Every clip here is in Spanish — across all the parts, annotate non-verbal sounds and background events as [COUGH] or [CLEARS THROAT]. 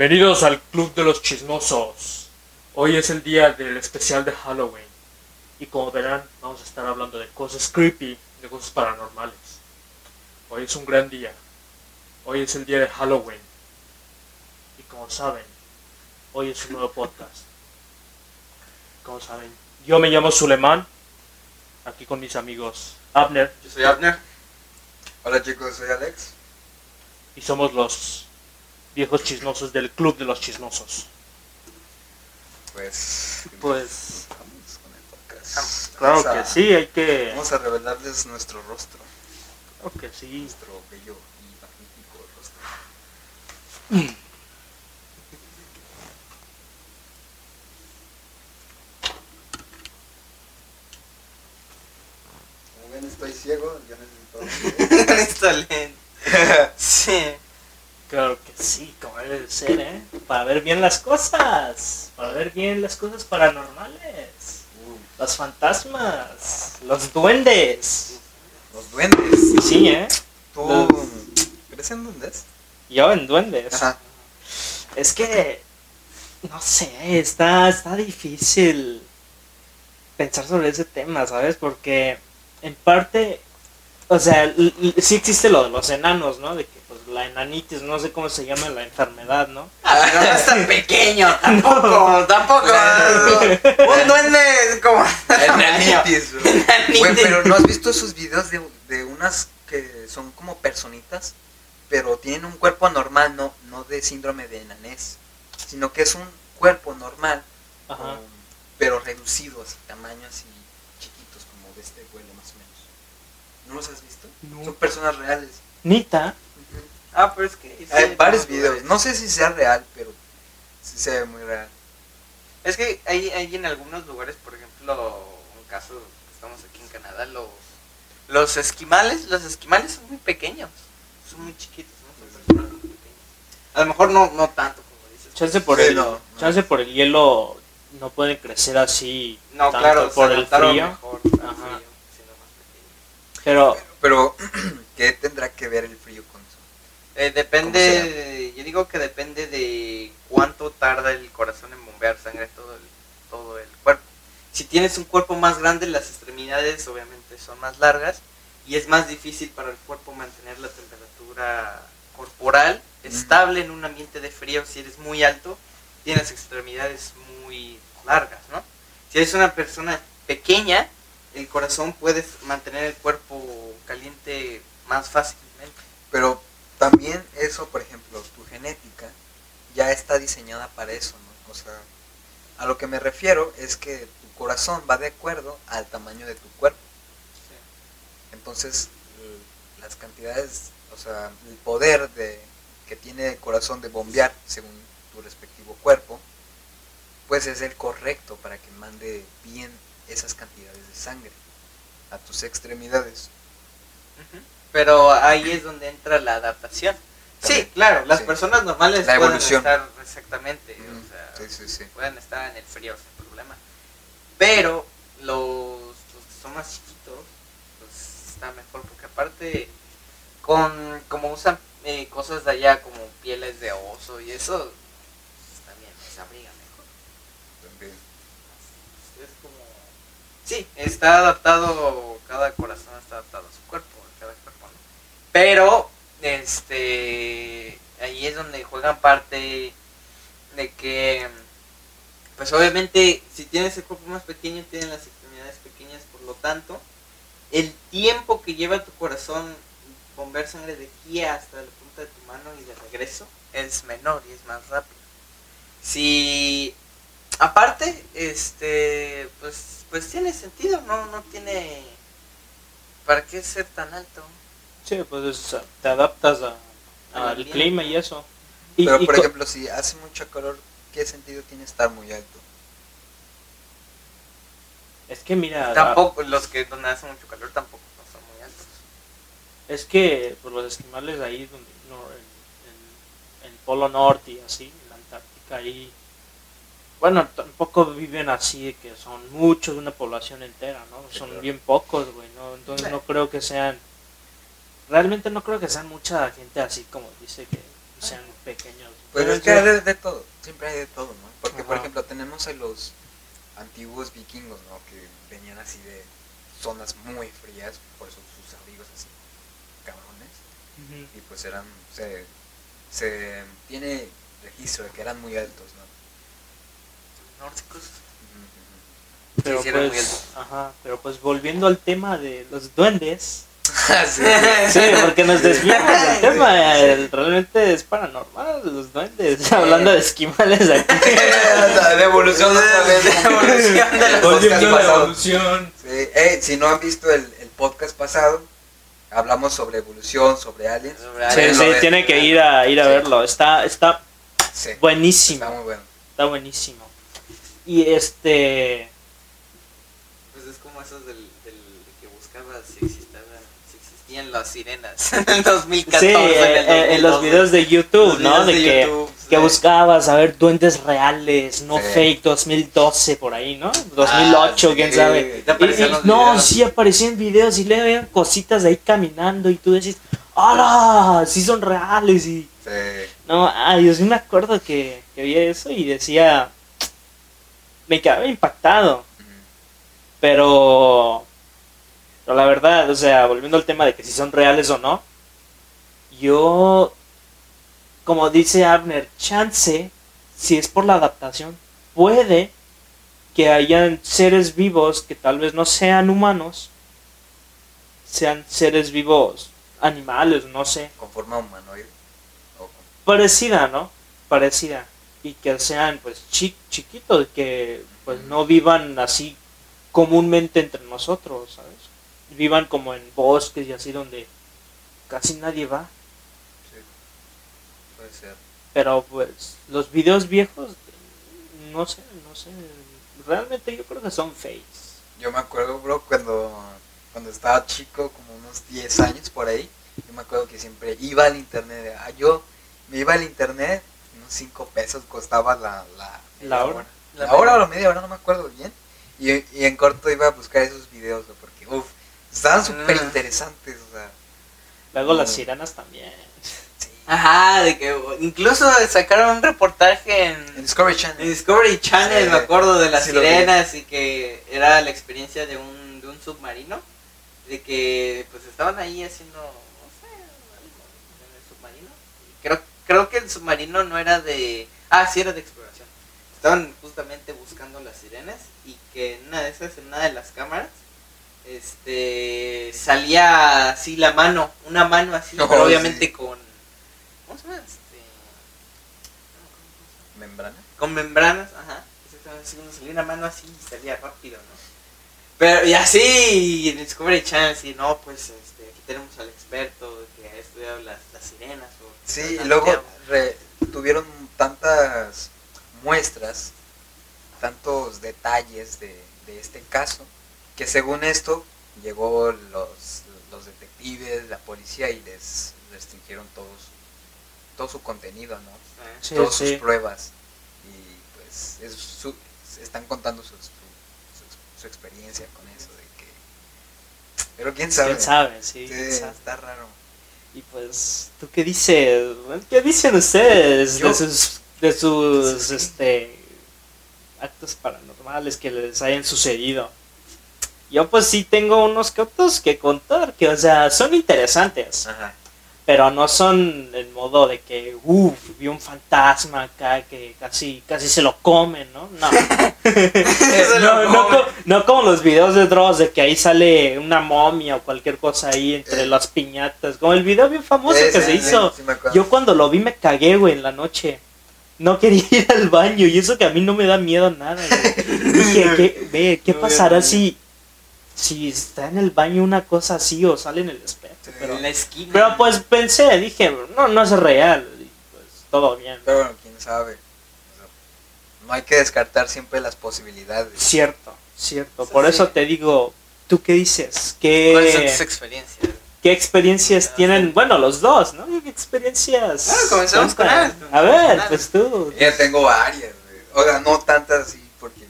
Bienvenidos al Club de los Chismosos. Hoy es el día del especial de Halloween. Y como verán, vamos a estar hablando de cosas creepy, de cosas paranormales. Hoy es un gran día. Hoy es el día de Halloween. Y como saben, hoy es un nuevo podcast. Como saben, yo me llamo Suleiman. Aquí con mis amigos Abner. Yo soy Abner. Hola chicos, soy Alex. Y somos los viejos chismosos del Club de los Chismosos. Pues. Pues. Vamos con el podcast. Claro Vamos a- que sí, hay que. Vamos a revelarles nuestro rostro. Claro que sí. Nuestro bello y magnífico rostro. Como ven, estoy ciego. Yo necesito. [LAUGHS] Necesito lente. [LAUGHS] Sí. Claro que sí, como debe de ser, ¿eh? Para ver bien las cosas. Para ver bien las cosas paranormales. Uh, Los fantasmas. Los duendes. los duendes. Sí, ¿eh? ¿Tú Los- crees en duendes? Yo en duendes. Ajá. Es que. No sé, está, está difícil pensar sobre ese tema, ¿sabes? Porque en parte. O sea, sí existe lo de los enanos, ¿no? De que la enanitis, no sé cómo se llama la enfermedad, ¿no? Ah, pero no es tan [LAUGHS] pequeño, tampoco, [LAUGHS] tampoco. [LAUGHS] Un duende es como. Enanitis, bro. Enanitis. Pero ¿no has visto esos videos de, de unas que son como personitas, pero tienen un cuerpo normal, no, no de síndrome de enanés, sino que es un cuerpo normal, Ajá. con- pero reducido, así, tamaño así chiquitos, como de este vuelo más o menos. ¿No los has visto? No. Son personas reales. Nita. Ah, pero es que. sí, Hay varios no, videos, no sé si sea real, pero sí se ve muy real. Es que hay, hay en algunos lugares, por ejemplo, un caso estamos aquí en Canadá, los, los esquimales, los esquimales son muy pequeños, son muy chiquitos, ¿no? Son personas muy pequeñas. A lo mejor no, no tanto como dices. Chance por Sí, el. no, no. Chance por el hielo no pueden crecer así. No, tanto claro, por se el frío. mejor Ajá. frío, siendo más pequeños. Pero Pero, [CLEARS THROAT] ¿qué tendrá que ver el frío? Eh, ¿Cómo depende, yo digo que depende de cuánto tarda el corazón en bombear sangre todo el, todo el cuerpo. Si tienes un cuerpo más grande, las extremidades obviamente son más largas y es más difícil para el cuerpo mantener la temperatura corporal estable en un ambiente de frío. Si eres muy alto, tienes extremidades muy largas, ¿no? Si eres una persona pequeña, el corazón puede mantener el cuerpo caliente más fácilmente. Pero también eso, por ejemplo, tu genética ya está diseñada para eso, ¿no? O sea, a lo que me refiero es que tu corazón va de acuerdo al tamaño de tu cuerpo. Entonces, las cantidades, o sea, el poder de que tiene el corazón de bombear según tu respectivo cuerpo, pues es el correcto para que mande bien esas cantidades de sangre a tus extremidades. Pero ahí es donde entra la adaptación. Sí, También. claro, las Sí. personas normales La pueden evolución. estar exactamente, Mm, o sea, sí, sí, sí. pueden estar en el frío sin problema. Pero los, los que son más chiquitos, pues está mejor porque aparte con como usan eh, cosas de allá como pieles de oso y eso pues, también se abriga mejor. También. Es como sí, está adaptado, cada corazón está adaptado. Pero este ahí es donde juegan parte de que pues obviamente si tienes el cuerpo más pequeño tienes las extremidades pequeñas por lo tanto el tiempo que lleva tu corazón bombear sangre de aquí hasta la punta de tu mano y de regreso es menor y es más rápido. Si aparte este pues pues tiene sentido no no tiene para qué ser tan alto sí, pues es- te adaptas a- Al ambiente. clima y eso. Y, Pero y por ejemplo, si hace mucho calor, ¿qué sentido tiene estar muy alto? es que mira, tampoco los que donde hace mucho calor tampoco no son muy altos es que pues, los esquimales ahí donde no, en, en- en el Polo Norte y así, en la Antártica ahí, bueno, tampoco viven así de que son muchos una población entera, ¿no? Sí, Son claro. bien pocos, güey, ¿no? Entonces Sí. no creo que sean, realmente no creo que sean mucha gente así como dice que sean pequeños. Pues Pero es que yo- hay de, de todo, siempre hay de todo, ¿no? Porque, por ejemplo, tenemos a los antiguos vikingos, ¿no? Que venían así de zonas muy frías, por eso sus abrigos así, cabrones. Y pues eran, se, se tiene registro de que eran muy altos, ¿no? Nórdicos. Pero sí, eran muy pues, altos. ajá, pero pues volviendo al tema de los duendes. Sí. [LAUGHS] sí, porque nos desviamos del [LAUGHS] tema, realmente es paranormal los duendes, hablando de esquimales aquí. [LAUGHS] de evolución otra vez. De evolución de los Volviendo podcast a la pasados. evolución. Sí, ey, si no han visto el, el podcast pasado, hablamos sobre evolución, sobre aliens. Sobre aliens. sí, tiene que ir a ir a Sí. verlo. Está está Sí, buenísimo, está muy bueno. está buenísimo. Y este Pues es como esos del, del que buscabas si existían, existían las sirenas [LAUGHS] en el 2014. sí, en, el en los 2012. videos de YouTube, Los ¿no? De, de que YouTube, que sí. buscabas a ver duendes reales, no Sí. fake 2012 por ahí, ¿no? 2008, Ah, quién sabe. Y- y- los no, videos. sí aparecían videos y le veían cositas de ahí caminando y tú decís, ¡Hala! Sí son reales y... Sí. No, ay, yo sí me acuerdo que, que vi eso y decía... Me quedaba impactado, pero... Pero la verdad, o sea, volviendo al tema de que si son reales o no, yo... Como dice Abner, chance, si es por la adaptación, puede que hayan seres vivos que tal vez no sean humanos, sean seres vivos animales, no sé, Con forma humanoide. Parecida, ¿no? Parecida. Y que sean pues chi- chiquitos, que pues no vivan así comúnmente entre nosotros, ¿sabes? Vivan como en bosques y así donde casi nadie va. sí. Puede ser. Pero pues los videos viejos, no sé, no sé. Realmente yo creo que son fakes. Yo me acuerdo, bro, cuando, cuando estaba chico, como unos 10 años por ahí, yo me acuerdo que siempre iba al internet. Ah, yo me iba al internet, unos 5 pesos costaba la, la, La hora. La, hora o la media hora, no me acuerdo bien. Y, y en corto iba a buscar esos videos, bro, porque, uff, estaban súper Ah. interesantes, o sea. Luego las Mm. sirenas también. Sí. Ajá, de que incluso sacaron un reportaje En en, Discovery en Channel. Discovery Channel, Sí. me acuerdo de las Sí sirenas y que era la experiencia de un, de un submarino, de que pues estaban ahí haciendo, no sé, algo en el submarino. Y creo, creo que el submarino no era de, ah, sí era de exploración. Estaban justamente buscando las sirenas y que en una de esas, en una de las cámaras, este, salía así la mano, una mano así, No, pero sí. obviamente con, ¿cómo se llama? Este, Membrana. con membranas, ajá. Exactamente, salía una mano así y salía rápido, ¿no? Pero y así, en Discovery Channel, sí, no, pues este, aquí tenemos al experto que ha estudiado las, las sirenas. O, Sí, y luego re- tuvieron tantas muestras, tantos detalles de, de este caso, que según esto llegó los, los detectives, la policía y les restringieron todos, todo su contenido, ¿no? Ah, Sí, Todas sí. sus pruebas. Y pues es su- están contando su, su, su- su experiencia con eso de que... Pero quién sabe. ¿Quién sabe? Sí, Sí, quién sabe. está raro. Y pues, ¿tú qué dices? ¿Qué dicen ustedes Yo- de sus, de sus Sí. este, actos paranormales que les hayan sucedido? Yo pues sí tengo unos que otros que contar, que o sea, son interesantes, Ajá. pero no son en modo de que, uff, vi un fantasma acá que casi, casi se lo comen, ¿no? No. [LAUGHS] [LAUGHS] No, come. co- no como los videos de Dross de que ahí sale una momia o cualquier cosa ahí entre Eh. las piñatas. Como el video bien famoso Eh, que sí, se sí, hizo. sí. Yo cuando lo vi me cagué, güey, en la noche. No quería [LAUGHS] ir al baño y eso que a mí no me da miedo nada. güey. Dije, ¿qué, ve, ¿qué pasará si, si está en el baño una cosa así o sale en el espejo? Pero, en la esquina. pero pues pensé, dije, no, no es real. Y pues todo bien. Pero bueno, quién sabe. O sea, no hay que descartar siempre las posibilidades. Cierto, cierto. Por sí. eso te digo, ¿tú qué dices? ¿Cuáles son ¿Qué, tus experiencias? qué experiencias tienen? Bueno, los dos, ¿no? ¿Qué experiencias? Ah, comenzamos con. A ver, Con pues tú. Ya tengo varias. O sea, no tantas así porque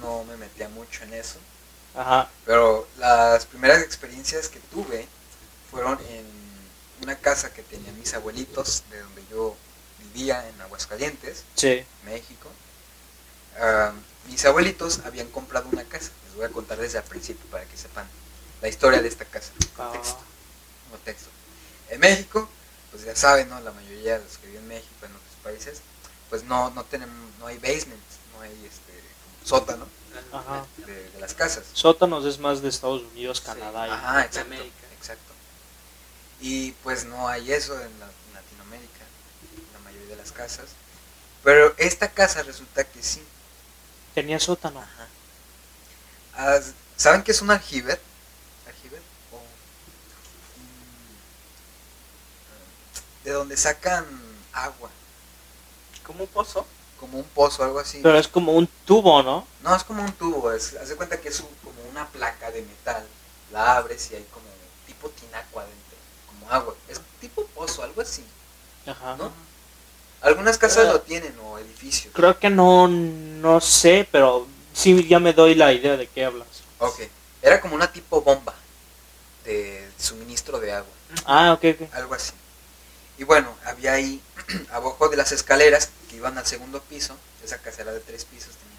no me metía mucho en eso. Ajá. Pero las primeras experiencias que tuve fueron en una casa que tenían mis abuelitos, de donde yo vivía en Aguascalientes, Sí. México. Ah, mis abuelitos habían comprado una casa. Les voy a contar desde el principio para que sepan la historia de esta casa. Ah, Contexto. contexto. En México, pues ya saben, ¿no? La mayoría de los que viven en México, en otros países, pues no, no tenemos, no hay basement, no hay este sótano De, de las casas. Sótanos es más de Estados Unidos, Canadá. y- Ajá, exacto, América. exacto. Y pues no hay eso en, la- en Latinoamérica, en la mayoría de las casas. Pero esta casa resulta que sí. Tenía sótano. Ajá. Ah, ¿Saben qué es un aljibe? ¿Aljibe? Mm, de donde sacan agua, Como un pozo. Como un pozo, algo así. Pero es como un tubo, ¿no? No, es como un tubo, es, haz de cuenta que es un- como una placa de metal. La abres y hay como tipo tinaco adentro, como agua. Es tipo pozo, algo así, Ajá. ¿no? Algunas casas lo tienen o edificios. Creo que no, no sé, pero sí ya me doy la idea de qué hablas. Ok, era como una tipo bomba de suministro de agua. Ah, ok, ok. algo así. Y bueno, había ahí, [CLEARS THROAT] abajo de las escaleras que iban al segundo piso, esa casa era de tres pisos, tenía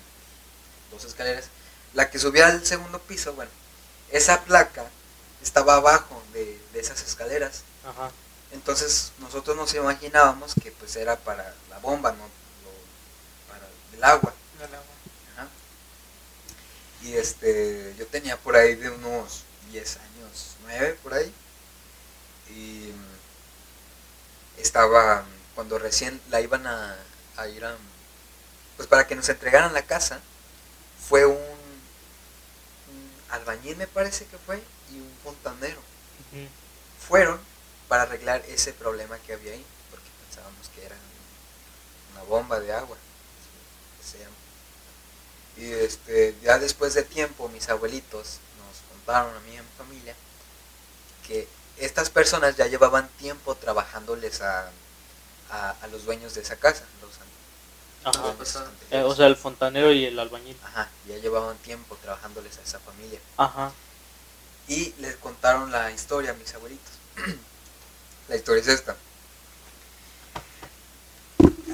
dos escaleras, la que subía al segundo piso, bueno, esa placa estaba abajo de, de esas escaleras. Ajá. Entonces nosotros nos imaginábamos que pues era para la bomba, no Lo- para el agua. Ajá. Y este, yo tenía por ahí de unos 10 años, 9 por ahí. Y estaba, cuando recién la iban a, a ir a, pues para que nos entregaran la casa, fue un, un albañil me parece que fue y un fontanero. Fueron para arreglar ese problema que había ahí, porque pensábamos que era una bomba de agua. Y este, ya después de tiempo, mis abuelitos nos contaron a mí y a mi familia que estas personas ya llevaban tiempo trabajándoles a, a, a los dueños de esa casa. Los Ajá. dueños Eh, o sea, el fontanero y el albañil. Ajá, ya llevaban tiempo trabajándoles a esa familia. Ajá. Y les contaron la historia a mis abuelitos. [CLEARS THROAT] la historia es esta.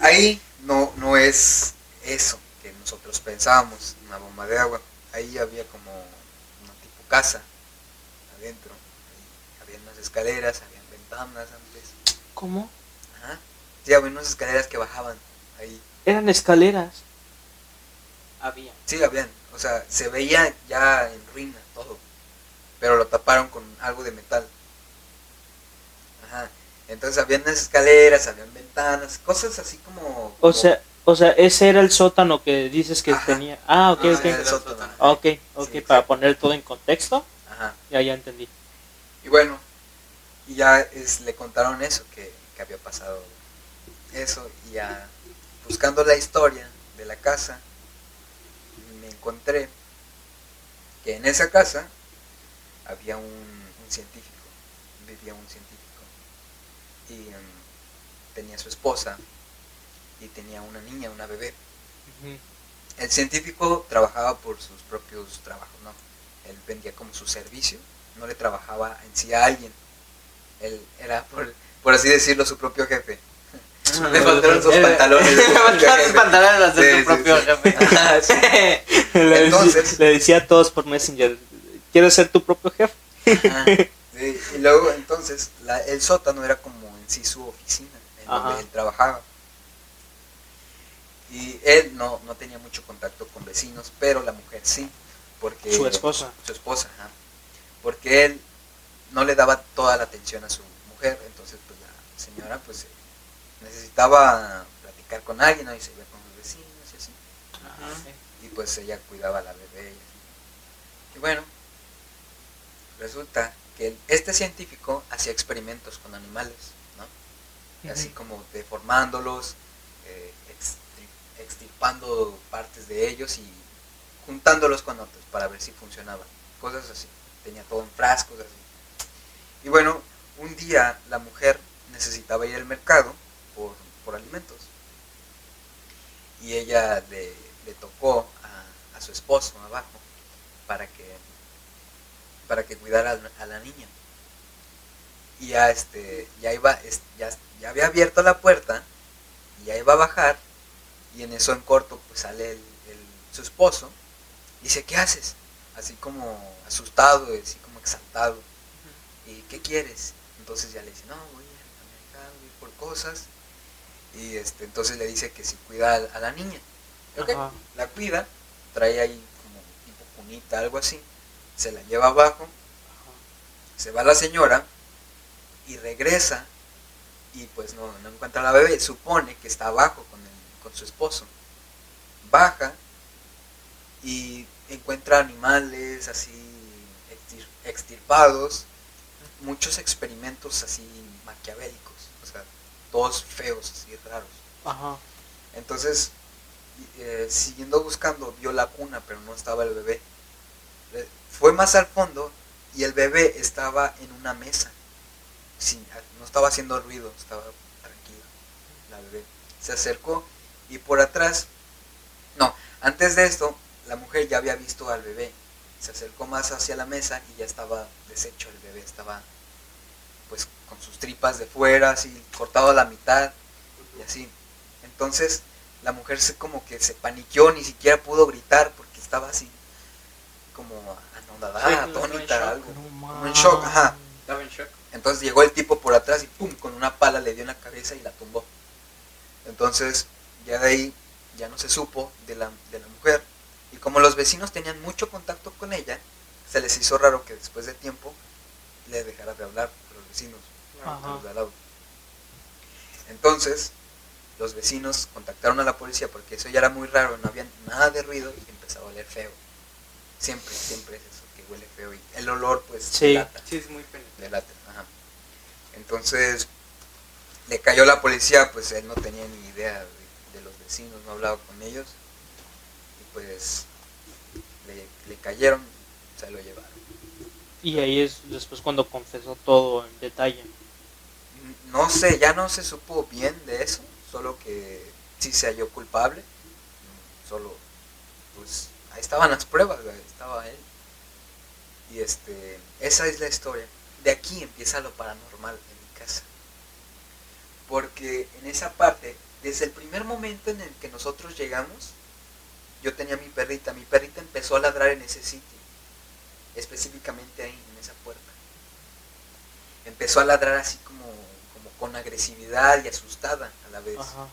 Ahí no, no es eso que nosotros pensábamos, una bomba de agua. Ahí había como una tipo casa adentro. Ahí había unas escaleras, había ventanas antes. ¿Cómo? Ajá. Sí, había unas escaleras que bajaban ahí. Eran escaleras. Había. Sí, habían. O sea, se veía ya en ruina todo. Pero lo taparon con algo de metal. Ajá. Entonces habían unas escaleras, habían ventanas, cosas así como... O como- sea, o sea, ese era el sótano que dices que Ajá. tenía. Ah, ok, Ah, ok. el sótano. Ah, Ok, ok, Sí, para poner todo en contexto. Ajá. Ya, ya entendí. Y bueno, y ya es, le contaron eso, que, que había pasado eso. Y ya buscando la historia de la casa, me encontré que en esa casa había un, un científico, vivía un científico. Y em, tenía su esposa y tenía una niña, una bebé. El científico trabajaba por sus propios trabajos, ¿no? Él vendía como su servicio, no le trabajaba en sí a alguien. Él era, por, por así decirlo, su propio jefe. Le faltaron sus pantalones. [LAUGHS] de su Le faltaron sus pantalones las de sí, propio sí. jefe. [LAUGHS] Sí. [LAUGHS] le, Entonces- decía, le decía a todos por Messenger, ¿quieres ser tu propio jefe? Ajá, sí, Y luego, entonces, la- el sótano era como en sí su oficina, en donde él trabajaba. Y él no, no tenía mucho contacto con vecinos, pero la mujer sí. Porque Su esposa. su esposa, ajá. porque él no le daba toda la atención a su mujer, entonces pues la señora pues eh, necesitaba platicar con alguien, ¿no? y se iba con los vecinos y así, y pues ella cuidaba a la bebé y así. Y bueno, resulta que este científico hacía experimentos con animales, ¿no? Así como deformándolos, eh, extirpando partes de ellos y juntándolos con otros para ver si funcionaban. Cosas así. Tenía todo en frascos así. Y bueno, un día la mujer necesitaba ir al mercado por, por alimentos. Y ella le, tocó a, a su esposo abajo para que para que cuidara a la- niña. Y ya este ya iba ya, ya había abierto la puerta Y ahí va a bajar y en eso en corto pues sale el, su esposo. Dice, ¿qué haces? Así como asustado, así como exaltado. ¿Y qué quieres? Entonces ya le dice, no, voy al mercado, voy por cosas. Y este, entonces le dice que si cuida a, a la niña. Ok, Ajá. La cuida, trae ahí como tipo cunita, algo así. Se la lleva abajo, se va la señora y regresa y pues no, no encuentra a la bebé. Supone que está abajo con, el- con su esposo. Baja y encuentra animales así extir- extirpados, muchos experimentos así maquiavélicos, o sea, todos feos, así raros. Ajá. Entonces, eh, siguiendo buscando, vio la cuna, pero no estaba el bebé. Fue más al fondo y el bebé estaba en una mesa. Sin, no estaba haciendo ruido, estaba tranquila. La bebé se acercó y por atrás, no, antes de esto, la mujer ya había visto al bebé. Se acercó más hacia la mesa y ya estaba deshecho el bebé, estaba pues con sus tripas de fuera, así cortado a la mitad y así. Entonces la mujer se como que se paniqueó, ni siquiera pudo gritar porque estaba así como en atónita, algo. Como en shock, ajá. Entonces llegó el tipo por atrás y pum, con una pala le dio en la cabeza y la tumbó. Entonces, ya de ahí ya no se supo de la, de la mujer. Y como los vecinos tenían mucho contacto con ella, se les hizo raro que después de tiempo le dejara de hablar a los vecinos. Los. Entonces, los vecinos contactaron a la policía porque eso ya era muy raro, no había nada de ruido y empezaba a oler feo. Siempre, siempre es eso, que huele feo. Y el olor, pues, Sí. delata Sí, es muy penetrante. delata, ajá. Entonces, le cayó la policía, pues él no tenía ni idea de, de los vecinos, no hablaba con ellos. Pues le, le cayeron, se lo llevaron. Y ahí es después cuando confesó todo en detalle. No sé, ya no se supo bien de eso, solo que sí se halló culpable. Solo, pues ahí estaban las pruebas, ahí estaba él. Y este, esa es la historia. De aquí empieza lo paranormal en mi casa. Porque en esa parte, desde el primer momento en el que nosotros llegamos, yo tenía mi perrita, mi perrita empezó a ladrar en ese sitio, específicamente ahí, en esa puerta. Empezó a ladrar así como, como con agresividad y asustada a la vez. Ajá.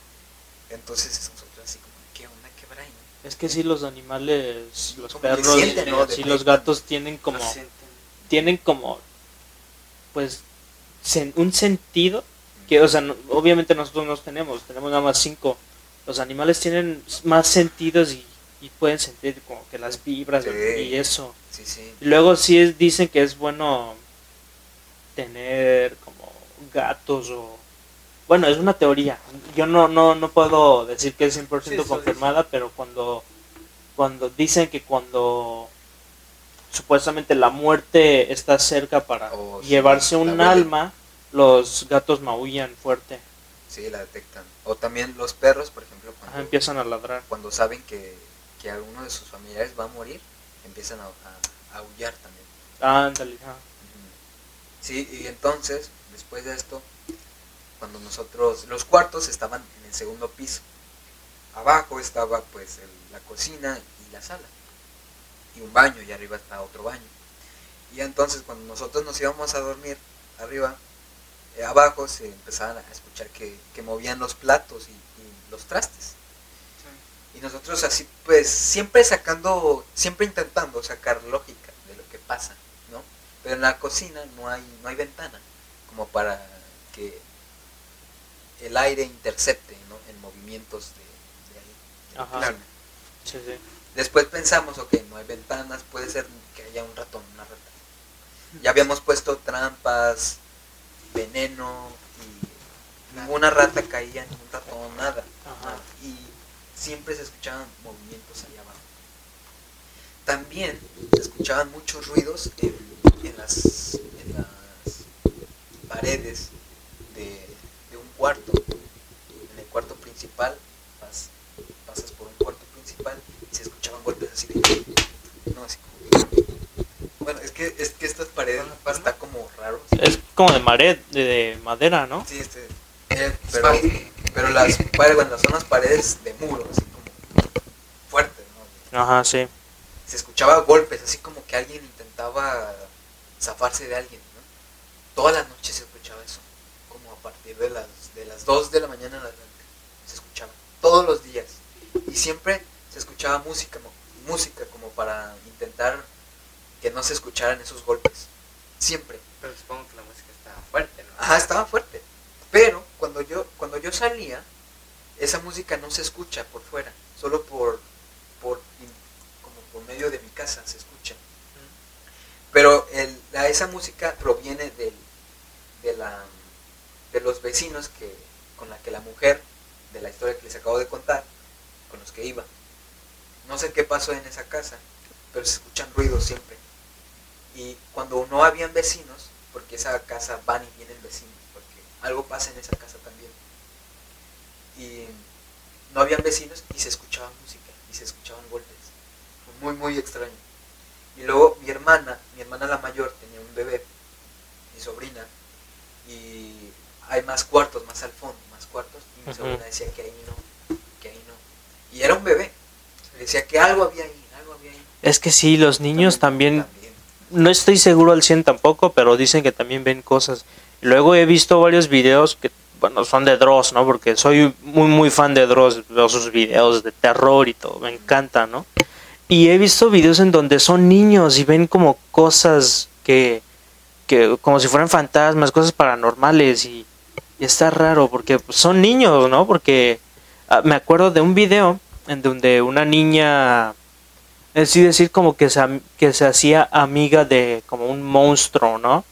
Entonces nosotros así como, ¿qué onda, qué brain? Es que sí, los animales, los Como perros, sienten, Detectan. los gatos tienen como, tienen como, pues, sen- un sentido que, o sea, no- obviamente nosotros no tenemos, tenemos nada más cinco. Los animales tienen más sentidos y, y pueden sentir como que las vibras Sí. y eso. Sí, sí. Y luego sí es- dicen que es bueno tener como gatos o... Bueno, es una teoría. Yo no, no, no puedo decir que es 100% Sí, eso confirmada, pero cuando, cuando dicen que cuando supuestamente la muerte está cerca para Oh, llevarse un alma, los gatos maullan fuerte. Sí, la detectan. O también los perros, por ejemplo, cuando, Ajá, empiezan a ladrar. cuando saben que, que alguno de sus familiares va a morir, empiezan a, a- a aullar también. Ándale. Ujú. Sí, y entonces, después de esto, cuando nosotros, los cuartos estaban en el segundo piso. Abajo estaba pues el- la cocina y la sala. Y un baño, y arriba está otro baño. Y entonces cuando nosotros nos íbamos a dormir arriba, eh, abajo se empezaban a escuchar que, que movían los platos y, y los trastes. Y nosotros así, pues, siempre sacando, siempre intentando sacar lógica de lo que pasa, ¿no? Pero en la cocina no hay, no hay ventana, como para que el aire intercepte, ¿no? En movimientos de, de ahí. de Ajá. Sí, sí. Después pensamos, ok, no hay ventanas, puede ser que haya un ratón, una rata. Ya habíamos puesto trampas, veneno, y ninguna rata caía, ningún ratón, nada. Siempre se escuchaban movimientos allá abajo. También se escuchaban muchos ruidos en, en las, en las paredes de, de un cuarto. En el cuarto principal, pas- pasas por un cuarto principal y se escuchaban golpes así de... No, así como... Bueno, es que, es que estas paredes está como raro. Es como de, mare- de, de madera, ¿no? Sí, este... eh, pero pero las, bueno, son las paredes de muro, así como fuertes, ¿no? Ajá, sí. Se escuchaba golpes, así como que alguien intentaba zafarse de alguien, ¿no? Toda la noche se escuchaba eso, como a partir de las, de las 2 de la mañana en adelante, se escuchaba, todos los días. Y siempre se escuchaba música, mo- música como para intentar que no se escucharan esos golpes. Siempre. Pero supongo que la música está fuerte, ¿no? Ajá, estaba fuerte. Pero cuando yo, cuando yo salía, esa música no se escucha por fuera, solo por, por como por medio de mi casa se escucha. Pero la- esa música proviene de, la, de los vecinos que, con la que la mujer, de la historia que les acabo de contar, con los que iba. No sé qué pasó en esa casa, pero se escuchan ruidos siempre. Y cuando no habían vecinos, porque esa casa van y vienen vecinos, algo pasa en esa casa también. Y no habían vecinos y se escuchaba música y se escuchaban golpes. Fue muy, muy extraño. Y luego mi hermana, mi hermana la mayor tenía un bebé, mi sobrina, y hay más cuartos, más al fondo, más cuartos, y mi sobrina decía que ahí no, que ahí no. Y era un bebé. Decía que algo había ahí, algo había ahí. Es que sí, los niños también, también. no estoy seguro al 100 tampoco, pero dicen que también ven cosas. Luego he visto varios videos que, bueno, son de Dross, ¿no? Porque soy muy, muy fan de Dross, veo sus videos de terror y todo, me encanta, ¿no? Y he visto videos en donde son niños y ven como cosas que, que como si fueran fantasmas, cosas paranormales y, está raro porque son niños, ¿no? Porque ah, me acuerdo de un video en donde una niña, es decir, decir como que se, que se hacía amiga de como un monstruo, ¿no?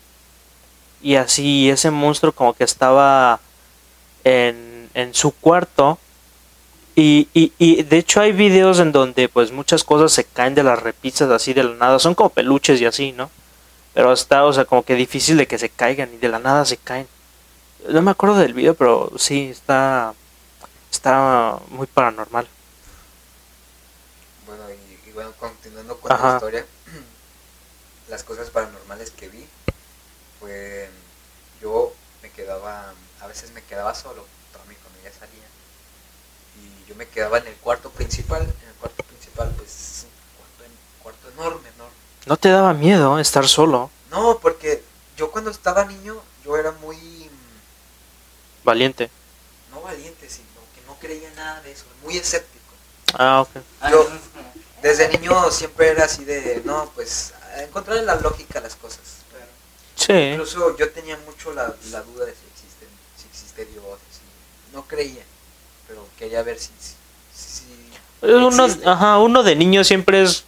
Y así ese monstruo como que estaba en, en su cuarto y, y, y de hecho hay videos en donde pues muchas cosas se caen de las repisas así de la nada, son como peluches y así, ¿no? Pero está, o sea, como que difícil de que se caigan y de la nada se caen. No me acuerdo del video, pero sí, está, está muy paranormal. Bueno, y, y bueno, continuando con Ajá. la historia, [CLEARS THROAT] las cosas paranormales que vi, yo me quedaba, a veces me quedaba solo, toda mi familia salía, y yo me quedaba en el cuarto principal, en el cuarto principal pues es un cuarto, en- cuarto enorme, enorme. ¿No te daba miedo estar solo? No, porque yo cuando estaba niño, yo era muy, Valiente. no valiente, sino que no creía nada de eso, muy escéptico. Ah, ok. Ah, Yo- Desde niño siempre era así de, no, pues, a encontrar la lógica a las cosas. Sí. Incluso yo tenía mucho la, la duda de si existe, si existe Dios, si- no creía, pero quería ver si, si, Uno, ajá, uno de niño siempre es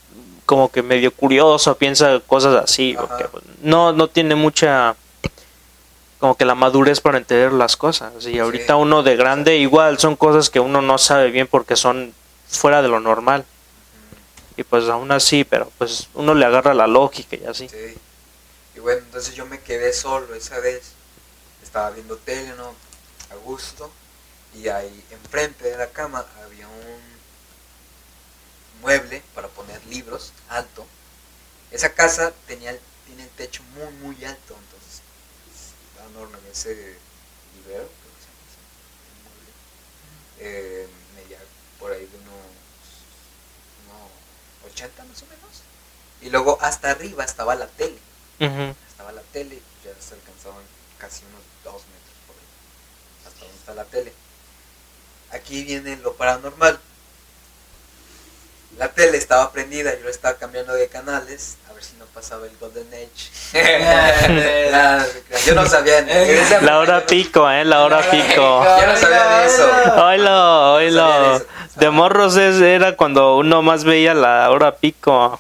como que medio curioso, piensa cosas así, Ajá. porque pues, no, no tiene mucha como que la madurez para entender las cosas. Y ahorita Sí. uno de grande igual son cosas que uno no sabe bien porque son fuera de lo normal. Y pues aún así, pero pues uno le agarra la lógica y así. Sí. Bueno, entonces yo me quedé solo esa vez. Estaba viendo tele, ¿no? A gusto. Y ahí enfrente de la cama había un mueble para poner libros alto. Esa casa tenía tiene el techo muy, muy alto. Entonces, estaba enorme ese librero, creo que mueble. Eh, medía por ahí de unos, unos 80 más o menos. Y luego hasta arriba estaba la tele. Estaba la tele, ya se alcanzaban casi unos dos metros por ahí. Hasta donde está la tele. Aquí viene lo paranormal. La tele estaba prendida, yo estaba cambiando de canales, a ver si no pasaba el Golden Age. [LAUGHS] Crean. yo no sabía. en La hora pico, eh, la hora pico. Yo no sabía de eso. Oilo, oilo. de eso. De morros es- era cuando uno más veía la hora pico.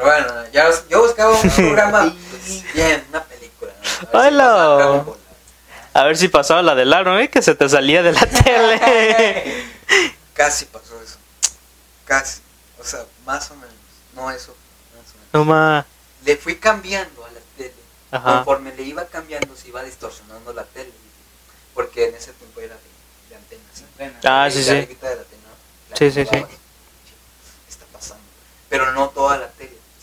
Bueno, ya, yo buscaba un [LAUGHS] programa pues, bien, una película. ¿no? A ver si Hola. pasaba Dragon Ball. A ver si pasaba la del aro, ¿eh? Que se te salía de la [LAUGHS] tele. Casi pasó eso. Casi. O sea, más o menos. No eso. Más o menos. No ma. Le fui cambiando a la tele. Ajá. Conforme le iba cambiando, se iba distorsionando la tele. Porque en ese tiempo era de, de antena. Ah, La sí, sí. la antena, la Sí, sí, sí. ¿Qué está pasando? Pero no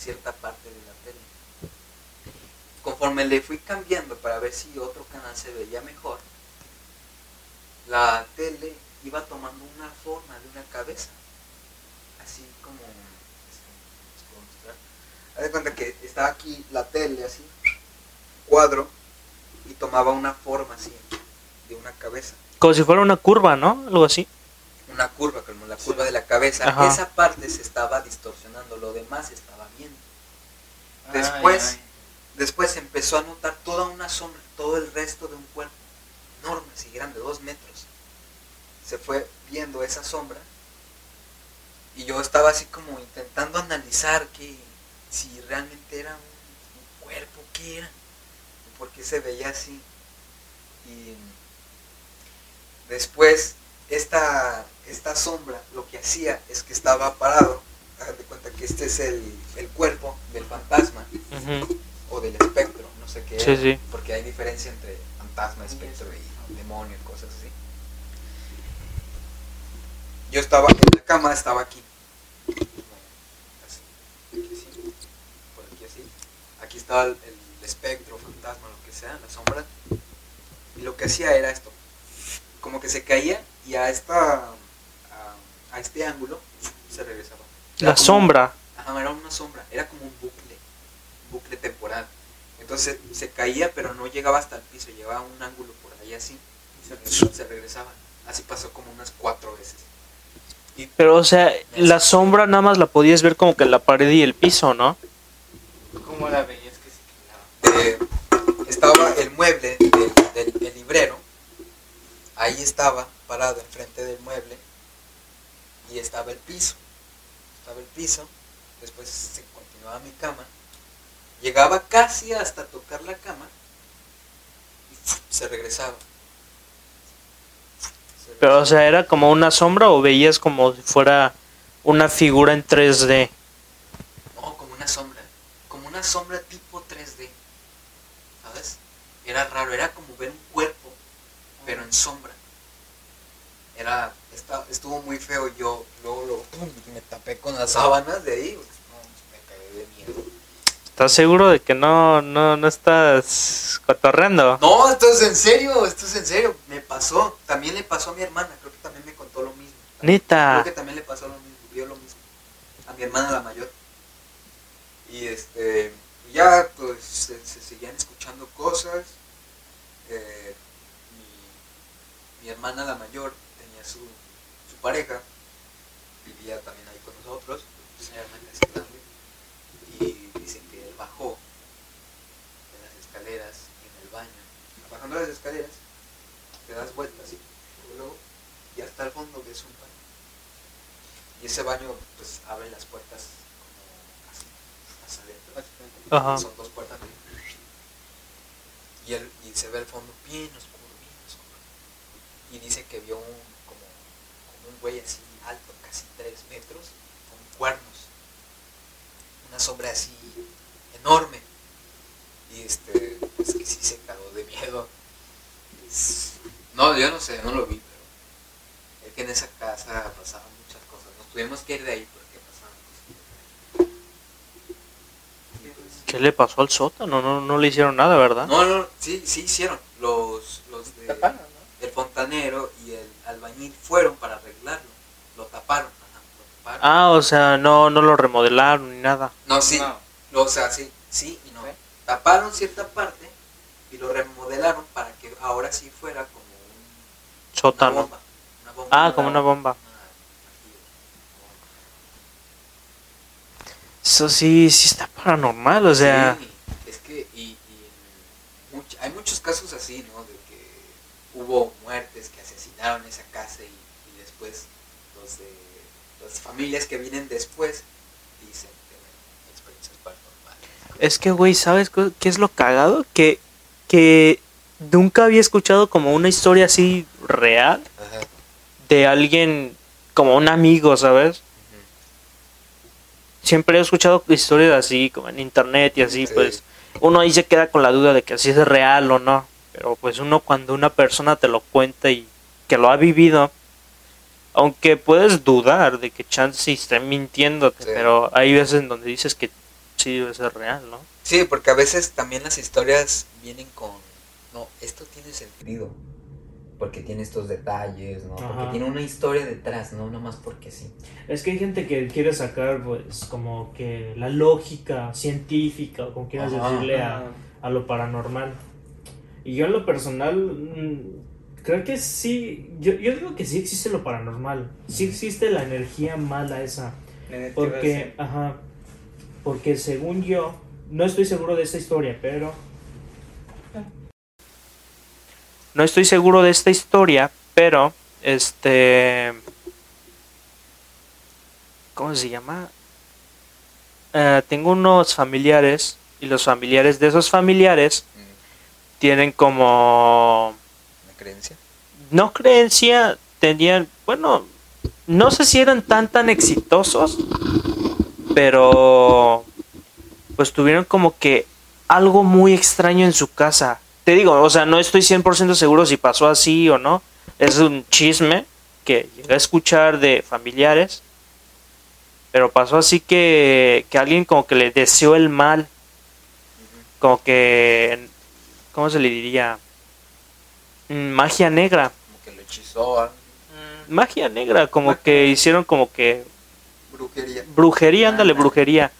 cierta parte de la tele. Conforme le fui cambiando para ver si otro canal se veía mejor, la tele iba tomando una forma de una cabeza. Así como... este. Haz de cuenta que estaba aquí la tele así, cuadro, y tomaba una forma así, de una cabeza. Como si fuera una curva, ¿no? Algo así. Una curva, como la curva de la cabeza. Ajá. Esa parte se estaba distorsionando, lo demás estaba bien. Después, Ay, ay. después empezó a notar toda una sombra, todo el resto de un cuerpo, enorme, así grande, dos metros. Se fue viendo esa sombra y yo estaba así como intentando analizar que si realmente era un, un cuerpo, qué era, por qué se veía así. Y después esta, esta sombra lo que hacía es que estaba parado, hagan de cuenta que este es el, el cuerpo del fantasma o del espectro, no sé qué Sí, era, sí. porque hay diferencia entre fantasma, espectro y demonio y cosas así. Yo estaba en la cama, estaba aquí. Así, aquí así, por aquí así. Aquí estaba el, el espectro, fantasma, lo que sea, la sombra. Y lo que hacía era esto. Como que se caía y a esta a, a este ángulo se regresaba. Era La como- sombra. Ajá, era una sombra, era como un bucle, un bucle temporal. Entonces se caía, pero no llegaba hasta el piso, llevaba un ángulo por ahí así, y se, regresaba, se regresaba. Así pasó como unas cuatro veces. Y Pero, o sea, la sombra nada más la podías ver como que en la pared y el piso, ¿no? ¿Cómo la veías que se quedaba? eh, estaba el mueble del, del- del librero, ahí estaba parado enfrente del mueble, y estaba el piso. Estaba el piso, después se continuaba mi cama, llegaba casi hasta tocar la cama, y se regresaba. Se Pero, o sea, ¿era como una sombra o veías como si fuera una figura en 3D? No, como una sombra. Como una sombra tipo 3D. ¿Sabes? Era raro, era como ver un cuerpo, pero en sombra. Era, estuvo muy feo. Yo luego lo, pum, me tapé con las sábanas de ahí. pues, no, me cagué de miedo. ¿Estás seguro de que no, no, no estás cotorreando? No, esto es en serio, esto es en serio. Me pasó. También le pasó a mi hermana. Creo que también me contó lo mismo. Neta. Creo que también le pasó lo mismo, vio lo mismo. A mi hermana la mayor. Y este, ya pues se, se seguían escuchando cosas. Eh, mi, mi hermana la mayor su, su pareja, vivía también ahí con nosotros, pues. Y dicen que él bajó de las escaleras en el baño. Bajando las escaleras, te das vueltas y luego y hasta el fondo ves un baño. Y ese baño pues abre las puertas como así, hacia adentro. Ajá. Son dos puertas. ¿no? Y, el, y se ve el fondo bien oscuro, bien oscuro. Y dice que vio un, un güey así alto, casi tres metros, con cuernos. Una sombra así enorme. Y este, pues que sí se cagó de miedo. Es- No, yo no sé, no lo vi, pero es que en esa casa pasaban muchas cosas. Nos tuvimos que ir de ahí porque pasaban cosas. Y, pues, ¿Qué le pasó al sótano? No, no le hicieron nada, ¿verdad? no, no, sí, sí hicieron. Los, los de el fontanero y el albañil fueron para arreglarlo. Lo taparon. ajá, lo taparon. Ah, o sea, no, no lo remodelaron ni nada. No, sí, No. o sea, sí, sí y no. Sí. Taparon cierta parte y lo remodelaron para que ahora sí fuera como un, una Sótano. bomba. Una bomba. Ah, como una bomba. Una- Eso sí, sí está paranormal, o sea... Sí, es que y, y much- hay muchos casos así, ¿no? De que hubo muertes que asesinaron esa casa y, y después los de las familias que vienen después dicen experiencias paranormales. Es que, güey, ¿sabes qué es lo cagado? Que, que nunca había escuchado como una historia así real Ajá. de alguien, como un amigo, ¿sabes? Siempre he escuchado historias así, como en internet y así, Sí. pues uno ahí se queda con la duda de que si es real o no. Pero pues uno cuando una persona te lo cuenta y que lo ha vivido, aunque puedes dudar de que chance sí esté mintiéndote, Sí. pero hay veces en donde dices que sí debe ser real, ¿no? Sí, porque a veces también las historias vienen con, no, esto tiene sentido. porque tiene estos detalles, ¿no? Porque tiene una historia detrás, no nomás porque sí. Es que hay gente que quiere sacar, pues, como que la lógica científica, o como quieras decirle, a, a lo paranormal. Y yo en lo personal, mm, creo que sí, yo, yo digo que sí existe lo paranormal, sí existe la energía mala esa, porque, ajá, porque según yo, no estoy seguro de esta historia, pero... No estoy seguro de esta historia, pero este ¿cómo se llama? Eh, tengo unos familiares y los familiares de esos familiares Mm, tienen como ¿Una creencia? no creencia, tenían, bueno, no sé si eran tan tan exitosos, pero pues tuvieron como que algo muy extraño en su casa. Te digo, o sea, no estoy 100% seguro si pasó así o no. Es un chisme que llegué a escuchar de familiares. Pero pasó así que, que alguien como que le deseó el mal. Como que, ¿cómo se le diría? Mm, Magia negra. Como que lo hechizó a Magia negra, como que hicieron como que brujería. brujería, ándale, brujería.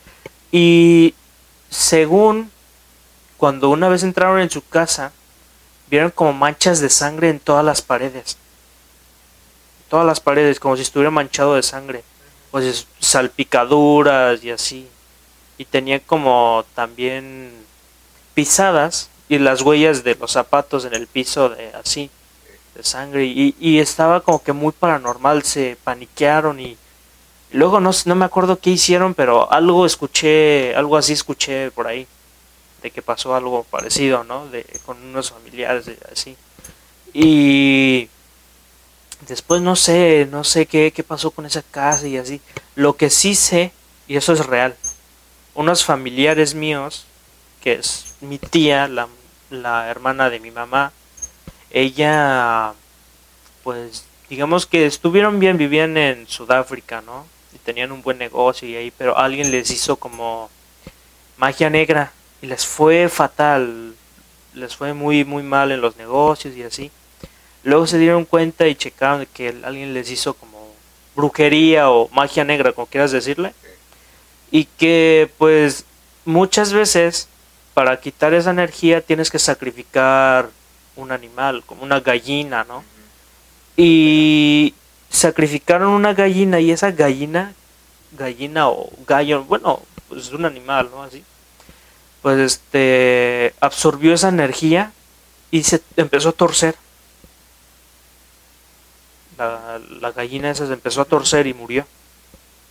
Y según cuando una vez entraron en su casa, vieron como manchas de sangre en todas las paredes. Todas las paredes, como si estuviera manchado de sangre. Pues salpicaduras y así. Y tenía como también pisadas y las huellas de los zapatos en el piso de así de sangre. Y, estaba como que muy paranormal se paniquearon y luego no, no me acuerdo qué hicieron pero algo escuché algo así escuché por ahí de que pasó algo parecido no de con unos familiares así. Y después no sé no sé qué, qué pasó con esa casa y así. Lo que sí sé y eso es real unos familiares míos que es mi tía la, la hermana de mi mamá ella pues digamos que estuvieron bien vivían en Sudáfrica no y tenían un buen negocio y ahí pero alguien les hizo como magia negra y les fue fatal les fue muy muy mal en los negocios y así. Luego se dieron cuenta y checaron que alguien les hizo como brujería o magia negra como quieras decirle y que pues muchas veces para quitar esa energía tienes que sacrificar un animal, como una gallina, ¿no? Y sacrificaron una gallina y esa gallina, gallina o gallo, bueno, pues un animal, ¿no? Así. Pues este absorbió esa energía y se empezó a torcer. La, la gallina esa se empezó a torcer y murió.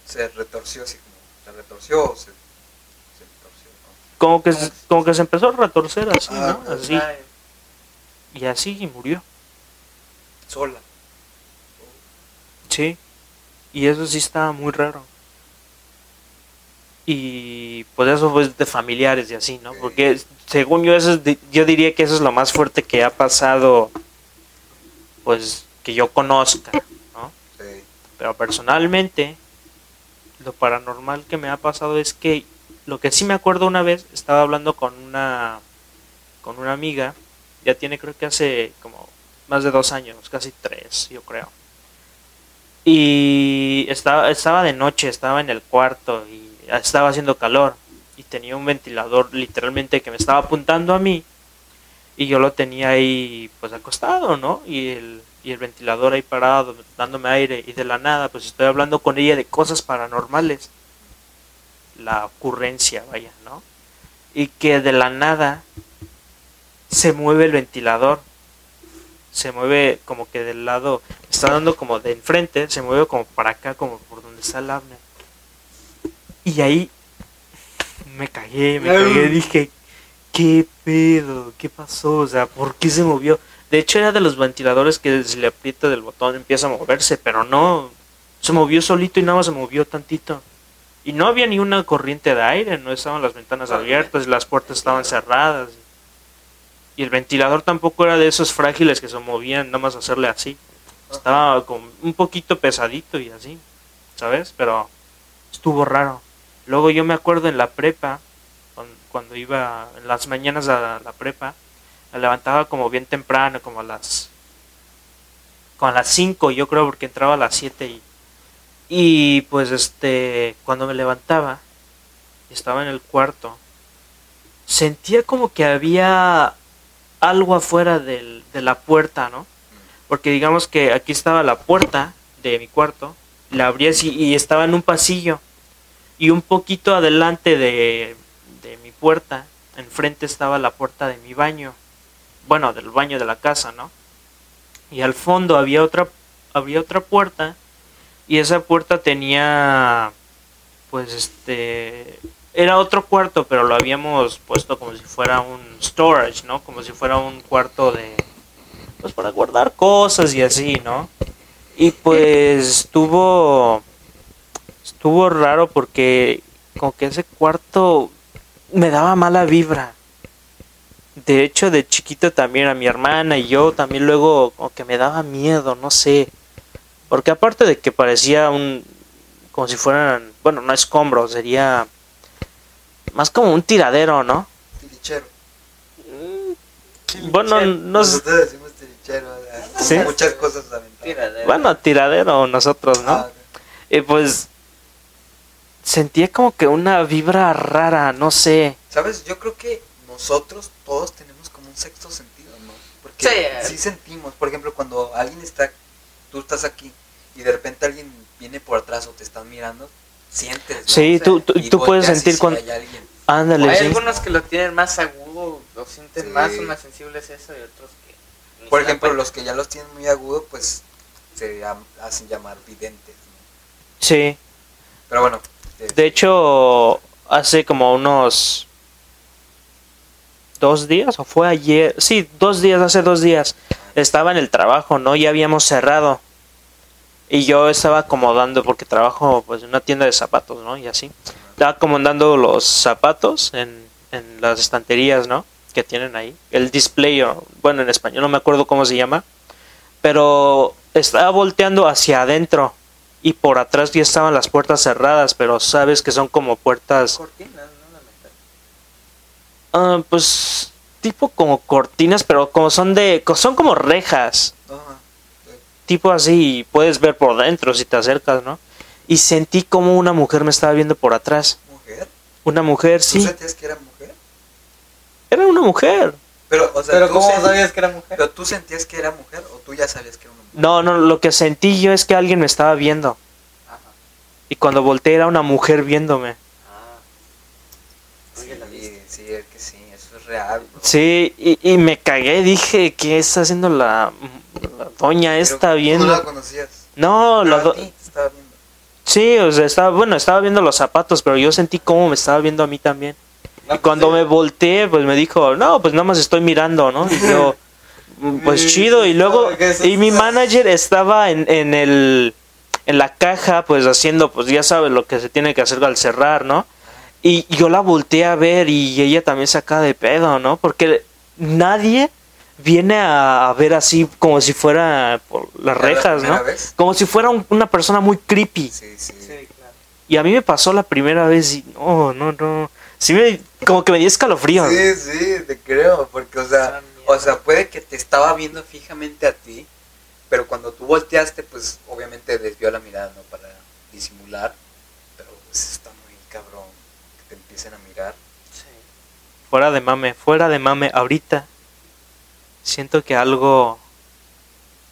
Se retorció así como. Se retorció o se. Como que, se- como que se empezó a retorcer así, ¿no? Así. Y así y murió. Sola. Sí. Y eso sí estaba muy raro. Y pues eso fue de familiares y así, ¿no? Porque según yo eso es de- yo diría que eso es lo más fuerte que ha pasado pues que yo conozca, ¿no? Sí. Pero personalmente lo paranormal que me ha pasado es que lo que sí me acuerdo una vez estaba hablando con una con una amiga, ya tiene creo que hace como más de dos años, casi tres, yo creo. Y estaba, estaba de noche, estaba en el cuarto y estaba haciendo calor y tenía un ventilador literalmente que me estaba apuntando a mí y yo lo tenía ahí pues acostado, ¿no? Y el, y el ventilador ahí parado, dándome aire y de la nada pues estoy hablando con ella de cosas paranormales. La ocurrencia, vaya, ¿no? Y que de la nada se mueve el ventilador. Se mueve como que del lado, está dando como de enfrente, se mueve como para acá, como por donde está el Abner. Y ahí me cagué, me cagué, dije, ¿qué pedo? ¿Qué pasó? O sea, ¿por qué se movió? De hecho era de los ventiladores que se le aprieta del botón empieza a moverse, pero no, se movió solito y nada más se movió tantito. Y no había ni una corriente de aire, no estaban las ventanas abiertas, las puertas estaban cerradas. Y el ventilador tampoco era de esos frágiles que se movían nada más hacerle así. Estaba como un poquito pesadito y así, ¿sabes? Pero estuvo raro. Luego yo me acuerdo en la prepa, cuan- cuando iba en las mañanas a la prepa, me levantaba como bien temprano, como a las con las 5 yo creo porque entraba a las 7 y, y pues este cuando me levantaba estaba en el cuarto sentía como que había algo afuera del- de la puerta, ¿no? Porque digamos que aquí estaba la puerta de mi cuarto, la abrí así y estaba en un pasillo y un poquito adelante de, de mi puerta, enfrente estaba la puerta de mi baño, bueno, del baño de la casa, ¿no? Y al fondo había otra, había otra puerta y esa puerta tenía, pues este, era otro cuarto, pero lo habíamos puesto como si fuera un storage, ¿no? Como si fuera un cuarto de, pues para guardar cosas y así, ¿no? Y pues estuvo, estuvo raro porque como que ese cuarto me daba mala vibra. De hecho, de chiquito también a mi hermana y yo también luego como que me daba miedo, no sé. Porque aparte de que parecía un, como si fueran, bueno, no escombros, sería más como un tiradero, ¿no? Tirichero. Bueno, no sé. Nosotros decimos tirichero. o sea, [LAUGHS] ¿Sí? Muchas cosas. Tiradero. Bueno, tiradero nosotros, ¿no? Ah, Y pues sentía como que una vibra rara, no sé. ¿Sabes? Yo creo que nosotros todos tenemos como un sexto sentido, ¿no? Porque Sí. sí sentimos, por ejemplo, cuando alguien está, tú estás aquí y de repente alguien viene por atrás o te están mirando, sientes. ¿no? Sí, tú, tú, puedes sentir cuando... hay alguien. Ándale, Hay sí. algunos que lo tienen más agudo, lo sienten Sí. más, son más sensibles a eso y otros que... Por ejemplo, los que ya los tienen muy agudo, pues se hacen llamar videntes. ¿no? Sí. Pero bueno. eh, De hecho, hace como unos dos días, o fue ayer, sí, dos días, hace dos días, estaba en el trabajo, ¿no? Ya habíamos cerrado. Y yo estaba acomodando, porque trabajo pues en una tienda de zapatos, ¿no? Y así. Estaba acomodando los zapatos en, en las estanterías, ¿no? Que tienen ahí. El display, o, bueno, en español no me acuerdo cómo se llama. Pero estaba volteando hacia adentro. Y por atrás ya estaban las puertas cerradas, pero sabes que son como puertas, Cortinas, ¿no? La ah, pues tipo como cortinas, pero como son de, son como rejas, eh, tipo así, y puedes ver por dentro si te acercas, ¿no? Y sentí como una mujer me estaba viendo por atrás, ¿Mujer? una mujer, ¿Tú sí, sentías que era mujer? era una mujer. Pero, o sea, Pero ¿tú ¿cómo sen- sabías que era mujer? ¿Pero tú sentías que era mujer o tú ya sabías que era una mujer? No, no, lo que sentí yo es que alguien me estaba viendo. Ajá. Y cuando volteé era una mujer viéndome. Ah. Sí, sí, es que sí, eso es real. bro. Sí, y, y me cagué, dije, ¿qué está haciendo la doña tú viendo? no la conocías. No, la do- estaba viendo. Sí, o sea, estaba, bueno, estaba viendo los zapatos, pero yo sentí cómo me estaba viendo a mí también. No, Y cuando pues, me volteé, pues me dijo, no, pues nada más estoy mirando, ¿no? Y yo, "Mm, [LAUGHS] pues chido. Y luego, y mi manager estaba en, en el, en la caja, pues haciendo, pues ya sabes lo que se tiene que hacer al cerrar, ¿no? Y yo la volteé a ver y ella también se acaba de pedo, ¿no? Porque nadie viene a, a ver así como si fuera por las ¿Era la rejas, ¿no? vez? Como si fuera un- una persona muy creepy. Sí, sí. Sí, claro. Y a mí me pasó la primera vez y no, no, no. Sí me, como que me dio escalofrío. Sí, sí, te creo, porque, o sea, o sea, puede que te estaba viendo fijamente a ti, pero cuando tú volteaste, pues, obviamente desvió la mirada, ¿no? Para disimular, pero pues está muy cabrón que te empiecen a mirar. Sí. Fuera de mame, fuera de mame. Ahorita siento que algo...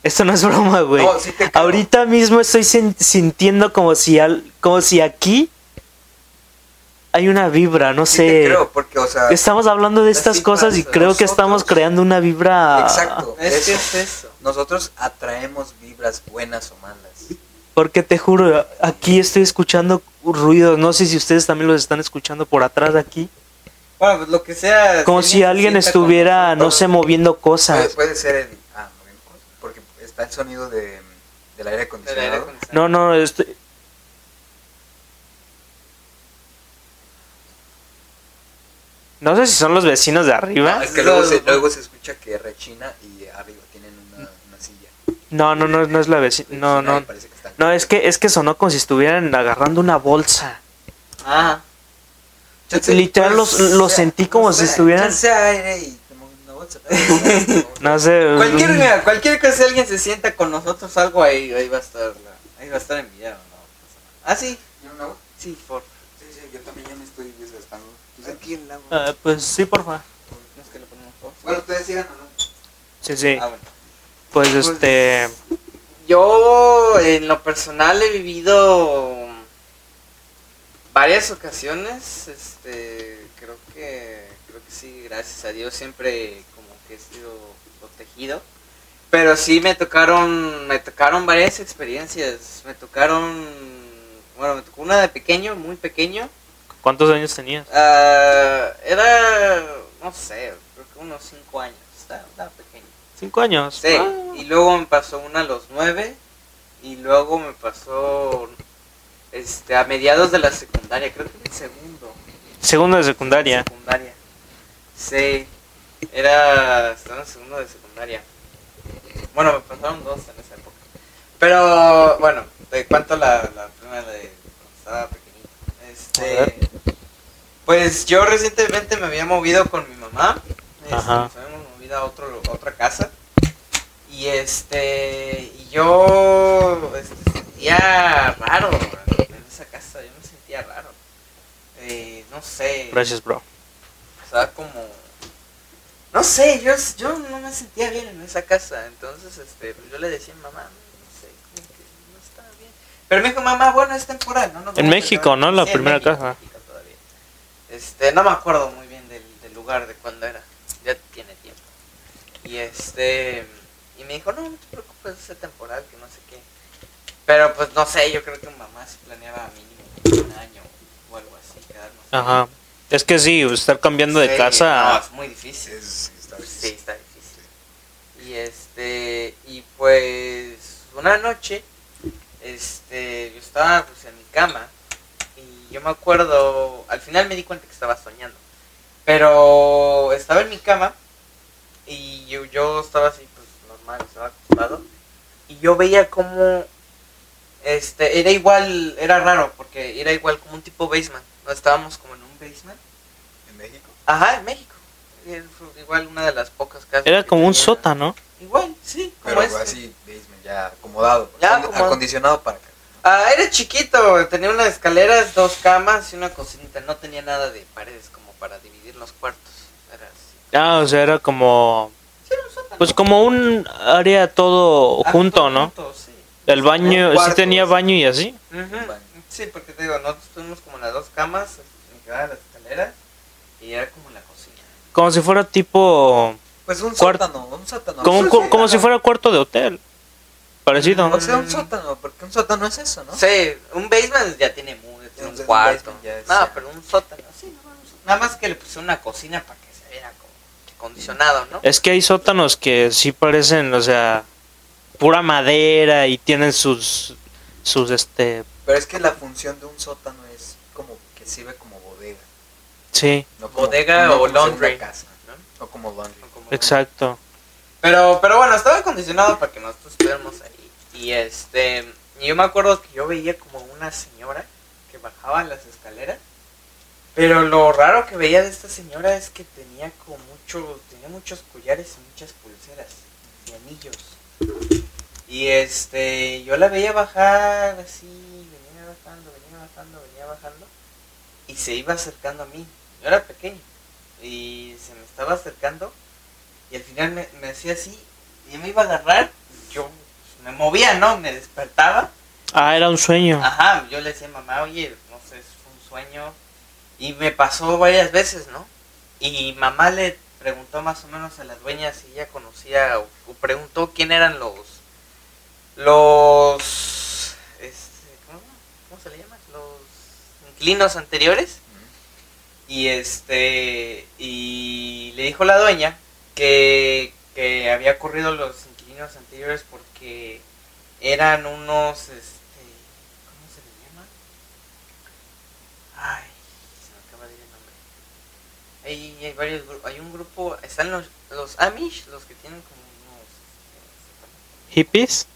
Esto no es broma, güey. No, sí. Ahorita mismo estoy sin- sintiendo como si, al- como si aquí hay una vibra, no Sí sé. te creo, porque, o sea, Estamos hablando de estas cosas y creo que estamos creando una vibra... exacto, Es que eso. es eso. Nosotros atraemos vibras buenas o malas. Porque te juro, aquí estoy escuchando ruidos. No sé si ustedes también los están escuchando por atrás de aquí. Bueno, pues lo que sea. Como si alguien estuviera, con no sé, moviendo Puede, cosas. puede ser el... Ah, moviendo cosas, porque está el sonido de, del aire Del aire acondicionado. acondicionado. No, no, estoy... No sé si son los vecinos de arriba. No, es que luego se, luego se escucha que rechina y arriba tienen una, una silla. No, no, no, no es la vecina. No, no. No, es que es que sonó como si estuvieran agarrando una bolsa. Ah, Chance, literal pues, los- lo sea- sentí como no si estuvieran- y una bolsa. No sé. Cualquier, mira, cualquier cosa, si alguien se sienta con nosotros, algo ahí, ahí va a estar, la- ahí va a estar en video, ¿no? Ah, sí, ¿Y un agua? sí, por. Sí, sí, yo también ya me estoy desgastando. ¿Tú sabes? Aquí el agua. ah, pues sí, porfa. No es que le ponemos por. Bueno, ustedes sigan o no. Sí, sí. Ah, bueno. Pues Pues- este. Yo, en lo personal, he vivido varias ocasiones. Este, creo que, creo que sí, gracias a Dios, siempre como que he sido protegido. Pero sí me tocaron, me tocaron varias experiencias. Me tocaron, bueno, me tocó una de pequeño, muy pequeño. ¿Cuántos años tenías? Ah, era, no sé, creo que unos 5 años. Estaba, estaba pequeño. ¿Cinco años? Sí, Ah, y luego me pasó una a los nueve y luego me pasó este a mediados de la secundaria, creo que en el segundo. Segundo de secundaria. Secundaria. Sí, era estaba en segundo de secundaria. Bueno, me pasaron dos en esa época. Pero bueno, te cuento la, la primera de cuando estaba pequeñito. Este, pues yo recientemente me había movido con mi mamá. Este. Nos habíamos movido a, otro, a otra casa. Y este, y yo este, sentía raro en esa casa. Yo me sentía raro. Eh, no sé. Gracias, bro. O sea, como... No sé, yo, yo no me sentía bien en esa casa. Entonces, este, pues yo le decía a mi mamá, no sé, como que no está bien. Pero me dijo, mamá, bueno, es temporal, ¿no? Nos En México, ¿no? La Sí, primera México, casa. en México todavía. Este, no me acuerdo muy bien del, del lugar, de cuándo era. Ya tiene tiempo. Y este... Y me dijo, no, no te preocupes, es temporal, que no sé qué. Pero pues no sé, yo creo que mamá sí planeaba mínimo un año o algo así, quedarnos. ahí. Ajá. Es que sí, estar cambiando de Sí, No, casa. es muy difícil. Es, está bien. Sí, está difícil. Y este, y pues una noche, este, yo estaba pues en mi cama y yo me acuerdo, al final me di cuenta que estaba soñando, pero estaba en mi cama y yo, yo estaba así pues normal, estaba acostado y yo veía como, este, era igual, era raro porque era igual como un tipo basement, no estábamos como en un basement. ¿En México? Ajá, en México. Igual una de las pocas casas. Era como un sótano. Igual, sí, como Pero este. así, basement, ya acomodado. Ya acomodado. Acondicionado para acá. Ah, era chiquito, tenía unas escaleras, dos camas y una cocinita. No tenía nada de paredes como para dividir los cuartos. Era así. Ah, o sea, era como. Sí, era un sótano. Pues como un área todo Ah, junto, todo ¿no? junto, sí. El baño, sí tenía baño y así. Ujú. baño. Sí, porque te digo, nosotros tuvimos como las dos camas, me quedaban las escaleras y era como la cocina. Como si fuera tipo. Pues un sótano, un sótano. Como, sí, como si fuera cuarto de hotel. Parecido. O sea, un sótano, porque un sótano es eso, ¿no? Sí, un basement ya tiene, mu- tiene un un cuarto. es, no, pero un sótano, sí, no, un sótano. Nada más que le puse una cocina para que se viera como que ¿no? Es que hay sótanos que sí parecen, o sea, pura madera y tienen sus. Sus este. Pero es que la función de un sótano es como que sirve como bodega. Sí, No como, Bodega no o laundry. casa, ¿no? no como laundry. Como- exacto. Pero, pero bueno, estaba acondicionado para que nosotros estuviéramos ahí. Y este, y yo me acuerdo que yo veía como una señora que bajaba las escaleras. Pero lo raro que veía de esta señora es que tenía como mucho, tenía muchos collares y muchas pulseras y anillos. Y este, yo la veía bajar así, venía bajando, venía bajando, venía bajando. Y se iba acercando a mí. Yo era pequeño. Y se me estaba acercando. Y al final me, me hacía así. Y me iba a agarrar. Yo me movía, ¿no? Me despertaba. Ah, era un sueño. Ajá, yo le decía mamá, oye, no sé, es un sueño. Y me pasó varias veces, ¿no? Y mamá le preguntó más o menos a la dueña si ella conocía o, o preguntó quién eran los los este, ¿cómo, cómo se le llama? Los inquilinos anteriores. Y este y le dijo la dueña que, que había ocurrido los inquilinos anteriores porque eran unos este ¿cómo se le llama? Ay, se me acaba de ir el nombre. Hay, hay varios gru- hay un grupo, están los, los Amish, los que tienen como unos este, ¿Hippies?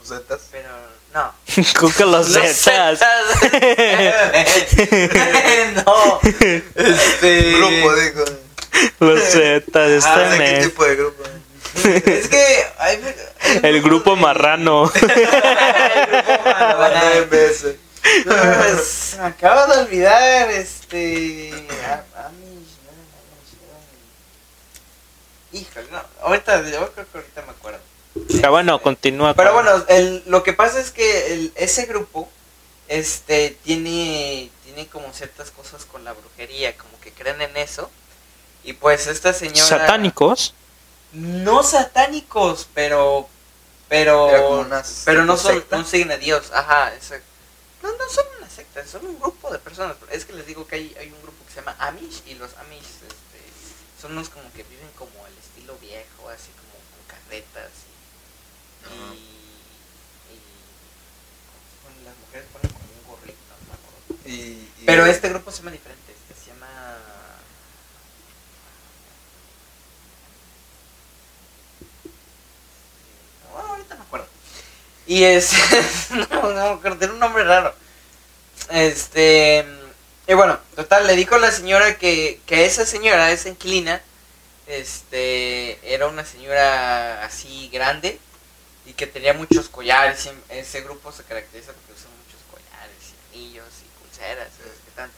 Ah, ah, Los zetas. pero no. [LAUGHS] Cuca los Los zetas. Zetas. [LAUGHS] no. Este Grupo, digo. Los Zetas, Ah, este ¿de ¿Qué tipo de grupo? Es que hay, hay [LAUGHS] El grupo marrano. El grupo marrano. Pues, me acaba de olvidar, este... a-. Híjole, no, ahorita, yo creo que ahorita me acuerdo. Pero bueno, continúa. Pero con- bueno, el, lo que pasa es que el- ese grupo este tiene tiene como ciertas cosas con la brujería, como que creen en eso. Y pues esta señora Satánicos. no satánicos, pero pero pero no son secta. no siguen a Dios, ajá, exacto. No, no son una secta, son un grupo de personas. Es que les digo que hay, hay un grupo que se llama Amish y los Amish este, son unos como que viven como el estilo viejo, así como con carretas Ajá. y, y- bueno, las mujeres ponen como un gorrito, no me acuerdo. Y, y- Pero este grupo se llama diferente, este se llama... Bueno, ahorita me acuerdo. Y es... [LAUGHS] no, no tiene un nombre raro. Este... Y bueno, total, le dijo a la señora que, que esa señora, esa inquilina, este, era una señora así grande y que tenía muchos collares. y Ese grupo se caracteriza porque usa muchos collares y anillos y pulseras. ¿sabes qué tal?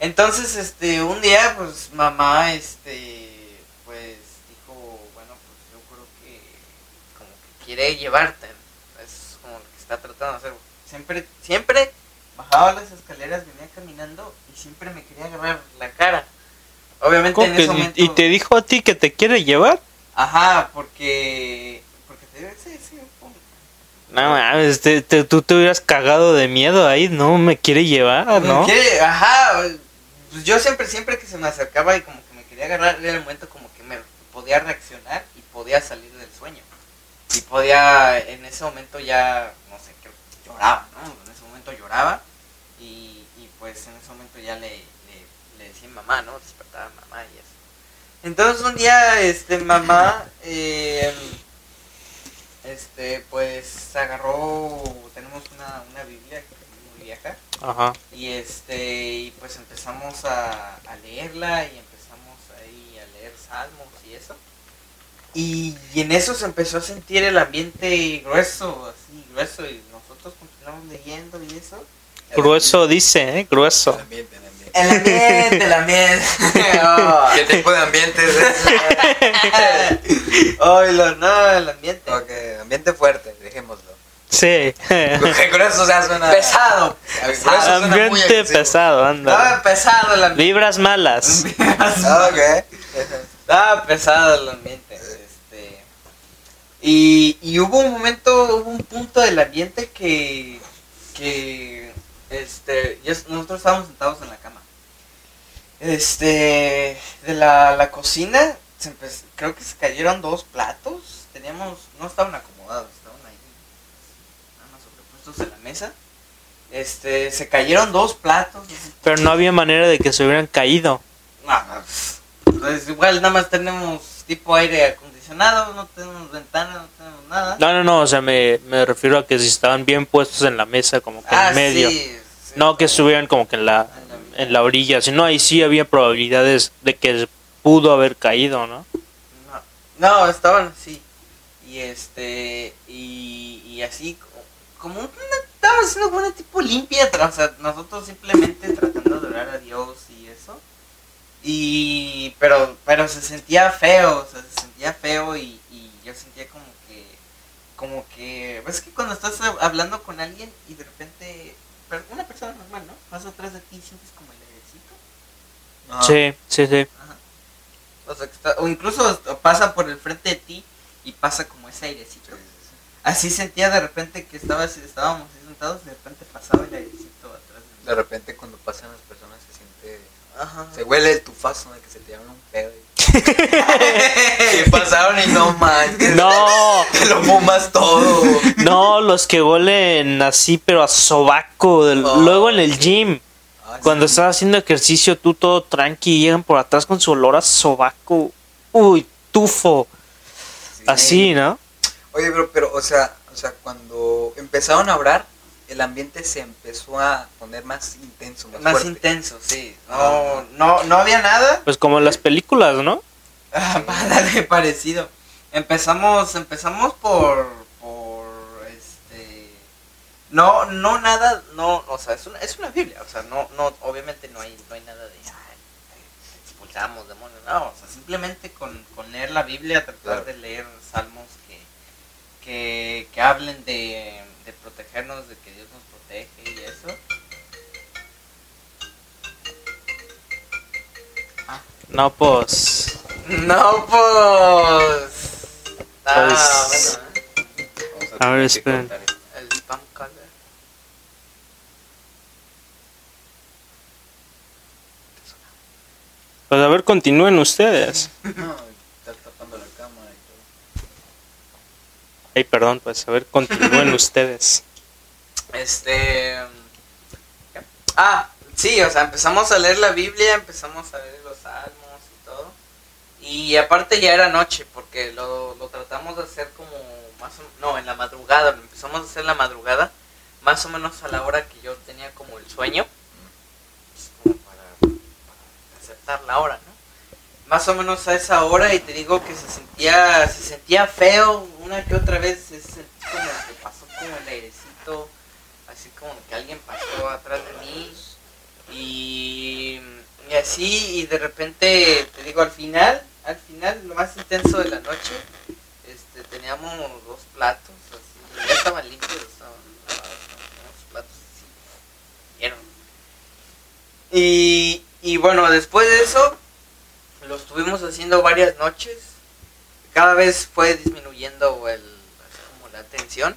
Entonces, este, un día, pues mamá, este, pues dijo, bueno, pues yo creo que como que quiere llevarte. Es como lo que está tratando de hacer. Siempre, siempre bajaba las escaleras, venía caminando y siempre me quería agarrar la cara. Obviamente ¿Cómo en ese momento. ¿Y te dijo a ti que te quiere llevar? Ajá, porque. Porque te digo, sí, sí, pum. No mames, te- te- tú te hubieras cagado de miedo ahí, no me quiere llevar, Me ¿no? quiere- ajá, pues yo siempre, siempre que se me acercaba y como que me quería agarrar, era el momento como que me podía reaccionar y podía salir del sueño. Y podía, en ese momento ya, no sé, creo que lloraba, ¿no? En ese momento lloraba y, y pues en ese momento ya le, le, le decía mamá, ¿no? Despertaba mamá y eso. Entonces un día, este, mamá, eh, este, pues agarró, tenemos una, una Biblia muy vieja Ajá. y este y pues empezamos a, a leerla y empezamos ahí a leer salmos y eso y, y en eso se empezó a sentir el ambiente grueso así grueso y nosotros continuamos leyendo y eso Grueso dice, ¿eh? Grueso. El ambiente, el ambiente. El ambiente el ambiente oh, [LAUGHS] ¿Qué tipo de ambiente es ese? Lo- no el ambiente ok, ambiente fuerte, dejémoslo. Sí. Con eso ya suena... pesado Con eso suena muy Ambiente pesado, estaba anda. pesado el ambiente Vibras malas. [LAUGHS] Ok. Estaba pesado el ambiente. Este, y, y hubo un momento, hubo un punto del ambiente que, que este, nosotros estábamos sentados en la cama. Este, de la, la cocina, se empe- creo que se cayeron dos platos. Teníamos, no estaban acomodados, estaban ahí, nada más sobrepuestos en la mesa. Este, se cayeron dos platos. Pero no había manera de que se hubieran caído. no, pues, igual nada más tenemos tipo aire acondicionado, no tenemos ventana, no tenemos nada. No, no, no, o sea, me, me refiero a que si estaban bien puestos en la mesa, como que ah, en medio. sí, sí. No que estuvieran como que en la, en la orilla, sino ahí sí había probabilidades de que pudo haber caído, ¿no? No, no, estaban así. Y este, y, así, como, una, estaba haciendo como una tipo limpia, o sea, nosotros simplemente tratando de orar a Dios y eso. Y, pero, pero se sentía feo, o sea, se sentía feo y, y yo sentía como que, como que, ves que cuando estás hab- hablando con alguien y de repente, una persona normal, ¿no? Pasa atrás de ti sientes como. Ah, Sí, sí, sí. Ajá. O sea, que está, o incluso pasa por el frente de ti y pasa como ese airecito. Así sentía de repente que estaba, estábamos así sentados, de repente pasaba el airecito atrás de De repente cuando pasan las personas se siente... Ajá. Se huele el tufazo de que se tiraron un pedo. y- Que [LAUGHS] [LAUGHS] pasaron y no manches. No, Te [LAUGHS] lo fumas todo. no, los que huelen así, pero a sobaco. Oh. Luego en el gym, Ah, cuando sí. estás haciendo ejercicio, tú todo tranqui, y llegan por atrás con su olor a sobaco. Uy, tufo. Sí. Así, ¿no? Oye, bro, pero, o sea, o sea, cuando empezaron a orar, el ambiente se empezó a poner más intenso, más, Más fuerte. intenso, sí. No, no, no había nada. Pues como en las películas, ¿no? Ah, [LAUGHS] Ándale, parecido. Empezamos, empezamos por, no, no nada, no, o sea, es una, es una Biblia, o sea, no, no, obviamente no hay, no hay nada de, ay, expulsamos demonios, no, o sea, simplemente con, con leer la Biblia, tratar Claro. de leer salmos que, que, que hablen de, de protegernos, de que Dios nos protege y eso. No, pues. No, pues. Ah, Pues- bueno, ¿eh? Vamos A ver, esperen. cortar esto. El spam caller. Pues a ver, continúen ustedes. No, está tapando la cámara y todo. Ay, perdón, pues a ver, continúen [LAUGHS] ustedes. Este. Ah, sí, o sea, empezamos a leer la Biblia, empezamos a leer los salmos y todo. Y aparte ya era noche, porque lo, lo tratamos de hacer como más o No, en la madrugada, lo empezamos a hacer en la madrugada, más o menos a la hora que yo tenía como el sueño. pues, como para, la hora, ¿no? Más o menos a esa hora y te digo que se sentía, se sentía feo una que otra vez, se sentí como que pasó como el airecito así como que alguien pasó atrás de mí. Y, así y de repente te digo al final al final lo más intenso de la noche este teníamos dos platos así ya estaban limpios estaban lavados, platos así y y bueno después de eso lo estuvimos haciendo varias noches. Cada vez fue disminuyendo el como la tensión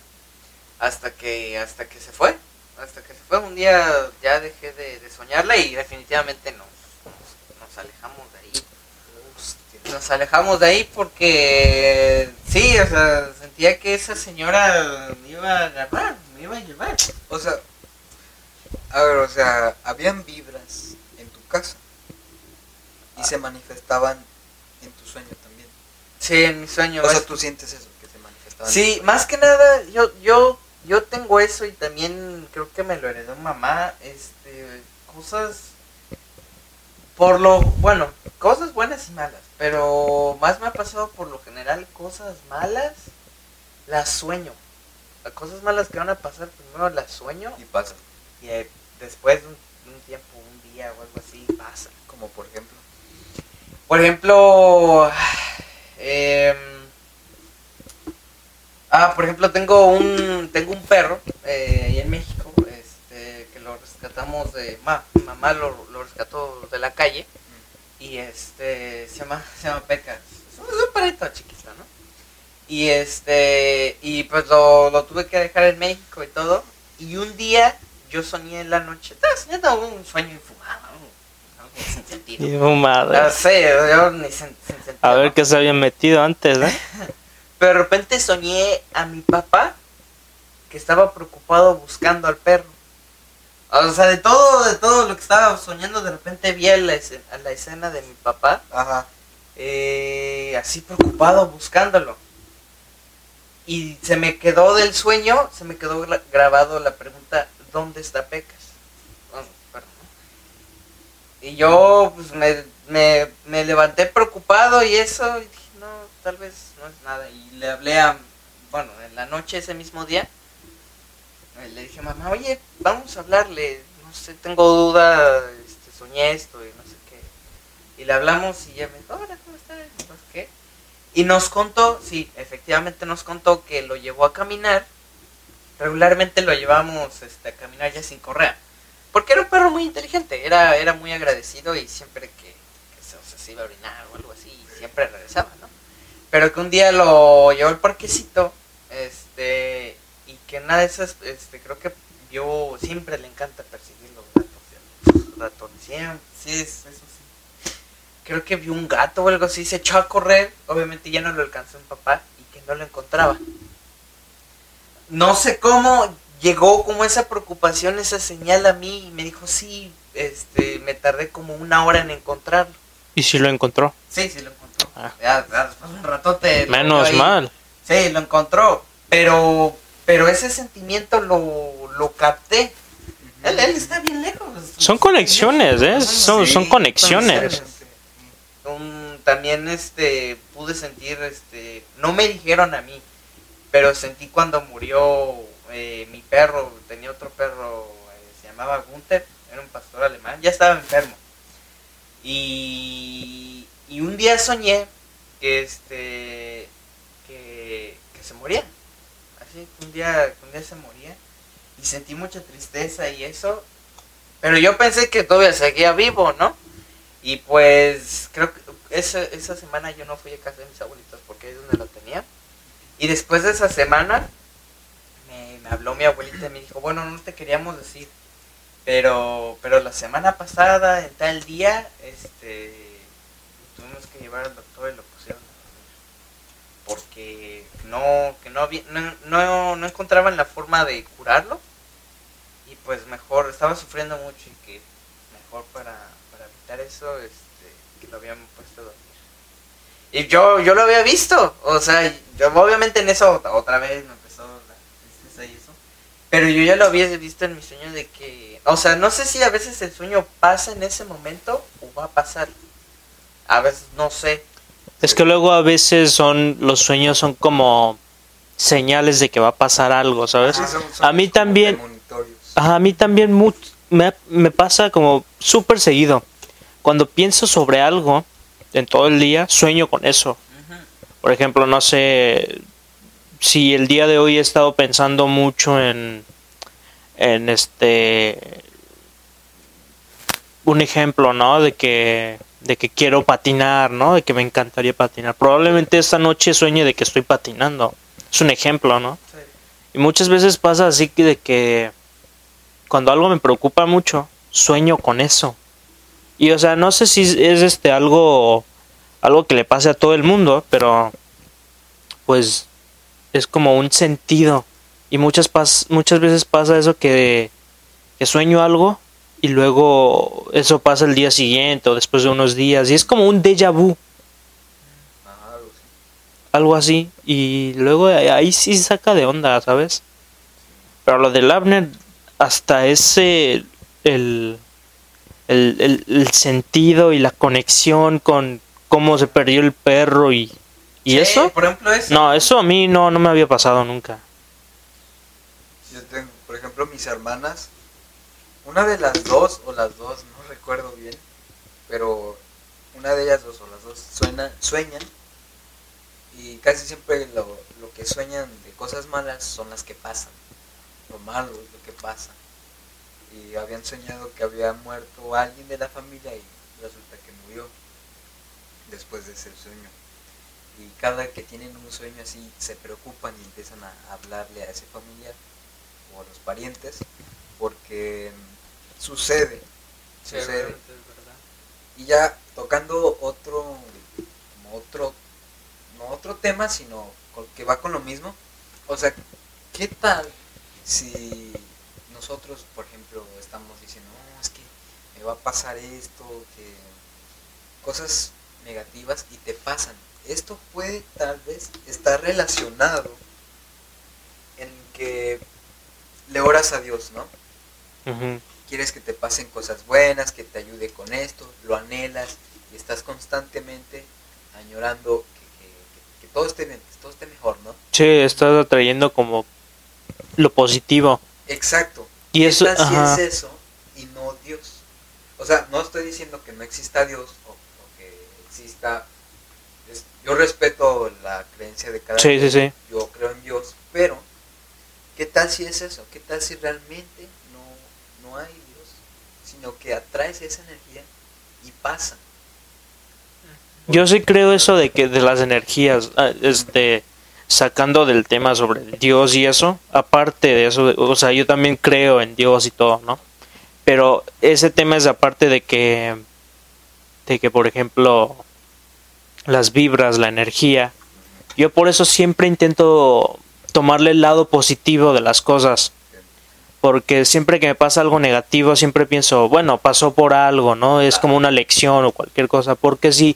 hasta que hasta que se fue hasta que se fue. Un día ya dejé de, de soñarla y definitivamente nos, nos, nos alejamos de ahí. Nos alejamos de ahí porque sí o sea sentía que esa señora me iba a agarrar me iba a llevar. O sea, a ver, o sea, habían vibras y se manifestaban en tu sueño también. sí en mi sueño O sea, tú sientes eso, que se manifestaban. Sí, más que nada, yo, yo, yo tengo eso y también creo que me lo heredó mamá, este, cosas, por lo, bueno, cosas buenas y malas, pero más me ha pasado por lo general cosas malas, las sueño. Las cosas malas que van a pasar primero las sueño Y pasa, y eh, después de un, o algo así, pasa. como por ejemplo. Por ejemplo, em, ah, por ejemplo, tengo un tengo un perro eh, ahí en México, este, que lo rescatamos de, ma, mamá lo, rescató de la calle y este se llama se llama Pecas, es un, es un perrito chiquito, ¿no? Y este y pues lo, lo tuve que dejar en México y todo y un día yo soñé en la noche, estaba soñando un sueño infumado, algo sin sentido. Oh, madre. Ya sé, yo ni sin sentido. A ver qué se había metido antes, ¿eh? [LAUGHS] Pero de repente soñé a mi papá que estaba preocupado buscando al perro. O sea, de todo, de todo lo que estaba soñando, de repente vi a la escena, a la escena de mi papá Ajá. eh, así preocupado buscándolo. Y se me quedó del sueño, se me quedó gra- grabado la pregunta, ¿dónde está Pecas? Y yo pues me, me, me levanté preocupado y eso, y dije, no, tal vez no es nada. Y le hablé a, bueno, en la noche ese mismo día, eh, le dije, mamá, oye, vamos a hablarle, no sé, tengo duda, este, soñé esto y no sé qué. Y le hablamos y ella me dijo, hola, ¿cómo estás? Qué. Y nos contó, sí, efectivamente nos contó que lo llevó a caminar. Regularmente lo llevamos este, a caminar ya sin correa. Porque era un perro muy inteligente, era, era muy agradecido y siempre que, se, iba a orinar o algo así, siempre regresaba, ¿no? Pero que un día lo llevó al parquecito, este, y que una de esas, este, creo que vio, siempre le encanta perseguir los gatos, los ratones, siempre, sí, es- eso sí. Creo que vio un gato o algo así, se echó a correr, obviamente ya no lo alcanzó un papá y que no lo encontraba. No sé cómo llegó como esa preocupación, esa señal a mí y me dijo, sí, este, me tardé como una hora en encontrarlo. Y si lo encontró. Sí, sí lo encontró. Ah. Ya, ya un ratote. Menos mal. Sí, lo encontró. Pero, pero ese sentimiento lo, lo capté. Él, él está bien lejos. Son conexiones, ¿eh? Son, Sí, son conexiones. Un- también este pude sentir este no me dijeron a mí pero sentí cuando murió eh, mi perro tenía otro perro eh, se llamaba Gunther era un pastor alemán ya estaba enfermo y, y un día soñé que este que, que se moría así un día un día se moría y sentí mucha tristeza y eso pero yo pensé que todavía seguía vivo no y pues creo que esa, esa semana yo no fui a casa de mis abuelitos porque es donde lo tenía. Y después de esa semana me, habló mi abuelita y me dijo, bueno, no te queríamos decir, pero, pero la semana pasada, en tal día, este, tuvimos que llevar al doctor y lo pusieron. Porque no, que no, había, no, no, no encontraban la forma de curarlo. Y pues mejor, estaba sufriendo mucho y que mejor para, para evitar eso, este, que lo habían puesto dormir. Y yo, yo lo había visto, o sea, yo obviamente en eso otra, vez me empezó la tristeza y eso. Pero yo ya lo había visto en mi sueño de que, o sea, no sé si a veces el sueño pasa en ese momento o va a pasar. A veces no sé. Es que luego a veces son los sueños son como señales de que va a pasar algo, ¿sabes? Sí, son- son A mí también-. Ajá, a mí también me, me pasa como súper seguido. Cuando pienso sobre algo en todo el día, sueño con eso. Por ejemplo, no sé si el día de hoy he estado pensando mucho en, en este, un ejemplo, ¿no? De que, de que quiero patinar, ¿no? De que me encantaría patinar. Probablemente esta noche sueñe de que estoy patinando. Es un ejemplo, ¿no? Y muchas veces pasa así que de que cuando algo me preocupa mucho, sueño con eso. Y o sea, no sé si es este algo algo que le pase a todo el mundo, pero pues es como un sentido. Y muchas pas- muchas veces pasa eso que, que sueño algo y luego eso pasa el día siguiente o después de unos días y es como un déjà vu, algo así y luego ahí sí saca de onda, ¿sabes? Pero lo del Abner hasta ese el, el, el, el sentido y la conexión con cómo se perdió el perro y, y Sí, eso. Por ejemplo, eso. No, eso a mí no, no me había pasado nunca. Yo tengo, por ejemplo, mis hermanas, una de las dos o las dos, no recuerdo bien, pero una de ellas dos o las dos suena, sueñan y casi siempre lo, lo que sueñan de cosas malas son las que pasan, lo malo es lo que pasa. Y habían soñado que había muerto alguien de la familia y resulta que murió después de ese sueño. Y cada que tienen un sueño así se preocupan y empiezan a hablarle a ese familiar o a los parientes porque sucede, Sí, sucede. verdad. Y ya tocando otro, como otro, no otro tema, sino que va con lo mismo. O sea, ¿qué tal si nosotros, por ejemplo, estamos diciendo, no, es que me va a pasar esto, que cosas negativas y te pasan? Esto puede tal vez estar relacionado en que le oras a Dios, ¿no? Quieres que te pasen cosas buenas, que te ayude con esto, lo anhelas y estás constantemente añorando que, que- que- que todo esté bien, que todo esté mejor, ¿no? Sí, estás atrayendo como lo positivo. Exacto. Y ¿Qué eso, tal si ajá. es eso y no Dios? O sea, no estoy diciendo que no exista Dios o, o que exista... es- yo respeto la creencia de cada Sí, sí, sí. yo creo en Dios, pero ¿qué tal si es eso? ¿Qué tal si realmente no, no hay Dios? Sino que atraes esa energía y pasa. Yo sí creo eso de que de las energías, ah, este, sacando del tema sobre Dios y eso, aparte de eso, o sea, yo también creo en Dios y todo, ¿no? Pero ese tema es aparte de que, de que por ejemplo, las vibras, la energía, yo por eso siempre intento tomarle el lado positivo de las cosas. Porque siempre que me pasa algo negativo, siempre pienso, bueno, pasó por algo, ¿no? Es como una lección o cualquier cosa. Porque si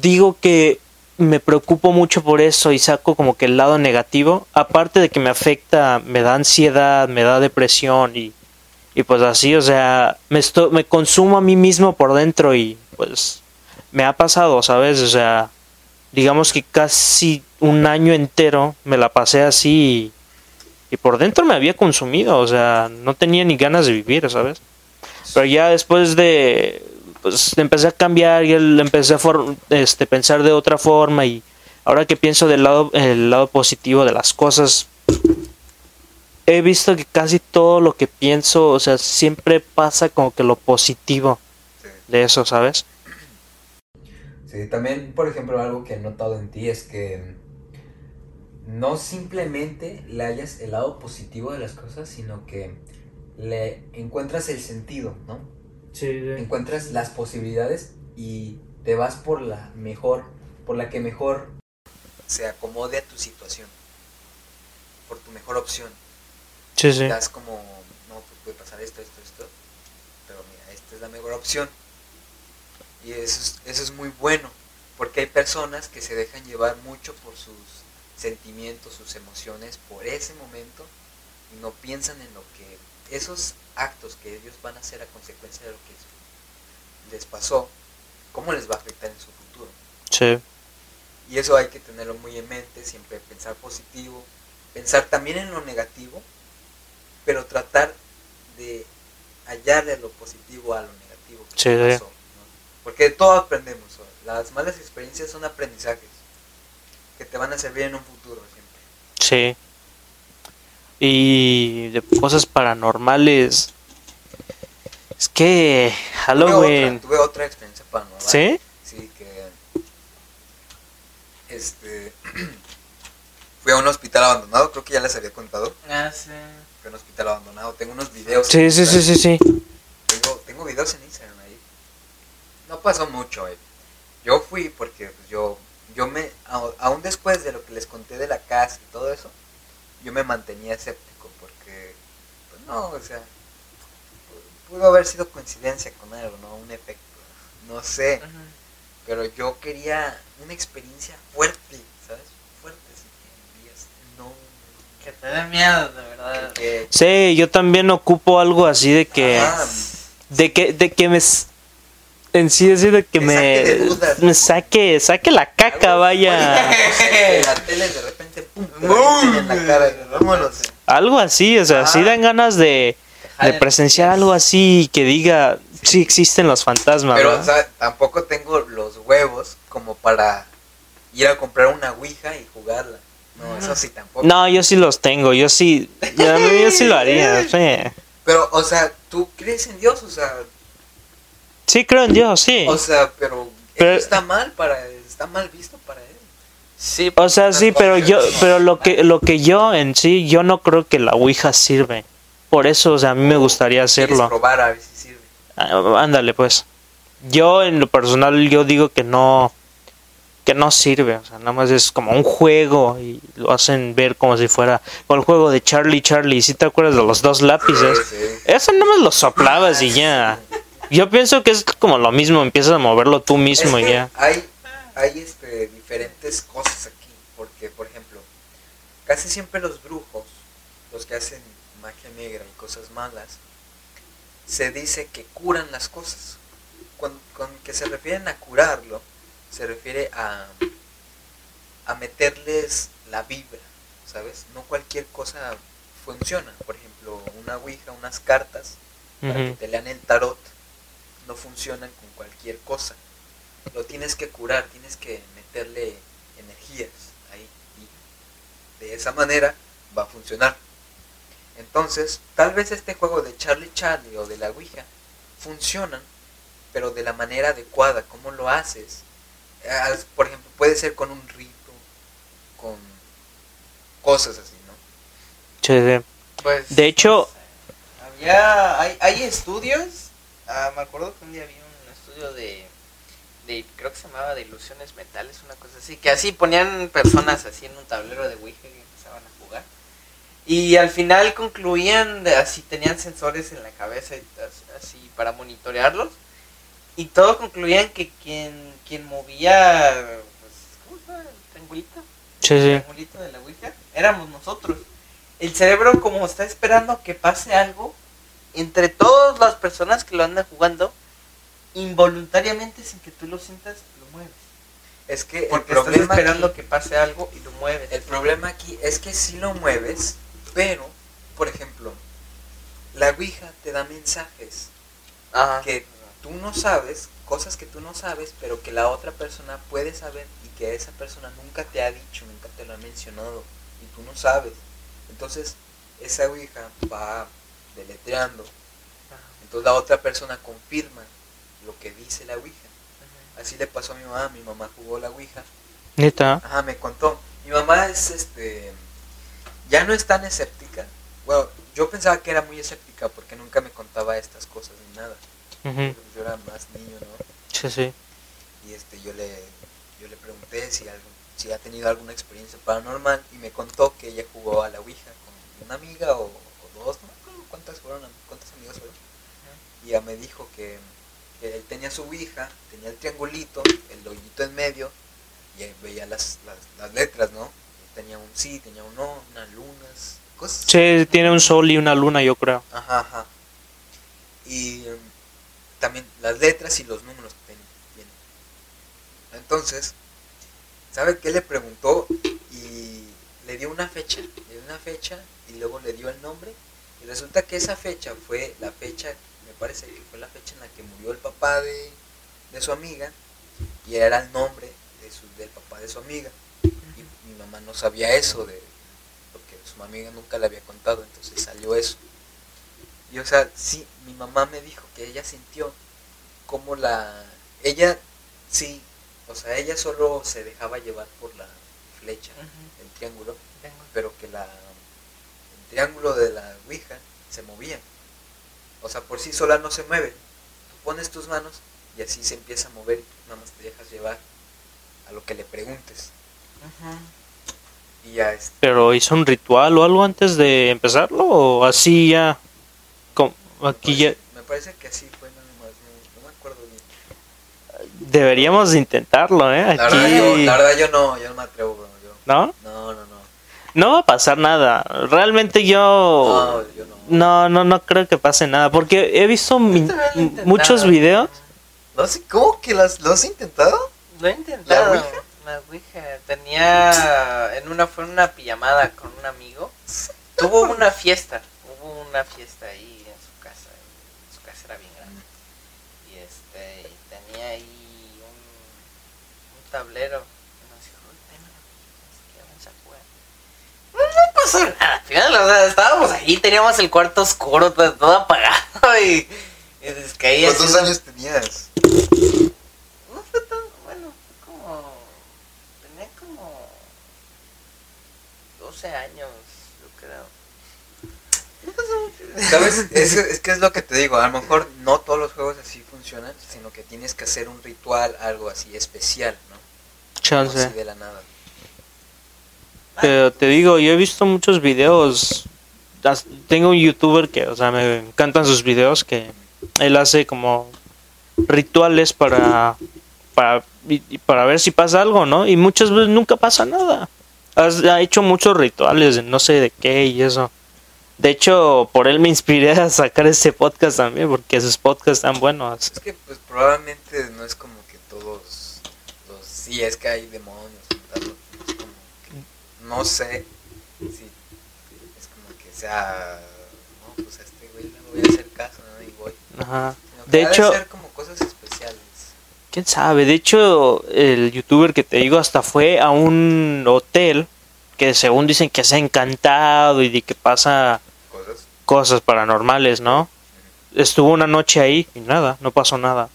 digo que me preocupo mucho por eso y saco como que el lado negativo, aparte de que me afecta, me da ansiedad, me da depresión y, y pues así, o sea, me, esto, me consumo a mí mismo por dentro y pues me ha pasado, ¿sabes? O sea, digamos que casi un año entero me la pasé así y, y por dentro me había consumido, o sea, no tenía ni ganas de vivir, ¿sabes? Pero ya después de pues empecé a cambiar y el- empecé a este, pensar de otra forma y ahora que pienso del lado, el lado positivo de las cosas, he visto que casi todo lo que pienso, o sea, siempre pasa como que lo positivo de eso, ¿sabes? Sí, también, por ejemplo, algo que he notado en ti es que no simplemente le hayas el lado positivo de las cosas, sino que le encuentras el sentido, ¿no? Sí, Encuentras las posibilidades y te vas por la mejor, por la que mejor se acomode a tu situación, por tu mejor opción. Sí, sí. Das como, no, pues puede pasar esto, esto, esto, pero mira, esta es la mejor opción. Y eso es, eso es muy bueno, porque hay personas que se dejan llevar mucho por sus sentimientos, sus emociones, por ese momento, y no piensan en lo que, esos actos que ellos van a hacer a consecuencia de lo que les pasó, cómo les va a afectar en su futuro. Sí. Y eso hay que tenerlo muy en mente, siempre pensar positivo, pensar también en lo negativo, pero tratar de hallarle lo positivo a lo negativo que Sí, pasó, ¿no? Porque de todo aprendemos, las malas experiencias son aprendizajes que te van a servir en un futuro siempre. Sí. Y de cosas paranormales. Es que Tuve otra, Halloween. tuve otra experiencia paranormal. ¿Sí? Sí, que este [CLEARS THROAT] fui a un hospital abandonado, creo que ya les había contado. Ah, sí. Fui a un hospital abandonado, tengo unos videos. Sí, sí, sí, sí, sí. Tengo, tengo videos en Instagram ahí. No pasó mucho, eh. Yo fui porque pues, yo, yo me, aún después de lo que les conté de la casa y todo eso, yo me mantenía escéptico porque, pues no, o sea, pu- pudo haber sido coincidencia con algo, ¿no? Un efecto, no sé, pero yo quería una experiencia fuerte, ¿sabes? Fuerte, así que días, no, Que te dé miedo, de verdad. que, Sí, yo también ocupo algo así de que. Ajá. De que, de que me. En sí, decir de que me. saque, saque la caca, vaya. [LAUGHS] La tele de repente, pum, te la en la cara, vámonos. Algo así, o sea, sí Ah. dan ganas de, de jalen presenciar algo así que diga, sí existen los fantasmas, Pero, ¿verdad? o sea, tampoco tengo los huevos como para ir a comprar una ouija y jugarla. No, eso sí tampoco. No, yo sí los tengo, yo sí, yo, yo sí lo haría, [LAUGHS] sí. Pero, o sea, tú crees en Dios, o sea, Sí, creo en Dios, sí. o sea, pero, Pero- eso está mal para, está mal visto para él. Sí, O sea, sí, pero yo, pero lo que, lo que yo en sí, yo no creo que la Ouija sirve. Por eso, o sea, a mí me gustaría hacerlo. probar a ver si sirve. Ah, Ándale, pues. Yo en lo personal, yo digo que no, que no sirve. O sea, nada más es como un juego y lo hacen ver como si fuera con el juego de Charlie Charlie. ¿Sí te acuerdas de los dos lápices? Sí. Eso nada más lo soplabas y ya. [LAUGHS] Yo pienso que es como lo mismo, empiezas a moverlo tú mismo Es y ya. Hay, hay este, diferentes cosas aquí. Porque, por ejemplo, casi siempre los brujos, los que hacen magia negra y cosas malas, se dice que curan las cosas. Con, con que se refieren a curarlo, se refiere a, a meterles la vibra, ¿sabes? No cualquier cosa funciona. Por ejemplo, una ouija, unas cartas, para que te lean el tarot, no funcionan con cualquier cosa. Lo tienes que curar, tienes que meterle energías ahí. Y de esa manera va a funcionar. Entonces, tal vez este juego de Charlie Charlie o de la Ouija funcionan, pero de la manera adecuada. ¿Cómo lo haces? Por ejemplo, puede ser con un rito, con cosas así, ¿no? Sí, sí. Pues, De hecho- había, hay, hay estudios. Ah, me acuerdo que un día vi un estudio de, de, creo que se llamaba de ilusiones mentales, una cosa así, que así ponían personas así en un tablero de Ouija y empezaban a jugar. Y al final concluían, de, así tenían sensores en la cabeza y as- así para monitorearlos. Y todo concluían que quien, quien movía, pues, ¿cómo se llama? triangulito. Sí, El triangulito de la Ouija. Éramos nosotros. El cerebro, como está esperando que pase algo, entre todas las personas que lo andan jugando, involuntariamente, sin que tú lo sientas, lo mueves. Es que el Porque estás problema, esperando aquí, que pase algo y lo mueves. el problema aquí es que sí lo mueves, pero, por ejemplo, la Ouija te da mensajes Ajá. que tú no sabes, cosas que tú no sabes, pero que la otra persona puede saber y que esa persona nunca te ha dicho, nunca te lo ha mencionado y tú no sabes. Entonces, esa Ouija va deletreando. Entonces la otra persona confirma lo que dice la Ouija. Así le pasó a mi mamá, mi mamá jugó la Ouija. Neta. Ajá, me contó. Mi mamá es este ya no es tan escéptica. Bueno, yo pensaba que era muy escéptica porque nunca me contaba estas cosas ni nada. Yo era más niño, ¿no? Sí, sí. y este yo le yo le pregunté si algo, si ha tenido alguna experiencia paranormal y me contó que ella jugó a la ouija con una amiga o, o dos no cuántas fueron cuántas amigas fueron y ella me dijo que, que él tenía su ouija tenía el triangulito el hoyito en medio y ahí veía las, las, las letras no Y tenía un sí tenía un no unas lunas cosas Sí, tiene un sol y una luna, yo creo. Ajá, ajá. Y también las letras y los números que ten- tiene. Entonces, ¿sabe qué le preguntó? Y le dio una fecha, le dio una fecha y luego le dio el nombre. Y resulta que esa fecha fue la fecha, me parece que fue la fecha en la que murió el papá de, de su amiga. Y era el nombre de su, del papá de su amiga. Y mi mamá no sabía eso, de, porque su amiga nunca le había contado, entonces salió eso. Y o sea, sí, mi mamá me dijo que ella sintió como la... Ella, sí, o sea, ella solo se dejaba llevar por la flecha, el triángulo, pero que la, triángulo de la Ouija se movía. O sea, por sí sola no se mueve. Tú pones tus manos y así se empieza a mover y tú nada más te dejas llevar a lo que le preguntes. Ujú. Y ya Pero hizo un ritual o algo antes de empezarlo o así ya. Como aquí me ya. Me parece que así fue nada más, no, no me acuerdo bien. Deberíamos de intentarlo, ¿eh? La verdad, yo, Aquí. la verdad yo no, yo no me atrevo, bro. Yo, ¿No? no, no, no. No va a pasar nada. Realmente yo. No, yo no. No, no, no creo que pase nada. Porque he visto mi- muchos videos. No sé, ¿cómo que las, lo has intentado? Lo he intentado. ¿La Ouija? La Ouija. Tenía. En una. Fue una pijamada con un amigo. Tuvo una fiesta. Hubo una fiesta ahí en su casa. Su casa era bien grande. Y este. y tenía ahí un. Un tablero. Y nos dijo, "Uy, ten una Ouija, así que vamos a jugar". No, no pasó nada. fíjate, o sea, estábamos ahí, teníamos el cuarto oscuro, todo, todo apagado. Y. Y descaía ¿Cuántos así, años tenías? no fue tan, bueno, fue como, tenía como 12 años, yo creo. ¿Sabes? Es, es que es lo que te digo, a lo mejor no todos los juegos así funcionan, sino que tienes que hacer un ritual, algo así especial, ¿no? Chance. así de la nada. Pero te digo, yo he visto muchos videos. Tengo un youtuber que, o sea, me encantan sus videos que él hace como rituales para para para ver si pasa algo, ¿no? Y muchas veces nunca pasa nada. Has- ha hecho muchos rituales, no sé de qué y eso. De hecho, por él me inspiré a sacar este podcast también, porque sus podcasts están buenos. Es que pues probablemente no es como que todos los... Sí, es que hay demonios, y tal, es como que... No sé si es como que sea... No, pues a este güey le voy a hacer caso, ¿no? Y voy. Ajá. Sino que De hecho, ser como cosas especiales. quién sabe. De hecho, el youtuber que te digo hasta fue a un hotel que según dicen que se ha encantado y de que pasa Cosas. cosas paranormales, ¿no? Estuvo una noche ahí y nada, no pasó nada.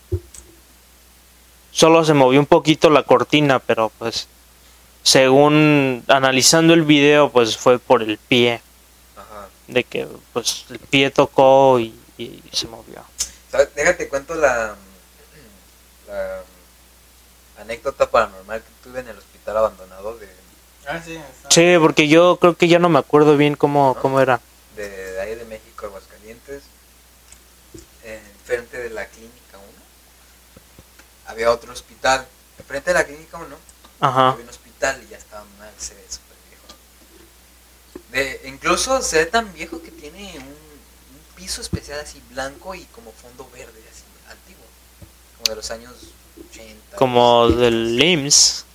Solo se movió un poquito la cortina, pero pues según analizando el video, pues fue por el pie, Ajá. de que pues el pie tocó y, y se movió. ¿Sabes? Déjate cuento la, la anécdota paranormal que tuve en el hospital abandonado de, Ah, sí, está. Sí, porque yo creo que ya no me acuerdo bien cómo, cómo era. de, de ahí de México, Aguascalientes, enfrente de la clínica 1. Había otro hospital. Enfrente de la clínica 1 Ajá. había un hospital hospital y ya estaba mal, se ve súper viejo. De, incluso se ve tan viejo que tiene un, un piso especial así blanco y como fondo verde, así antiguo. Como de los años 80. Como del LIMS,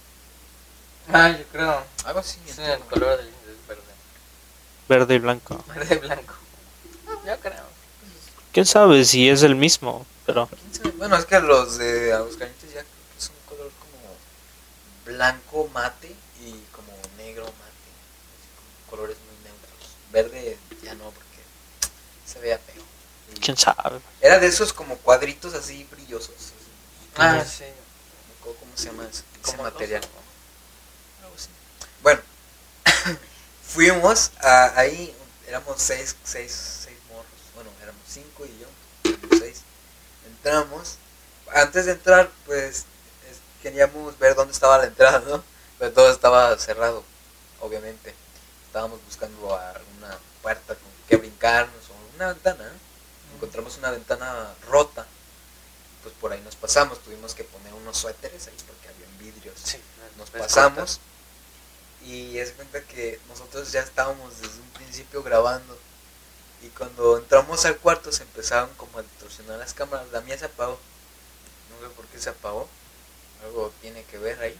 Ah, yo creo. Algo así. Sí, el color del es verde. verde y blanco. Verde y blanco. Yo creo. ¿Quién sabe si es el mismo? Pero ¿Quién sabe? Bueno, es que los de Aguascalientes ya creo que es un color como blanco mate y como negro mate. Así como colores muy neutros. Verde ya no, porque se veía feo. Y quién sabe. Era de esos como cuadritos así brillosos. así. Ah, sí. ¿Cómo se llama ese, material? dos, Algo así. Bueno, [LAUGHS] fuimos a, ahí, éramos seis, seis, seis morros. Bueno, éramos cinco y yo, éramos seis. Entramos. Antes de entrar, pues es- queríamos ver dónde estaba la entrada, ¿no? Pero todo estaba cerrado, obviamente. Estábamos buscando alguna puerta con que brincarnos o una ventana. Encontramos una ventana rota. Pues por ahí nos pasamos. Tuvimos que poner unos suéteres ahí porque había vidrios Sí, nos pasamos y es cuenta que nosotros ya estábamos desde un principio grabando y cuando entramos al cuarto se empezaron como a distorsionar las cámaras la mía se apagó no sé por qué se apagó algo tiene que ver ahí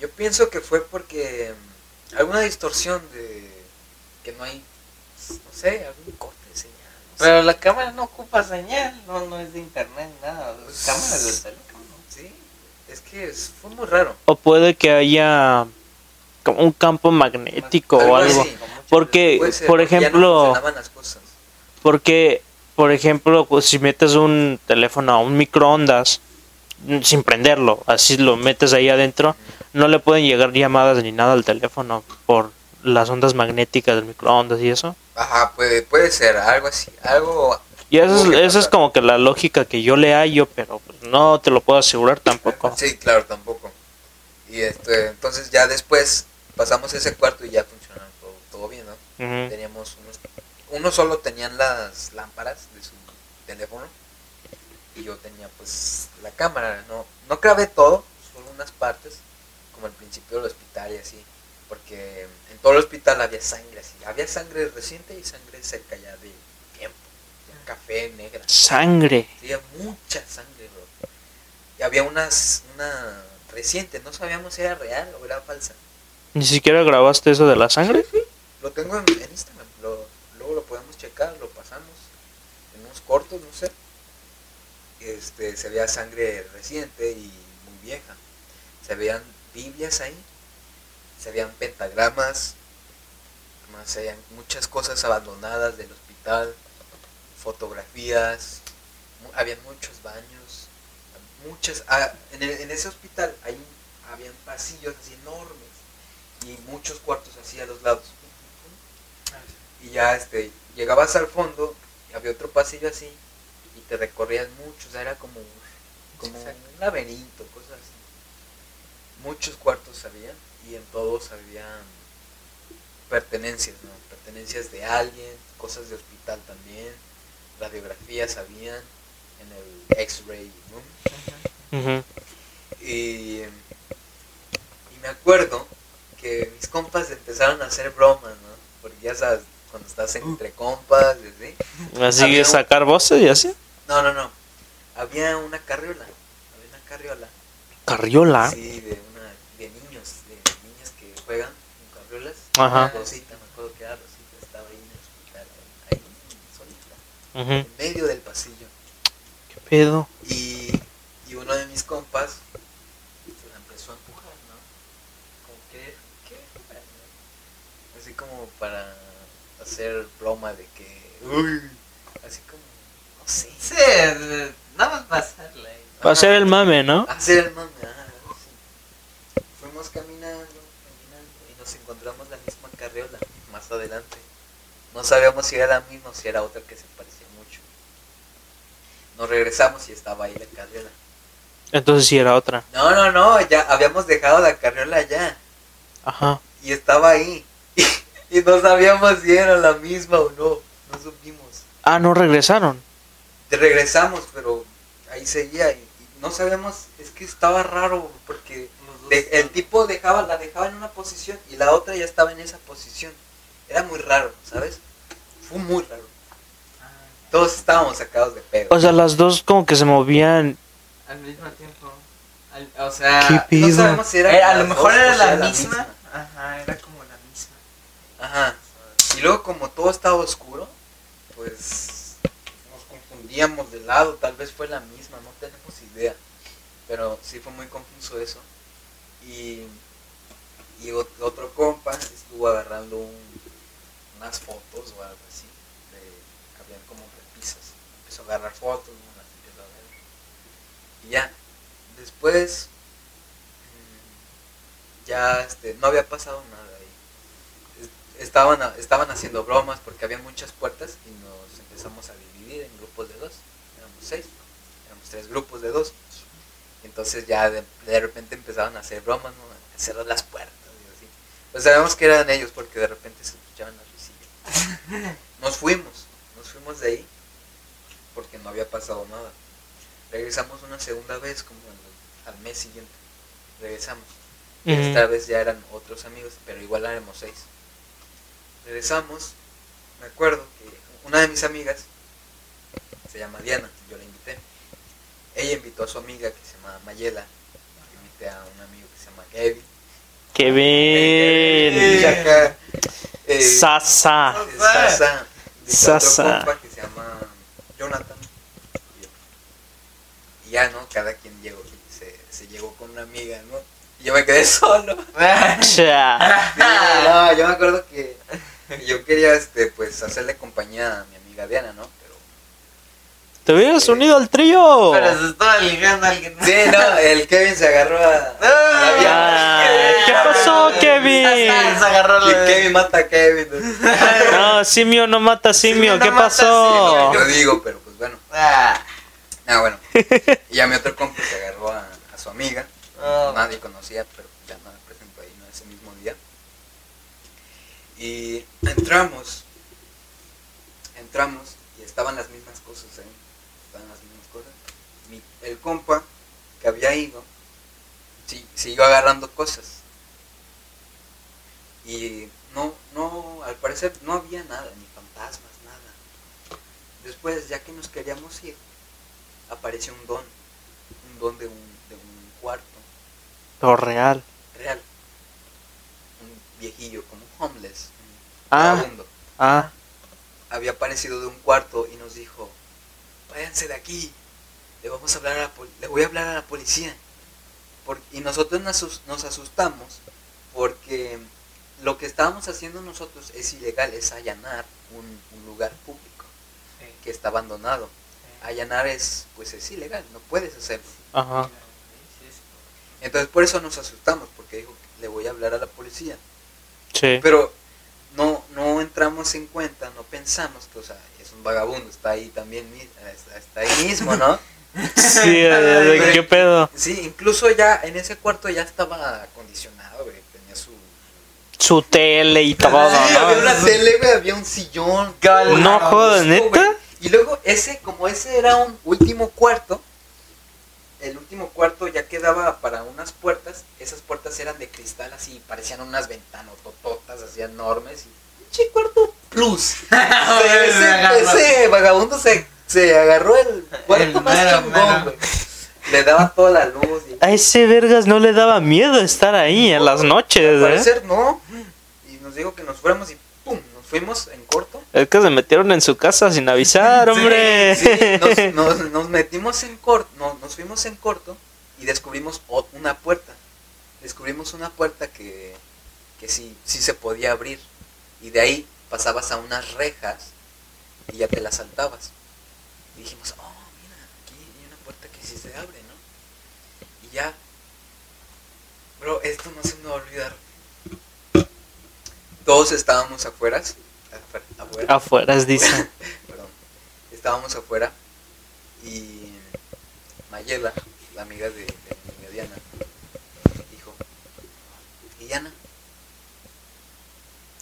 yo pienso que fue porque mm, alguna distorsión de que no hay no sé algún corte de señal no sé. Pero la cámara no ocupa señal, no, no es de internet, nada. Pues- Las cámaras del teléfono. sí es que es- fue muy raro O puede que haya como un campo magnético Algo o algo. así. Porque, ser, por no ejemplo, las cosas porque, por ejemplo, pues, si metes un teléfono a un microondas sin prenderlo, así lo metes ahí adentro, no le pueden llegar llamadas ni nada al teléfono por las ondas magnéticas del microondas y eso. Ajá, puede, puede ser, algo así, algo... Y eso es, eso es como que la lógica que yo le hallo, pero pues, no te lo puedo asegurar tampoco. Sí, claro, tampoco. Y este, entonces ya después pasamos ese cuarto y ya funcionaba todo, todo bien, ¿no? Teníamos unos... Uno solo tenían las lámparas de su teléfono y yo tenía pues la cámara, no, no grabé todo, solo unas partes, como al principio del hospital y así, porque en todo el hospital había sangre así, había sangre reciente y sangre seca ya de tiempo, ya café, negra. Sangre. Sí, había mucha sangre, bro. Y había unas, una reciente, no sabíamos si era real o era falsa. ¿Ni siquiera grabaste eso de la sangre? Lo tengo en, en Instagram, lo- luego lo podemos checar, lo pasamos en unos cortos, no sé. Este, se veía sangre reciente y muy vieja. Se veían Biblias ahí, se veían pentagramas, se veían muchas cosas abandonadas del hospital, fotografías, habían muchos baños, muchas, ah, en, el- en ese hospital hay, habían pasillos así enormes y muchos cuartos así a los lados. Y ya este, llegabas al fondo y había otro pasillo así y te recorrías mucho, o sea, era como, como Exacto. un laberinto, cosas así. Muchos cuartos había y en todos habían pertenencias, ¿no? Pertenencias de alguien, cosas de hospital también, radiografías habían en el X-ray room. Ujú. Y, y me acuerdo que mis compas empezaron a hacer bromas, ¿no? Porque ya sabes, cuando estás entre compas, y así. Así Había sacar voces y así. No, no, no. Había una carriola. Había una carriola. Carriola. Sí, de, una, de niños, de niñas que juegan con carriolas. Ajá. Rosita, me acuerdo que era Rosita, estaba ahí en el hospital, ahí, solita, Ujú. en medio del pasillo. ¿Qué pedo? Y, y uno de mis compas se la empezó a empujar, ¿no? Como que, ¿qué? Así como para hacer broma de que, uy, Sí, eh, nada más pasarla ahí. Para hacer el mame, ¿no? Hacer el mame, ajá, sí. Fuimos caminando, caminando y nos encontramos la misma carriola más adelante. No sabíamos si era la misma o si era otra que se parecía mucho. Nos regresamos y estaba ahí la carriola. Entonces sí era otra. No, no, no, ya habíamos dejado la carriola allá Ajá. y estaba ahí. [LAUGHS] Y, no sabíamos si era la misma o no, no supimos. Ah, no regresaron. Regresamos, pero ahí seguía y, y no sabíamos, es que estaba raro porque de- el tipo dejaba, la dejaba en una posición y la otra ya estaba en esa posición. Era muy raro, ¿sabes? Fue muy raro. Todos estábamos sacados de pedo. O sea, las dos como que se movían. Al mismo tiempo. Al- o sea, ¿Qué no sabemos si era era- a lo mejor dos era la era misma. Ajá, era como la misma. Ajá. Y luego como todo estaba oscuro, pues confundíamos de lado, tal vez fue la misma, no tenemos idea. Pero sí fue muy confuso eso. Y, y ot- otro compa estuvo agarrando un- unas fotos o algo así. De, habían como repisas. Empezó a agarrar fotos, a ver. Y ya, después mm, ya este, no había pasado nada ahí es- estaban, estaban haciendo bromas porque había muchas puertas y nos empezamos a dividir en grupos de dos. Éramos seis, éramos tres grupos de dos. Entonces ya de, de repente empezaban a hacer bromas, ¿no? A cerrar las puertas y así. Pues sabemos que eran ellos porque de repente se escuchaban las risillas. [LAUGHS] Nos fuimos, nos fuimos de ahí porque no había pasado nada. Regresamos una segunda vez como al, al mes siguiente. Regresamos. Ujú. esta vez ya eran otros amigos, pero igual éramos seis. Regresamos, me acuerdo que una de mis amigas se llama Diana, yo la invité. Ella invitó a su amiga que se llama Mayela, yo invité a un amigo que se llama Kevin. Kevin. acá, eh, Sasa. Sasa, otro Sasa. compa que se llama Jonathan. y ya, ¿no? Cada quien llegó, se, se llegó con una amiga, ¿no? Y yo me quedé [LAUGHS] solo. Sí, no, yo me acuerdo que yo quería, este, pues, hacerle compañía a mi amiga Diana, ¿no? ¿Te hubieras unido al trío? Pero se estaba ligando a alguien. sí, no, el Kevin se agarró a, [LAUGHS] a la Ah. ¿Qué pasó, Se Kevin? agarró Y la Kevin mata a Kevin. [LAUGHS] No, simio no mata simio. Simio no ¿Qué pasó? Yo digo, pero pues bueno. Ah, Ah, bueno. [LAUGHS] Y a mi otro compa se agarró a, a su amiga. Oh. Nadie conocía, pero ya no me presentó ahí, ¿no? Ese mismo día. Y entramos. Entramos y estaban las mismas cosas, ¿eh? Estaban las mismas cosas. Mi- el compa que había ido siguió agarrando cosas. Y no, no, al parecer no había nada, ni fantasmas, nada. Después, ya que nos queríamos ir, apareció un don. Un don de un, de un cuarto Lo real. real. Un viejillo, como un homeless. Un Ah. Ah. Había aparecido de un cuarto y nos dijo, váyanse de aquí. Le vamos a hablar a la pol- le voy a hablar a la policía. Por- y nosotros nos, asus- nos asustamos porque lo que estábamos haciendo nosotros es ilegal, es allanar un, un lugar público sí, que está abandonado. sí. Allanar es, pues es ilegal, no puedes hacerlo. Ajá. Entonces por eso nos asustamos, porque dijo, le voy a hablar a la policía. Sí. Pero no, no entramos en cuenta, no pensamos que, o sea, es un vagabundo, está ahí también, está ahí mismo, ¿no? [LAUGHS] Sí, ¿de ¿qué pedo? Sí, incluso ya en ese cuarto ya estaba acondicionado, güey, tenía su... Su tele y todo, Sí, había una ¿no? tele, güey, había un sillón. No jodas, ¿neta? güey. Y luego ese, como ese era un último cuarto, el último cuarto ya quedaba para unas puertas, esas puertas eran de cristal así, parecían unas ventanas tototas así enormes y pinche cuarto plus. [LAUGHS] [LAUGHS] Ese, ese vagabundo se, se agarró el cuarto El más mero, chingón, güey. Le daba toda la luz y A ese vergas no le daba miedo estar ahí en las al noches, ¿eh? parecer no. Y nos dijo que nos fuéramos y pum, nos fuimos en corto. Es que se metieron en su casa sin avisar, hombre. Sí, nos, nos- nos metimos en corto, no, nos fuimos en corto y descubrimos una puerta. Descubrimos una puerta que, que sí, sí se podía abrir. Y de ahí pasabas a unas rejas y ya te las saltabas. Y dijimos, oh, mira, aquí hay una puerta que sí se abre, ¿no? Y ya, bro, esto no se me va a olvidar. Todos estábamos afuera, afuera, afuera Afuera, [LAUGHS] dice. perdón, estábamos afuera y Mayela, la amiga de, Diana, dijo, ¿y Diana?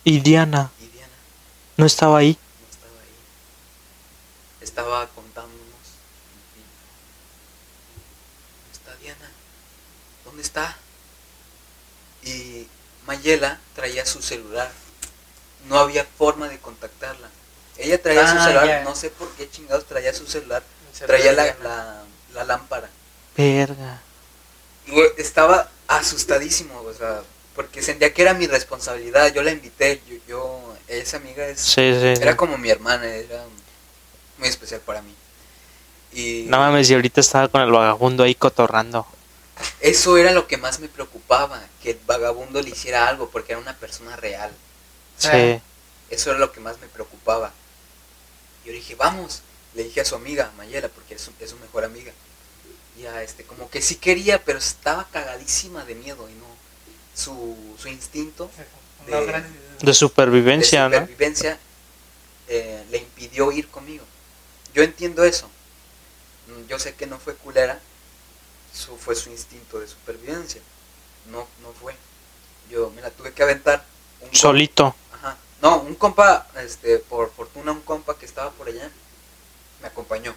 Y Diana ¿Y Diana? no estaba ahí. No estaba ahí. Estaba contándonos. y- ¿Dónde está. Y Mayela traía su celular. No había forma de contactarla. Ella traía su Ah, celular, no sé por qué chingados traía su celular. Traía la, la, la lámpara. Verga. Estaba asustadísimo, o sea, porque sentía que era mi responsabilidad. Yo la invité, yo, yo esa amiga es, Sí, sí. sí. era como mi hermana, era muy especial para mí. Y No mames, y ahorita estaba con el vagabundo ahí cotorrando. Eso era lo que más me preocupaba, que el vagabundo le hiciera algo, porque era una persona real. Sí. Eso era lo que más me preocupaba. Yo le dije, vamos, le dije a su amiga, Mayela, porque es su, es su mejor amiga. Ya, este, como que sí quería, pero estaba cagadísima de miedo y no. Su, su instinto de- supervivencia, de ¿no? supervivencia eh, le impidió ir conmigo. Yo entiendo eso. Mm, Yo sé que no fue culera, su, fue su instinto de supervivencia. No, no fue. Yo me la tuve que aventar. Un compa- Solito. Ajá. No, un compa, este, por fortuna un compa que estaba por allá, me acompañó.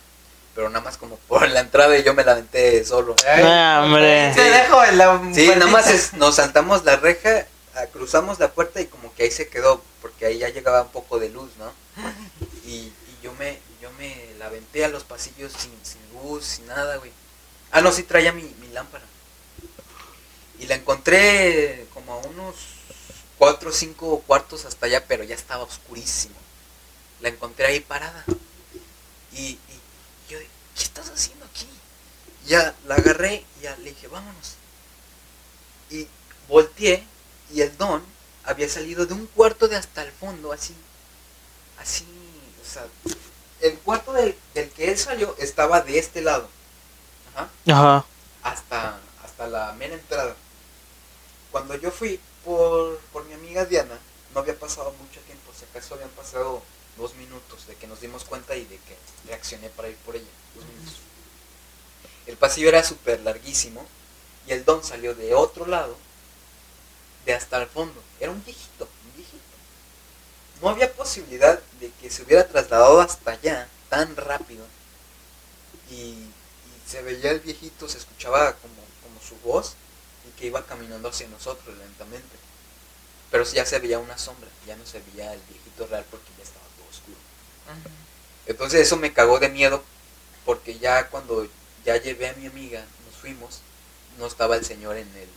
Pero nada más como por la entrada y yo me la aventé solo. Ay, hombre. Dejo la Sí, nada más es- nos saltamos la reja, ah, cruzamos la puerta y como que ahí se quedó, porque ahí ya llegaba un poco de luz, ¿no? [GASPS] Y, y yo me yo me la aventé a los pasillos sin, sin luz, sin nada, güey. Ah, no, sí traía mi, mi lámpara. Y la encontré como a unos cuatro o cinco cuartos hasta allá, pero ya estaba oscurísimo. La encontré ahí parada. Y, y yo, ¿qué estás haciendo aquí? Ya la agarré y ya le dije, vámonos. Y volteé y el don había salido de un cuarto de hasta el fondo, así. Así, o sea, el cuarto del, del que él salió estaba de este lado. Ajá Ajá. hasta, hasta la mera entrada. Cuando yo fui por, por mi amiga Diana, no había pasado mucho tiempo, si acaso habían pasado dos minutos de que nos dimos cuenta y de que reaccioné para ir por ella. Dos minutos. El pasillo era súper larguísimo y el don salió de otro lado, de hasta el fondo. Era un viejito, un viejito. No había posibilidad de que se hubiera trasladado hasta allá tan rápido y, y se veía el viejito, se escuchaba como, como su voz y que iba caminando hacia nosotros lentamente. Pero ya se veía una sombra, ya no se veía el viejito real porque ya estaba todo oscuro. Entonces eso me cagó de miedo porque ya cuando ya llevé a mi amiga, nos fuimos, no estaba el señor en el,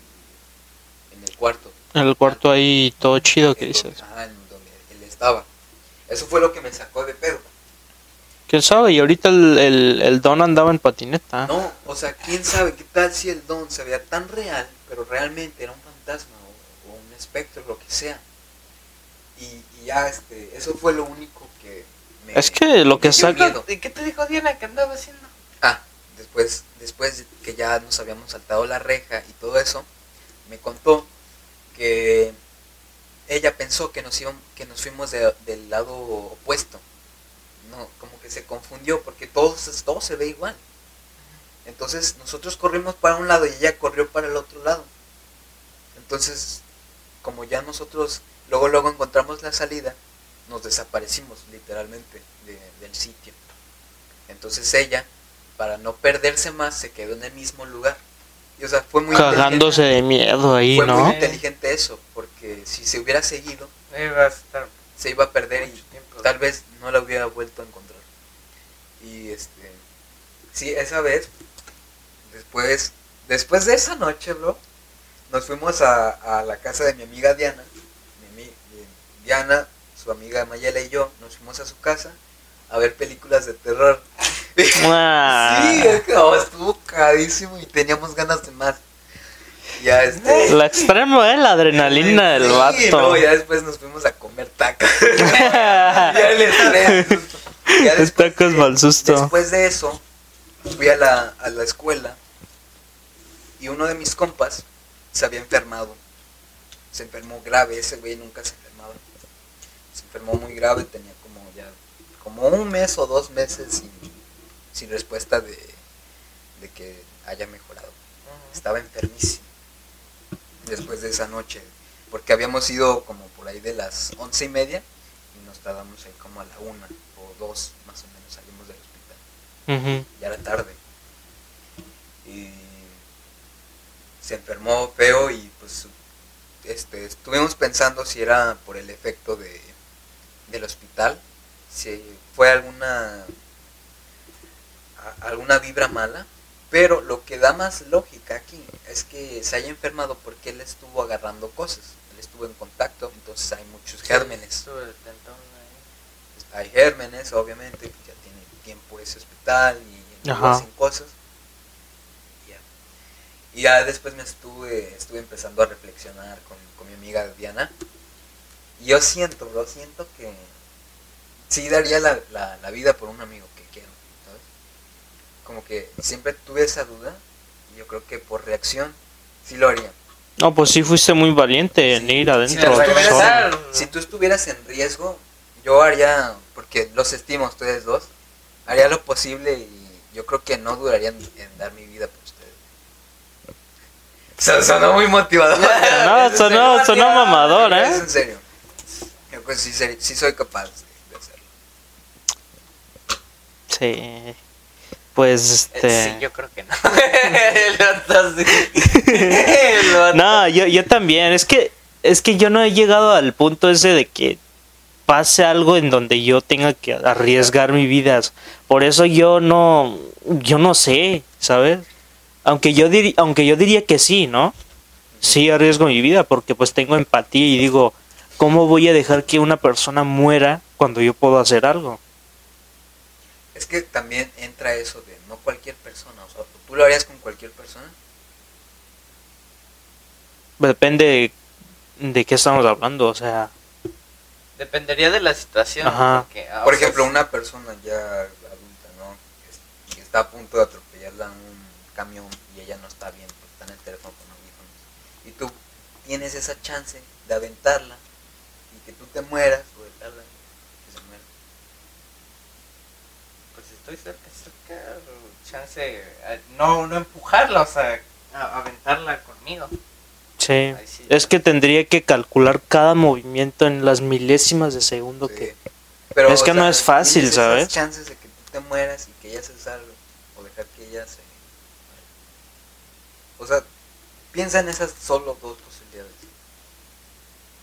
en el cuarto. En el cuarto ahí todo chido que dices. ajá, en donde él estaba. Eso fue lo que me sacó de pedo. ¿Quién sabe? Y ahorita el, el, el don andaba en patineta. No, o sea, quién sabe qué tal si el don se veía tan real, pero realmente era un fantasma o, o un espectro, lo que sea. Y, y ya, este, eso fue lo único que me. Es que lo que saca- miedo. ¿Y qué te dijo Diana que andaba haciendo? Ah, después, después que ya nos habíamos saltado la reja y todo eso, me contó que ella pensó que nos íbamos, que nos fuimos de- del lado opuesto. No, como que se confundió porque todo, se- todo se ve igual. Entonces nosotros corrimos para un lado y ella corrió para el otro lado. Entonces, como ya nosotros luego luego encontramos la salida, nos desaparecimos literalmente de- del sitio. Entonces ella, para no perderse más, se quedó en el mismo lugar. Y o sea, fue muy Cagándose inteligente. de miedo ahí, Fue ¿no? muy inteligente eso, porque si se hubiera seguido, Iba a estar se iba a perder y tiempo. Tal vez no la hubiera vuelto a encontrar. Y este, sí, esa vez, después, después de esa noche, bro, nos fuimos a, a la casa de mi amiga Diana, mi, mi- Diana, su amiga Mayela y yo, nos fuimos a su casa a ver películas de terror. [LAUGHS] [LAUGHS] Sí, es que oh, estuvo cagadísimo y teníamos ganas de más. Ya este. [LAUGHS] La extremo, ¿eh? La adrenalina del Sí, vato. no, ya después nos fuimos a comer tacos. [LAUGHS] ya estrés. Ya Los tacos mal susto. Después de eso, fui a la, a la escuela y uno de mis compas se había enfermado. Se enfermó grave, ese güey nunca se enfermaba. Se enfermó muy grave, tenía como ya, como un mes o dos meses sin, sin respuesta de, de que haya mejorado. Estaba enfermísimo después de esa noche, porque habíamos ido como por ahí de las once y media y nos tardamos ahí como a la una o dos más o menos salimos del hospital, Ujú. ya era tarde. Y se enfermó feo y pues este, estuvimos pensando si era por el efecto de, del hospital, si fue alguna a- alguna vibra mala, pero lo que da más lógica aquí es que se haya enfermado porque él estuvo agarrando cosas, él estuvo en contacto, entonces hay muchos gérmenes. Hay gérmenes, obviamente, ya tiene tiempo ese hospital y sin cosas. Y ya. Y ya después me estuve, estuve empezando a reflexionar con, con mi amiga Diana. Y yo siento, bro, siento que sí daría la, la, la vida por un amigo. Como que siempre tuve esa duda y yo creo que por reacción sí lo haría. No, pues sí fuiste muy valiente en Sí, ir adentro. regresar. Si tú estuvieras en riesgo, yo haría, porque los estimo a ustedes dos, haría lo posible y yo creo que no durarían en dar mi vida por ustedes. So- Sonó muy motivador. [LAUGHS] No, sonó, sonó mamador, Es ¿eh? en serio. Yo pues sí, sí soy capaz de hacerlo. Sí. Pues Eh, este. Sí, yo creo que no. [LAUGHS] No, yo, yo también. Es que, es que yo no he llegado al punto ese de que pase algo en donde yo tenga que arriesgar mi vida. Por eso yo no, yo no sé, ¿sabes? Aunque yo, aunque yo diría que sí, ¿no? Sí arriesgo mi vida porque pues tengo empatía y digo, ¿cómo voy a dejar que una persona muera cuando yo puedo hacer algo? Es que también entra eso de no cualquier persona. O sea, ¿tú lo harías con cualquier persona? Depende de, de qué estamos hablando, o sea, Dependería de la situación. Ajá. porque, ah, Por sea, ejemplo, una persona ya adulta, ¿no? Que es- Que está a punto de atropellarla un camión y ella no está bien porque está en el teléfono con audífonos. Y tú tienes esa chance de aventarla y que tú te mueras o dejarla que se muera. Pues si estoy cerca, cerca, chance. eh, No, no empujarla, o sea, a- aventarla conmigo. sí. Es que tendría que calcular cada movimiento en las milésimas de segundo Sí. que... Pero, Es que no es fácil, ¿sabes? Chances de que tú te mueras y que ella se salve o dejar que ella se. O sea, piensa en esas solo dos posibilidades.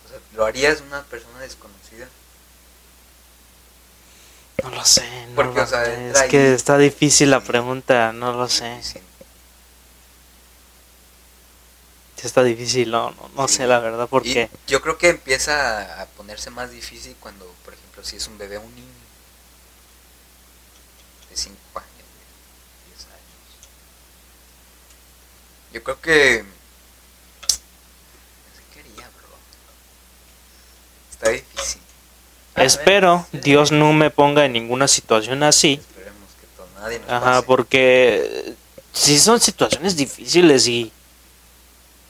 O sea, ¿lo harías una persona desconocida? No lo sé, no Porque, lo o sea, sé. Es que está difícil la pregunta, no lo sé. Sí. Está difícil, no, no, no Sí. sé la verdad por Y qué. yo creo que empieza a ponerse más difícil cuando, por ejemplo, si es un bebé o un niño de 5 años, de 10 años. Yo creo que... No sé qué haría, bro. Está difícil. Espero. Dios no me ponga en ninguna situación así. Ajá, porque sí son situaciones difíciles y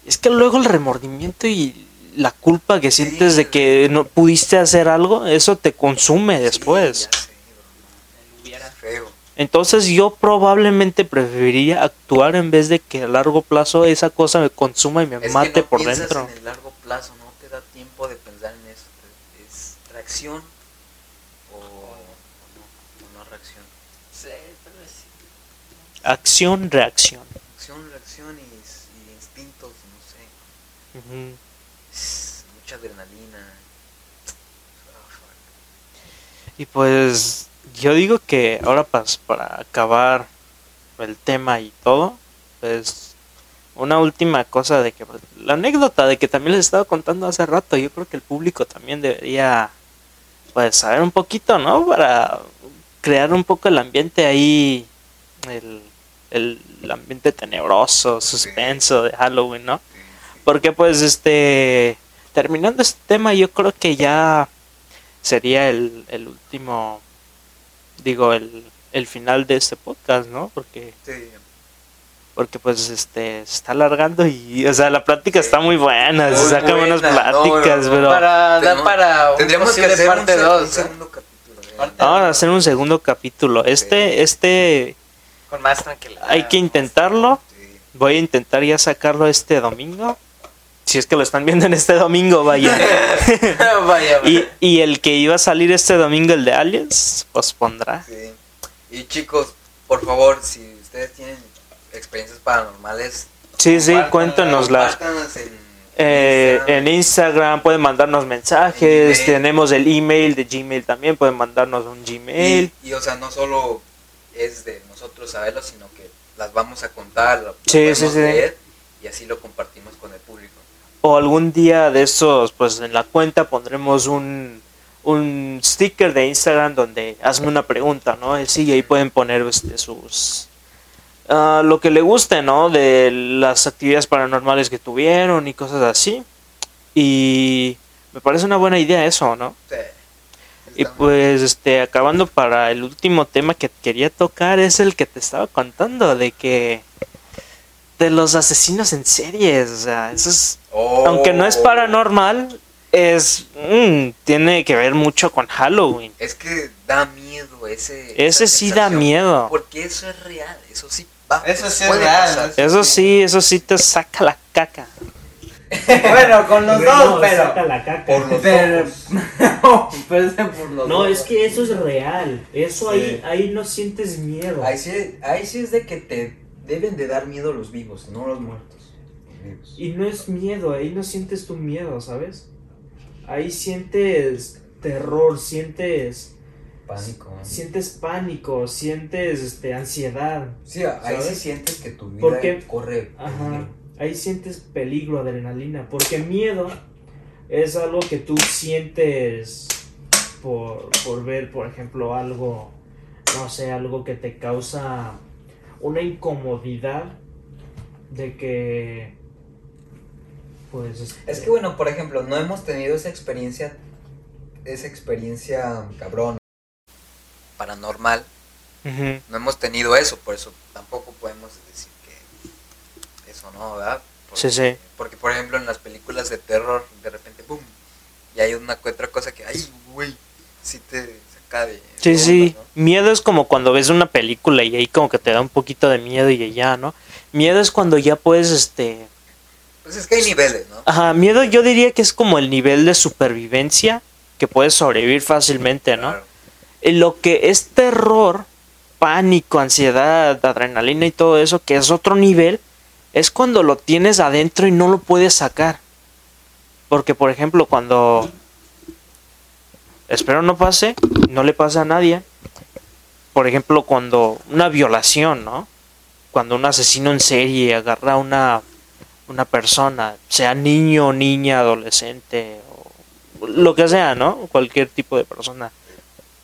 es que luego el remordimiento y la culpa que sientes de que no pudiste hacer algo, eso te consume después. Entonces yo probablemente preferiría actuar en vez de que a largo plazo esa cosa me consuma y me mate por dentro. largo plazo, no te da tiempo de pensar en eso. Es reacción o, o no, o no reacción. Sí, vez sí. Acción, reacción. Acción, reacción y, y instintos, no sé. Mucha adrenalina. Ah. Y pues yo digo que ahora pas- para acabar el tema y todo, pues una última cosa de que pues, la anécdota de que también les estaba contando hace rato, yo creo que el público también debería pues saber un poquito, ¿no? Para crear un poco el ambiente ahí, el, el ambiente tenebroso, suspenso de Halloween, ¿no? Porque pues este terminando este tema yo creo que ya sería el, el último digo el, el final de este podcast, ¿no? Porque porque pues este se está alargando y o sea la plática Sí. está muy buena, se Muy sacan buenas buena, pláticas, no, no, pero Para Tendríamos que hacer un, parte se- un 2. segundo capítulo. ¿eh? Parte- vamos a hacer un segundo capítulo. Este este Con más tranquilidad. hay que intentarlo. Sí. Voy a intentar ya sacarlo este domingo. Si es que lo están viendo en este domingo, vaya. [LAUGHS] vaya, vaya. Y, y el que iba a salir este domingo, el de Aliens, pues pondrá. Sí. Y chicos, por favor, si ustedes tienen experiencias paranormales, Sí, sí, cuéntanoslas. Eh, Instagram. en Instagram pueden mandarnos mensajes, tenemos el email de Gmail también, pueden mandarnos un Gmail. Y, y, o sea, no solo es de nosotros saberlo, sino que las vamos a contar, lo Sí, podemos sí, sí. leer y así lo compartimos con el público. O algún día de estos, pues en la cuenta pondremos un, un sticker de Instagram donde hazme una pregunta, ¿no? Sí, y ahí pueden poner este, sus... ah, lo que le guste, ¿no? De las actividades paranormales que tuvieron y cosas así. Y me parece una buena idea eso, ¿no? Sí. Y pues, este, acabando para el último tema que quería tocar es el que te estaba contando, de que... De los asesinos en series, o sea, eso es... Oh. Aunque no es paranormal, es... mm, tiene que ver mucho con Halloween. Es que da miedo ese. Ese sí da miedo. Porque eso es real, eso sí va. Eso sí es real, pasar. Eso sí, eso sí te saca la caca. [LAUGHS] Bueno, con los No, dos, pero. saca la caca. Por los Pero, es [LAUGHS] por los No, es que eso es real. Eso ahí, Sí. ahí no sientes miedo. Ahí sí, ahí sí es de que te deben de dar miedo los vivos, no los muertos. Los vivos. Y no es miedo, ahí no sientes tu miedo, ¿sabes? Ahí sientes terror, sientes Pánico. sientes pánico, sientes este ansiedad. Sí, ahí sí sientes que tu vida ¿Por qué? corre. Ajá. Ahí sientes peligro, adrenalina, porque miedo es algo que tú sientes por, por ver, por ejemplo, algo, no sé, algo que te causa una incomodidad de que, pues... este, Es que bueno, por ejemplo, no hemos tenido esa experiencia, esa experiencia cabrón. Paranormal, no hemos tenido eso, por eso tampoco podemos decir que eso no, ¿verdad? Porque, Sí, sí. Porque, por ejemplo, en las películas de terror, de repente, ¡pum! Y hay una otra cosa que, ¡ay, güey! Sí te saca de. Sí, sí. Miedo es como cuando ves una película y ahí como que te da un poquito de miedo y ya, ¿no? Miedo es cuando ya puedes, este... Pues es que hay niveles, ¿no? Ajá, miedo yo diría que es como el nivel de supervivencia que puedes sobrevivir fácilmente, ¿no? Claro. Eh, Lo que es terror, pánico, ansiedad, adrenalina y todo eso, que es otro nivel, es cuando lo tienes adentro y no lo puedes sacar. Porque, por ejemplo, cuando... Espero no pase, no le pasa a nadie. Por ejemplo, cuando una violación, ¿no? Cuando un asesino en serie agarra a una, una persona, sea niño, niña, adolescente, o lo que sea, ¿no? Cualquier tipo de persona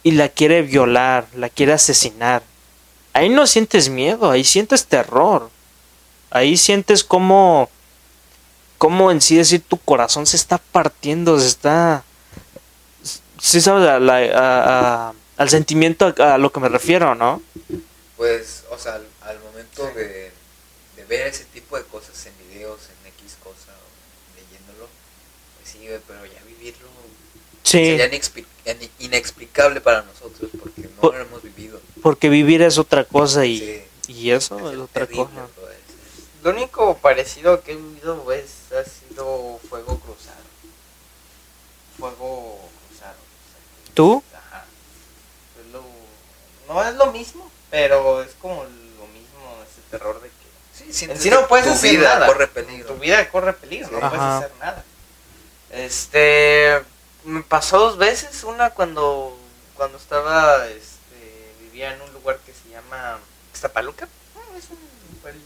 y la quiere violar, la quiere asesinar. Ahí no sientes miedo, ahí sientes terror. Ahí sientes como como en sí decir tu corazón se está partiendo, se está sí sabes a la- a- a- al sentimiento a, lo que me refiero, ¿no? Pues, o sea, al, al momento de, de ver ese tipo de cosas en videos, en X cosa, o leyéndolo, pues sí, pero ya vivirlo Sí, sería inexplicable para nosotros porque no Por- lo hemos vivido. porque vivir es otra cosa y, Sí, y eso es es otra terrible, cosa. pues. Lo único parecido que he vivido es, ha sido fuego cruzado. Fuego cruzado. o sea, ¿Tú? Ajá. Es lo- no es lo mismo, pero es como lo mismo, ese terror de que Sí, en sí no puedes tu hacer vida nada. corre peligro. Tu vida corre peligro, no puedes hacer nada. Este, me pasó dos veces, una cuando cuando estaba este vivía en un lugar que se llama Extapaluca. Ah, es un lugar ahí.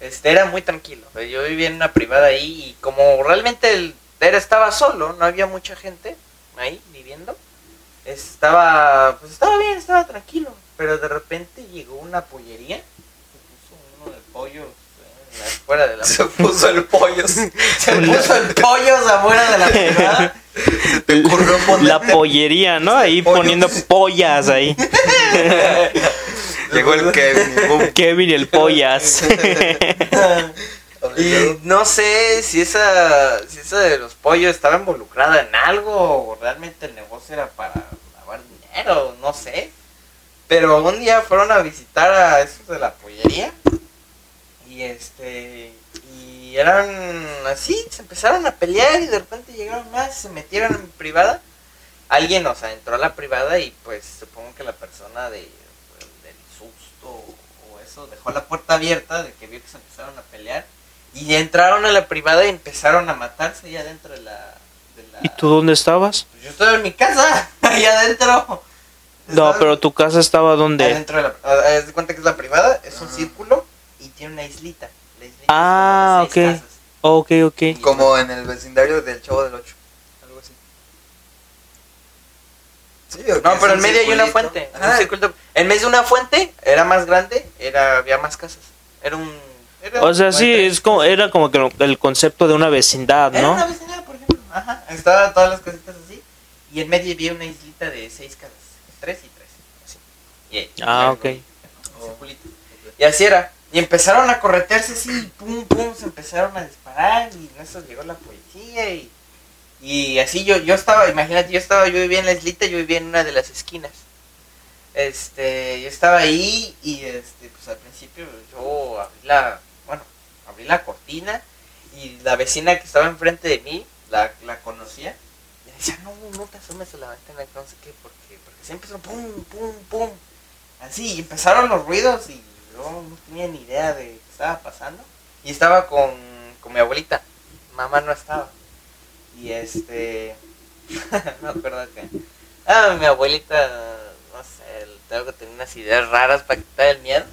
Este era muy tranquilo. Yo vivía en una privada ahí y como realmente el era estaba solo, no había mucha gente ahí viviendo. Estaba pues estaba bien, estaba tranquilo, pero de repente llegó una pollería. Se puso uno de pollos en la fuera de la [LAUGHS] Se puso el pollo. [LAUGHS] se puso el pollo afuera de la privada. Te ocurrió La pollería, ¿no? Ahí poniendo pollas ahí. Llegó el Kevin. Kevin y el pollas. [LAUGHS] Y no sé si esa, si esa de los pollos estaba involucrada en algo o realmente el negocio era para lavar dinero, no sé. Pero un día fueron a visitar a esos de la pollería y este y eran así, se empezaron a pelear y de repente llegaron más, se metieron en privada. Alguien, o sea, entró a la privada y pues supongo que la persona de, del susto o eso dejó la puerta abierta de que vio que se empezaron a pelear Y entraron a la privada y empezaron a matarse allá dentro de la... de la- ¿Y tú dónde estabas? Pues yo estaba en mi casa, [LAUGHS] allá adentro. No, Estaba pero tu casa estaba donde. Adentro de la... ah, Haz de cuenta que es la privada, es un círculo y tiene una islita. Ah, ok. casas. Ok, ok. Como en el vecindario del Chavo del Ocho. Algo así. Sí, No, pero en medio hay una fuente. un. En medio de una fuente era más grande, era había más casas. Era un. era O sea, sí, es como, era como que el concepto de una vecindad, Era una ¿no? vecindad, por ejemplo. Ajá. Estaban todas las casitas así. Y en medio había una islita de seis casas. Tres y tres. Así. Y ahí, Ah, un ok. circulito. Y así era. Y empezaron a corretearse así, pum, pum, se empezaron a disparar y en llegó la policía y, y así yo, yo estaba, imagínate, yo estaba, yo vivía en la islita, yo vivía en una de las esquinas. Este, yo estaba ahí y este, pues al principio yo abrí la, bueno, abrí la cortina y la vecina que estaba enfrente de mí, la, la conocía, y decía, no, no te asomes a la ventana, no sé qué, porque, porque siempre empezó pum, pum, pum, así, y empezaron los ruidos y yo no tenía ni idea de qué estaba pasando. Y estaba con, con mi abuelita, mamá no estaba. Y este, [LAUGHS] me acuerdo que, ah, mi abuelita, no sé, tengo que tener unas ideas raras para quitar el miedo.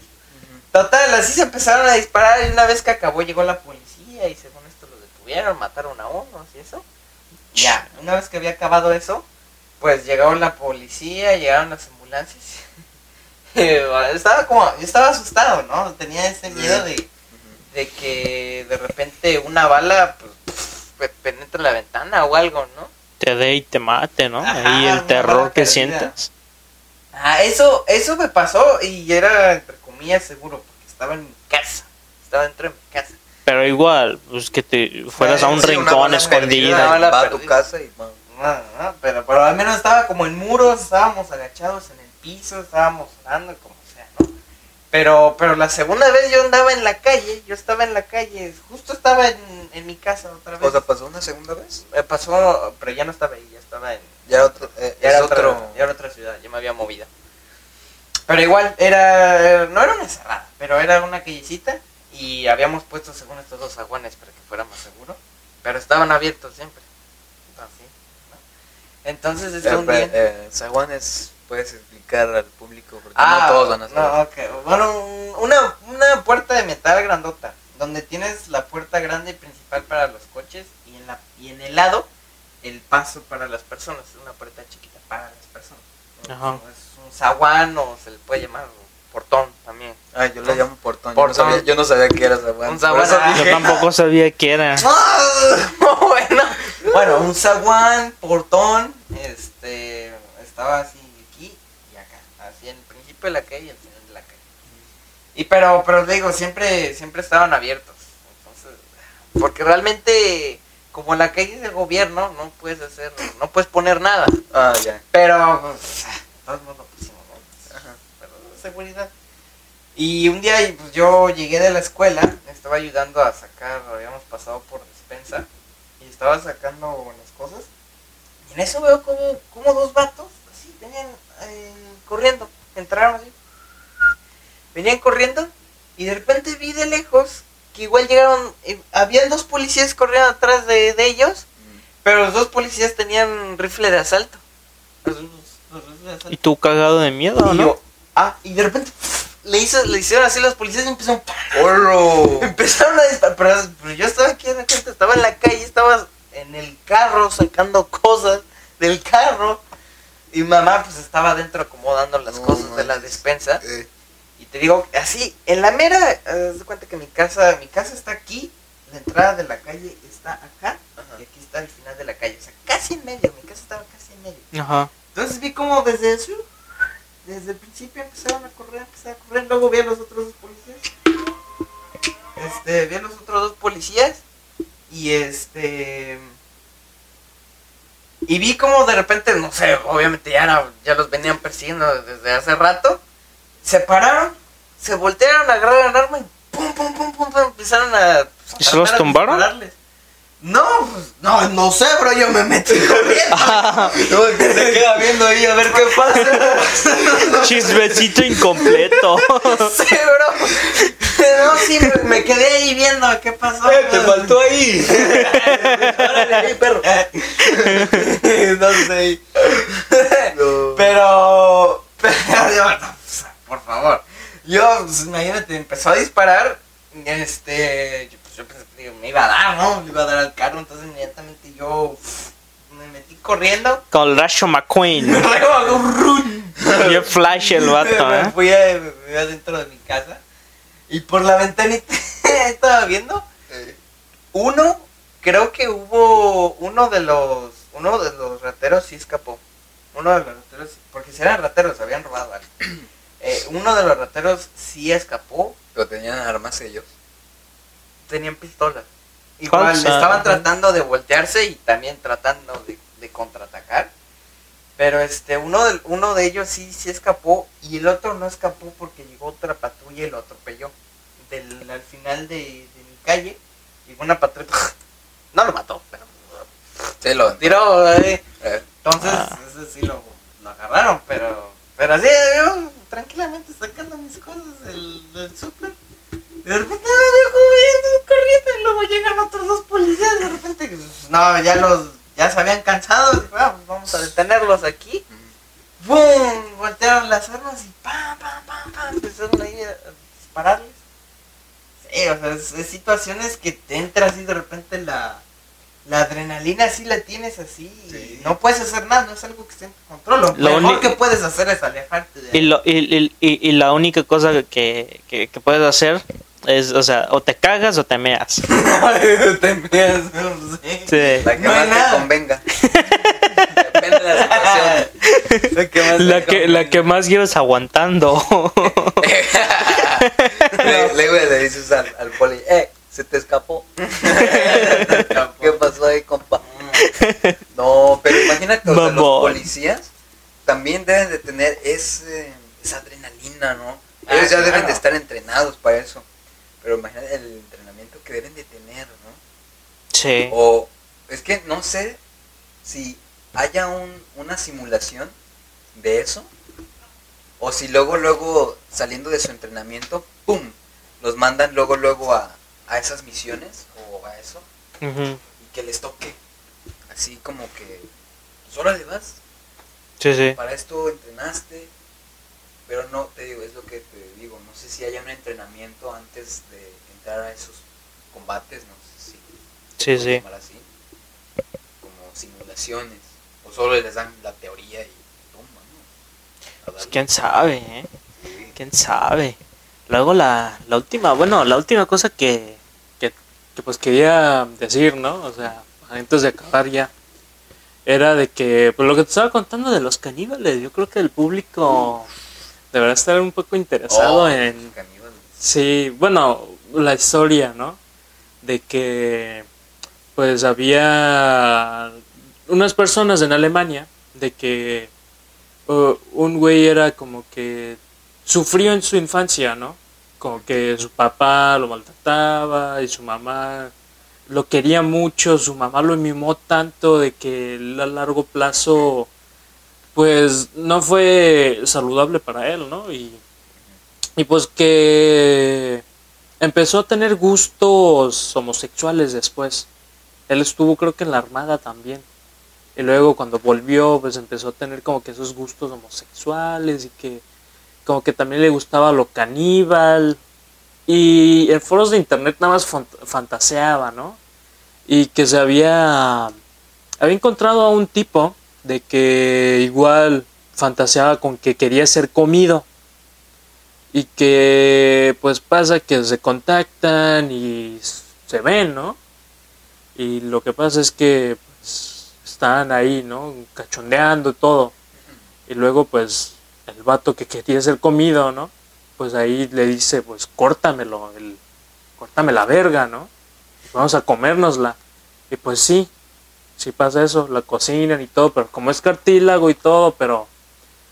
Total, así se empezaron a disparar y una vez que acabó llegó la policía y según esto lo detuvieron, mataron a unos y eso. Ya, una vez que había acabado eso, pues llegó la policía, llegaron las ambulancias. [LAUGHS] [LAUGHS] estaba como, yo estaba asustado, ¿no? Tenía ese miedo de, de que de repente una bala pues, pe- penetre la ventana o algo, ¿no? Te dé y te mate, ¿no? Ajá, Ahí el terror que perdida. sientas. Ah, eso, eso me pasó y era entre comillas seguro porque estaba en mi casa, estaba dentro de mi casa. Pero igual, pues que te fueras a un Sí, rincón escondido. Va a tu perdida. casa y bueno, No, no, pero, pero al menos estaba como en muros, estábamos agachados en el piso, estábamos orando, como sea, ¿no? Pero, pero la segunda vez yo andaba en la calle, yo estaba en la calle, justo estaba en, en mi casa otra vez. O sea, pasó una segunda vez. Eh, pasó, pero ya no estaba ahí, ya estaba en... Ya otro, eh, Ya era, otra, otro. ya era otra ciudad, ya me había movido. Pero igual, era no era una cerrada, pero era una callecita y habíamos puesto según estos dos aguanes para que fuera más seguro, pero estaban abiertos siempre. Así, ¿no? Entonces es Eh, un día... eh, puedes explicar al público porque Ah, no todos van a saber. no. Bueno, un- una, una puerta de metal grandota, donde tienes la puerta grande principal para los coches y en, la, y en el lado el paso para las personas. Es una puerta chiquita para las personas. Es un zaguán o se le puede llamar portón también. Ah, yo le llamo portón. Portón. Yo, no sabía, yo no sabía que era zaguán. Un zaguán, ah. Yo tampoco sabía qué era. [LAUGHS] [LAUGHS] bueno, bueno, un zaguán, portón, este, estaba así aquí y acá, así en el principio de la calle y al final de la calle. Y pero, pero digo, siempre, siempre estaban abiertos. Entonces, porque realmente, como la calle es del gobierno, no puedes hacer, no puedes poner nada. Ah, ya. Pero, pues, todo el mundo pusimos, ¿no? Ajá. pero seguridad. Y un día pues, yo llegué de la escuela, estaba ayudando a sacar, habíamos pasado por despensa, y estaba sacando las cosas. Y en eso veo como, como dos vatos, así, venían eh, corriendo, entraron así. Venían corriendo, y de repente vi de lejos que igual llegaron, eh, habían dos policías corriendo atrás de, de ellos, pero los dos policías tenían rifle de asalto. Los- los- los rifles de asalto. ¿Y tú cagado de miedo, Y no? yo, ah, y de repente le, hizo, le hicieron así los policías y empezaron, [LAUGHS] empezaron a disparar. Pero, pero yo estaba aquí en la gente, estaba en la calle, estaba en el carro sacando cosas del carro. Y mamá pues estaba adentro acomodando las No cosas de la despensa. Eh, Y te digo, así, en la mera, haz de cuenta que mi casa, mi casa está aquí, la entrada de la calle está acá, Ajá. y aquí está el final de la calle. O sea, casi en medio, mi casa estaba casi en medio. Ajá. Entonces vi como desde su, desde el principio empezaron a correr, empezaron a correr, luego vi a los otros dos policías. Este, vi a los otros dos policías y este y vi como de repente, no sé, obviamente ya era- ya los venían persiguiendo desde hace rato. Se pararon, se voltearon, agarraron el arma y pum pum pum pum, pum, empezaron a pues, a ¿Y se los tumbaron? dispararles. No, pues, no, no sé, bro, yo me metí [LAUGHS] corriendo. [LAUGHS] no, que se queda viendo ahí a ver qué pasa. [LAUGHS] Chismecito incompleto. Sí, bro. No, sí, me, me quedé ahí viendo qué pasó. Eh, te faltó ahí. Órale, ahí, perro. no sé. No. Pero, no, pues, por favor. Yo, pues, imagínate, empezó a disparar. Este, yo, pues, yo pensé que me iba a dar, ¿no? Le iba a dar al carro. Entonces, inmediatamente yo me metí corriendo. [LAUGHS] Con el McQueen. [LAUGHS] Luego, run. Y el flash el [LAUGHS] vato, me ¿eh? fui, a- me fui adentro de mi casa. Y por la ventanita estaba viendo. Uno, creo que hubo uno de los uno de los rateros sí escapó. Uno de los rateros, porque si eran rateros, habían robado algo. [CLEARS THROAT] Eh, uno de los rateros sí escapó, Pero tenían armas ellos. Tenían pistolas. Igual estaban tratando de voltearse y también tratando de, de contraatacar. Pero este, uno de, uno de ellos sí, sí escapó y el otro no escapó porque llegó otra patrulla y lo atropelló. Del, al final de, de mi calle, llegó una patrulla. No lo mató, pero Sí, lo tiró. eh. Eh, Entonces, Ah. ese sí lo, lo agarraron, pero, pero así yo tranquilamente sacando mis cosas del, del súper. De repente me dejo viendo corriendo y luego llegan otros dos policías. De repente, pues, no, ya los, ya se habían cansado. Dije, "Ah, pues vamos a detenerlos aquí. ¡Bum! Voltearon las armas y ¡pam, pam, pam, pam! Empezaron ahí a dispararles. Sí, o sea, es, es situaciones que te entra así de repente la, la adrenalina, así la tienes así. Sí. Y no puedes hacer nada, no es algo que esté en tu control. Lo, Lo mejor que puedes hacer es alejarte de Y, lo, y, y, y- y la única cosa que, que, que puedes hacer es, o sea, o te cagas o te meas. [LAUGHS] Te meas, no sé. Sí. La que No más te convenga. [LAUGHS] Depende de la situación. La que más La te que, la que más llevas aguantando. [LAUGHS] Le- Luego le dices al, al poli, eh, se te escapó. ¿Qué pasó ahí, compa? No, pero imagínate, o sea, los policías también deben de tener ese, esa adrenalina, ¿no? Ah, Ellos ya deben de estar entrenados para eso. Pero imagínate el entrenamiento que deben de tener, ¿no? Sí. O es que no sé si haya un, una simulación de eso. O si luego, luego, saliendo de su entrenamiento, ¡pum! Los mandan luego, luego a, a esas misiones o a eso. Y que les toque. Así como que, pues órale vas, Sí, sí. para esto entrenaste. Pero no, te digo, es lo que te digo. No sé si haya un entrenamiento antes de entrar a esos combates. No sé si Sí, sí. llamar así, como simulaciones, o solo les dan la teoría y toma, ¿no? Pues quién sabe, ¿eh? Sí. quién sabe. Luego la, la última, bueno, la última cosa que, que, que, pues quería decir, ¿no? O sea, antes de acabar ya, era de que, pues lo que te estaba contando de los caníbales, yo creo que el público deberá estar un poco interesado Oh, en. Sí, bueno, la historia, ¿no? De que pues había unas personas en Alemania de que uh, un güey era como que sufrió en su infancia, ¿no? Como que su papá lo maltrataba y su mamá lo quería mucho, su mamá lo mimó tanto de que a largo plazo pues no fue saludable para él, ¿no? Y, y pues que empezó a tener gustos homosexuales después. Él estuvo creo que en la armada también. Y luego cuando volvió pues empezó a tener como que esos gustos homosexuales y que como que también le gustaba lo caníbal. Y en foros de internet nada más fant- fantaseaba, ¿no? Y que se había había encontrado a un tipo de que igual fantaseaba con que quería ser comido y que pues pasa que se contactan y se ven, ¿no? Y lo que pasa es que pues, están ahí, ¿no? Cachondeando todo. Y luego pues el vato que quería ser comido, ¿no? Pues ahí le dice, pues córtamelo, el, córtame la verga, ¿no? Vamos a comérnosla. Y pues sí, sí pasa eso, la cocinan y todo, pero como es cartílago y todo, pero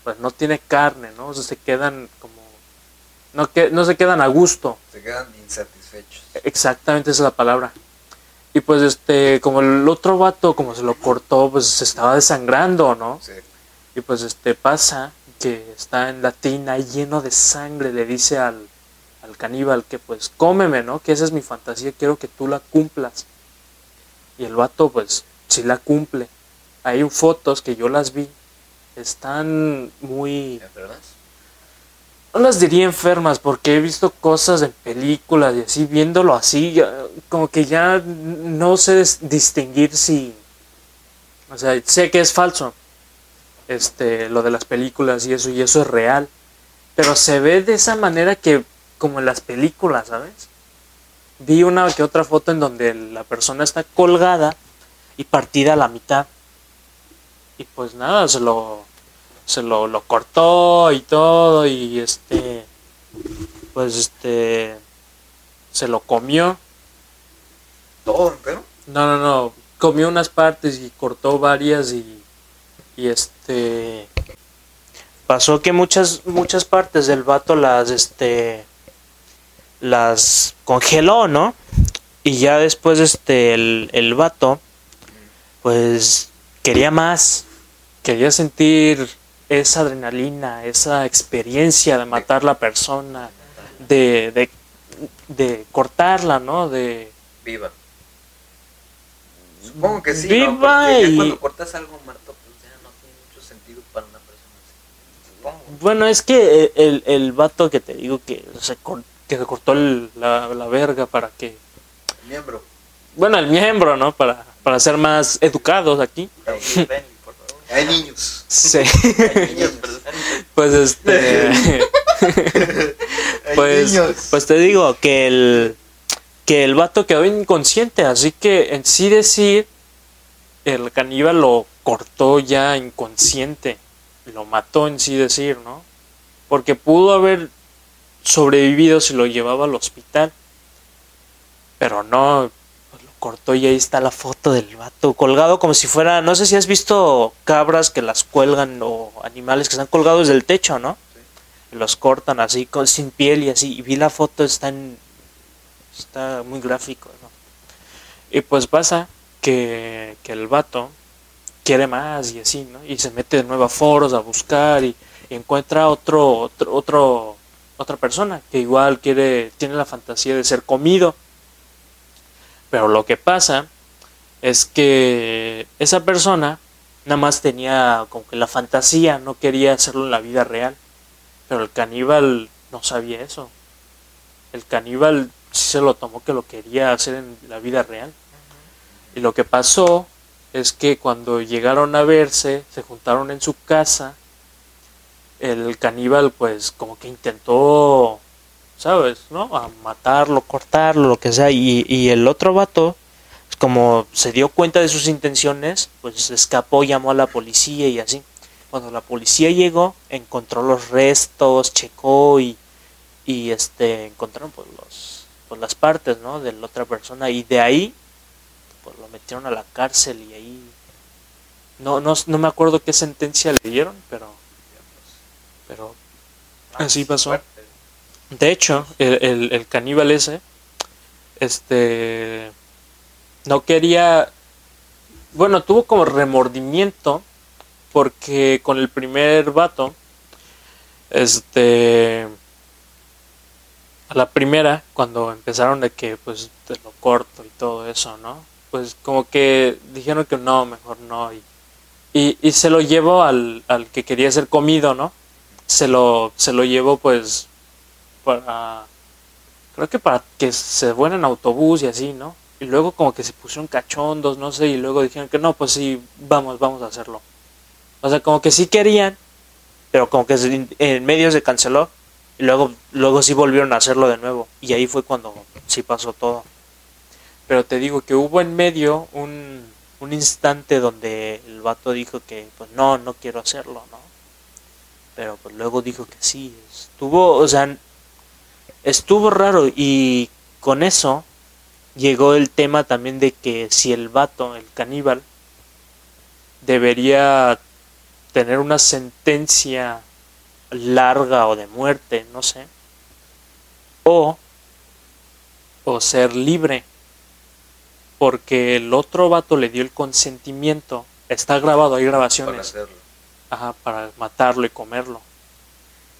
pues no tiene carne, ¿no? O sea, se quedan como... No, que, no se quedan a gusto. Se quedan insatisfechos. Exactamente esa es la palabra. Y pues este, como el otro vato, como se lo cortó, pues se estaba desangrando, ¿no? Sí. Y pues este pasa que está en la tina lleno de sangre, le dice al, al al caníbal que pues cómeme, ¿no? Que esa es mi fantasía, quiero que tú la cumplas. Y el vato pues sí la cumple. Hay fotos que yo las vi, están muy... ¿Verdad? No las diría enfermas porque he visto cosas en películas y así, viéndolo así, ya- como que ya no sé dis- distinguir si... O sea, sé que es falso, este, lo de las películas y eso, y eso es real, pero se ve de esa manera que, como en las películas, ¿sabes? Vi una que otra foto en donde la persona está colgada y partida a la mitad. Y pues nada, se lo, se lo, lo cortó y todo y este pues este se lo comió. Todo, no no no comió unas partes y cortó varias y y este pasó que muchas muchas partes del vato las este las congeló no y ya después este el, el vato pues quería más quería sentir esa adrenalina esa experiencia de matar la persona de, de, de cortarla no de Viva. Supongo que sí. Viva ¿no? Y- cuando cortas algo muerto, pues ya no tiene mucho sentido para una persona así. Supongo. Bueno, es que el, el vato que te digo que se, cor- que se cortó el- la, la verga para que... Miembro. Bueno, el miembro, ¿no? Para, para ser más educados aquí. Hay niños. Sí. Hay niños pues este... [LAUGHS] Hay pues, niños. pues te digo que el, que el vato quedó inconsciente, así que en sí decir, el caníbal lo cortó ya inconsciente, lo mató en sí decir, ¿no? Porque pudo haber sobrevivido si lo llevaba al hospital, pero no, cortó y ahí está la foto del vato colgado como si fuera, no sé si has visto cabras que las cuelgan o animales que están colgados del techo, ¿no? y los cortan así con, sin piel y así y vi la foto está en está muy gráfico ¿no? y pues pasa que, que el vato quiere más y así no y se mete de nuevo a foros a buscar y, y encuentra otro, otro otro otra persona que igual quiere tiene la fantasía de ser comido pero lo que pasa es que esa persona nada más tenía como que la fantasía no quería hacerlo en la vida real pero el caníbal no sabía eso. El caníbal sí se lo tomó que lo quería hacer en la vida real. Y lo que pasó es que cuando llegaron a verse, se juntaron en su casa, el caníbal pues como que intentó, ¿sabes? ¿No? A matarlo, cortarlo, lo que sea. Y, y el otro vato, como se dio cuenta de sus intenciones, pues escapó, llamó a la policía y así. Cuando la policía llegó, encontró los restos, checó y, y este encontraron pues los pues las partes, ¿no? de la otra persona y de ahí pues lo metieron a la cárcel y ahí no no, no me acuerdo qué sentencia le dieron, pero pero así pasó. De hecho, el, el, el caníbal ese, este, no quería, bueno, tuvo como remordimiento porque con el primer vato, este, a la primera, cuando empezaron de que pues te lo corto y todo eso, ¿no? Pues como que dijeron que no, mejor no. Y, y, y se lo llevó al, al que quería ser comido, ¿no? Se lo, se lo llevó pues para, creo que para que se fuera en autobús y así, ¿no? Y luego como que se pusieron cachondos, no sé, y luego dijeron que no, pues sí, vamos, vamos a hacerlo. O sea, como que sí querían, pero como que en medio se canceló. Y luego, luego sí volvieron a hacerlo de nuevo. Y ahí fue cuando sí pasó todo. Pero te digo que hubo en medio un, un instante donde el vato dijo que pues no, no quiero hacerlo, ¿no? Pero pues luego dijo que sí. Estuvo, o sea, estuvo raro. Y con eso llegó el tema también de que si el vato, el caníbal, debería tener una sentencia larga o de muerte, no sé, o, o ser libre, porque el otro vato le dio el consentimiento, está grabado, hay Para grabaciones, hacerlo. ajá, para matarlo y comerlo.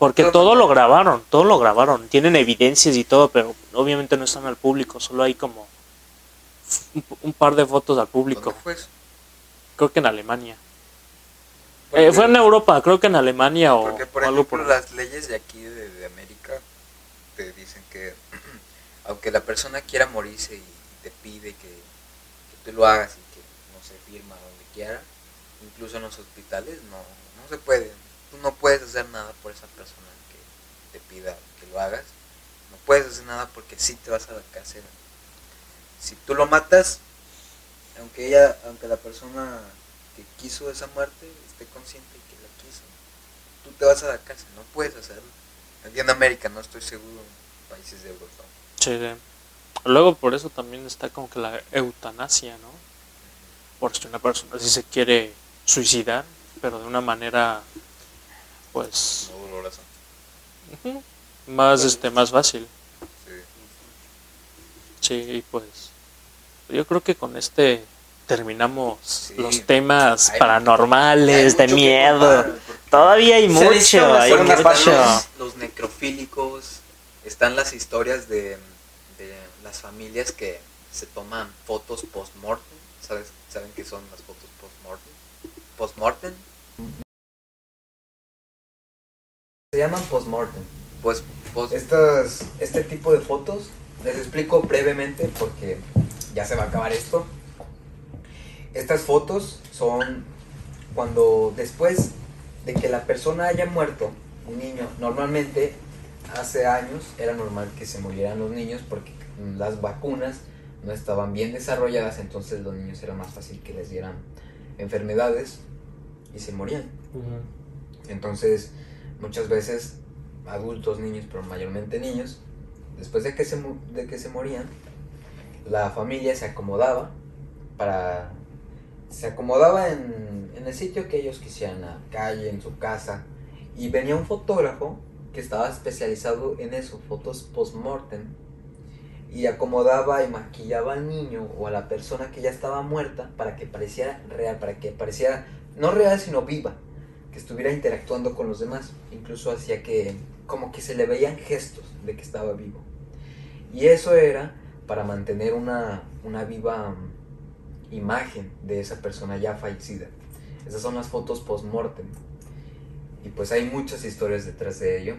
Porque Todo- todo lo grabaron, todo lo grabaron. Tienen evidencias y todo, pero obviamente no están al público. Solo hay como un, un par de fotos al público. ¿Dónde fue eso? Creo que en Alemania. Eh, fue en Europa, creo que en Alemania o, Porque, por o algo ejemplo, por las leyes de aquí, de, de América, te dicen que [CLEARS THROAT] aunque la persona quiera morirse y, y te pide que, que tú lo hagas y que no se firma donde quiera, incluso en los hospitales, no, no se puede. No puedes hacer nada por esa persona que te pida que lo hagas. No puedes hacer nada porque sí te vas a la cárcel. Si tú lo matas, aunque ella, aunque la persona que quiso esa muerte esté consciente que la quiso, tú te vas a la cárcel, no puedes hacerlo. Aquí en América no estoy seguro en países de Europa. Sí. Luego por eso también está como que la eutanasia, ¿no? Por si una persona si se quiere suicidar, pero de una manera pues No más este más fácil. Sí. Sí, pues yo creo que con este terminamos Sí. los temas Hay- paranormales, Hay de miedo. Todavía hay mucho, hay mucho. los, los necrofílicos, están las historias de, de las familias que se toman fotos post-mortem. ¿Sabes? ¿Saben qué son las fotos post-mortem? Post-mortem, Se llaman postmortem. pues post Estas, este tipo de fotos, les explico brevemente porque ya se va a acabar esto. Estas fotos son cuando después de que la persona haya muerto, un niño, normalmente hace años era normal que se murieran los niños porque las vacunas no estaban bien desarrolladas, entonces los niños era más fácil que les dieran enfermedades y se morían. Entonces, muchas veces adultos, niños, pero mayormente niños, después de que se, de que se morían, la familia se acomodaba para... Se acomodaba en, en el sitio que ellos quisieran, la calle, en su casa, y venía un fotógrafo que estaba especializado en eso, fotos post-mortem, y acomodaba y maquillaba al niño o a la persona que ya estaba muerta para que pareciera real, para que pareciera no real sino viva, que estuviera interactuando con los demás, incluso hacía que como que se le veían gestos de que estaba vivo. Y eso era para mantener una, una viva mm, imagen de esa persona ya fallecida. Esas son las fotos post-mortem. Y pues hay muchas historias detrás de ello.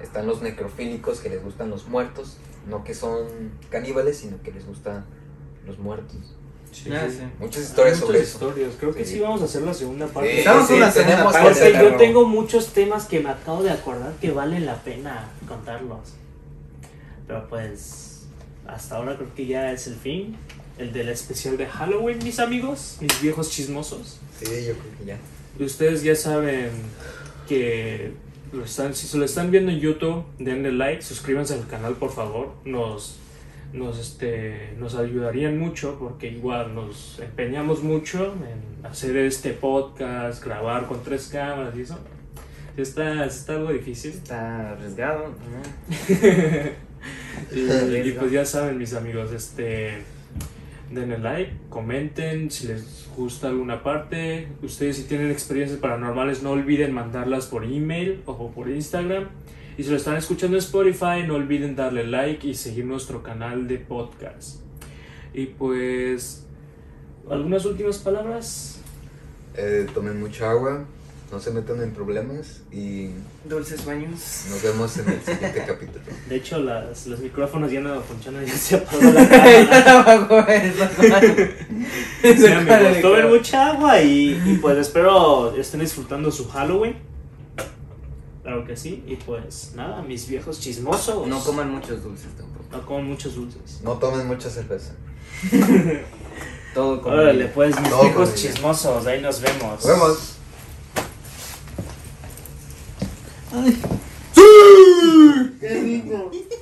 Están los necrofílicos que les gustan los muertos, no que son caníbales, sino que les gustan los muertos. Ah, sí. Muchas historias muchas sobre eso. historias. Creo que Sí. sí vamos a hacer la segunda parte. Sí, Estamos sí, en la segunda tenemos parte. yo tengo muchos temas que me acabo de acordar que vale la pena contarlos. Pero pues hasta ahora creo que ya es el fin. El del especial de Halloween, mis amigos, mis viejos chismosos. Sí, yo creo que ya. Y ustedes ya saben que lo están, si se lo están viendo en YouTube, denle like, suscríbanse al canal por favor. Nos, nos, este, nos ayudarían mucho porque igual nos empeñamos mucho en hacer este podcast, grabar con tres cámaras y eso. Está, está algo difícil. Está arriesgado. ¿no? [LAUGHS] y, y pues ya saben mis amigos, este denle like, comenten si les gusta alguna parte. Ustedes si tienen experiencias paranormales no olviden mandarlas por email o por Instagram. Y si lo están escuchando en Spotify no olviden darle like y seguir nuestro canal de podcast. Y pues algunas últimas palabras. Eh, tomen mucha agua, no se metan en problemas y Dulces sueños. nos vemos en el siguiente [LAUGHS] capítulo. De hecho las, los micrófonos ya no funcionan, ya se apagó la [LAUGHS] cámara. [LAUGHS] Sí, amigos, tomen mucha agua y, y pues espero estén disfrutando su Halloween. Claro que sí. Y pues nada, mis viejos chismosos. No coman muchos dulces tampoco. No coman muchos dulces. No tomen mucha cerveza. [LAUGHS] Todo con Órale, pues mis Todo viejos chismosos. Ahí nos vemos. Nos vemos.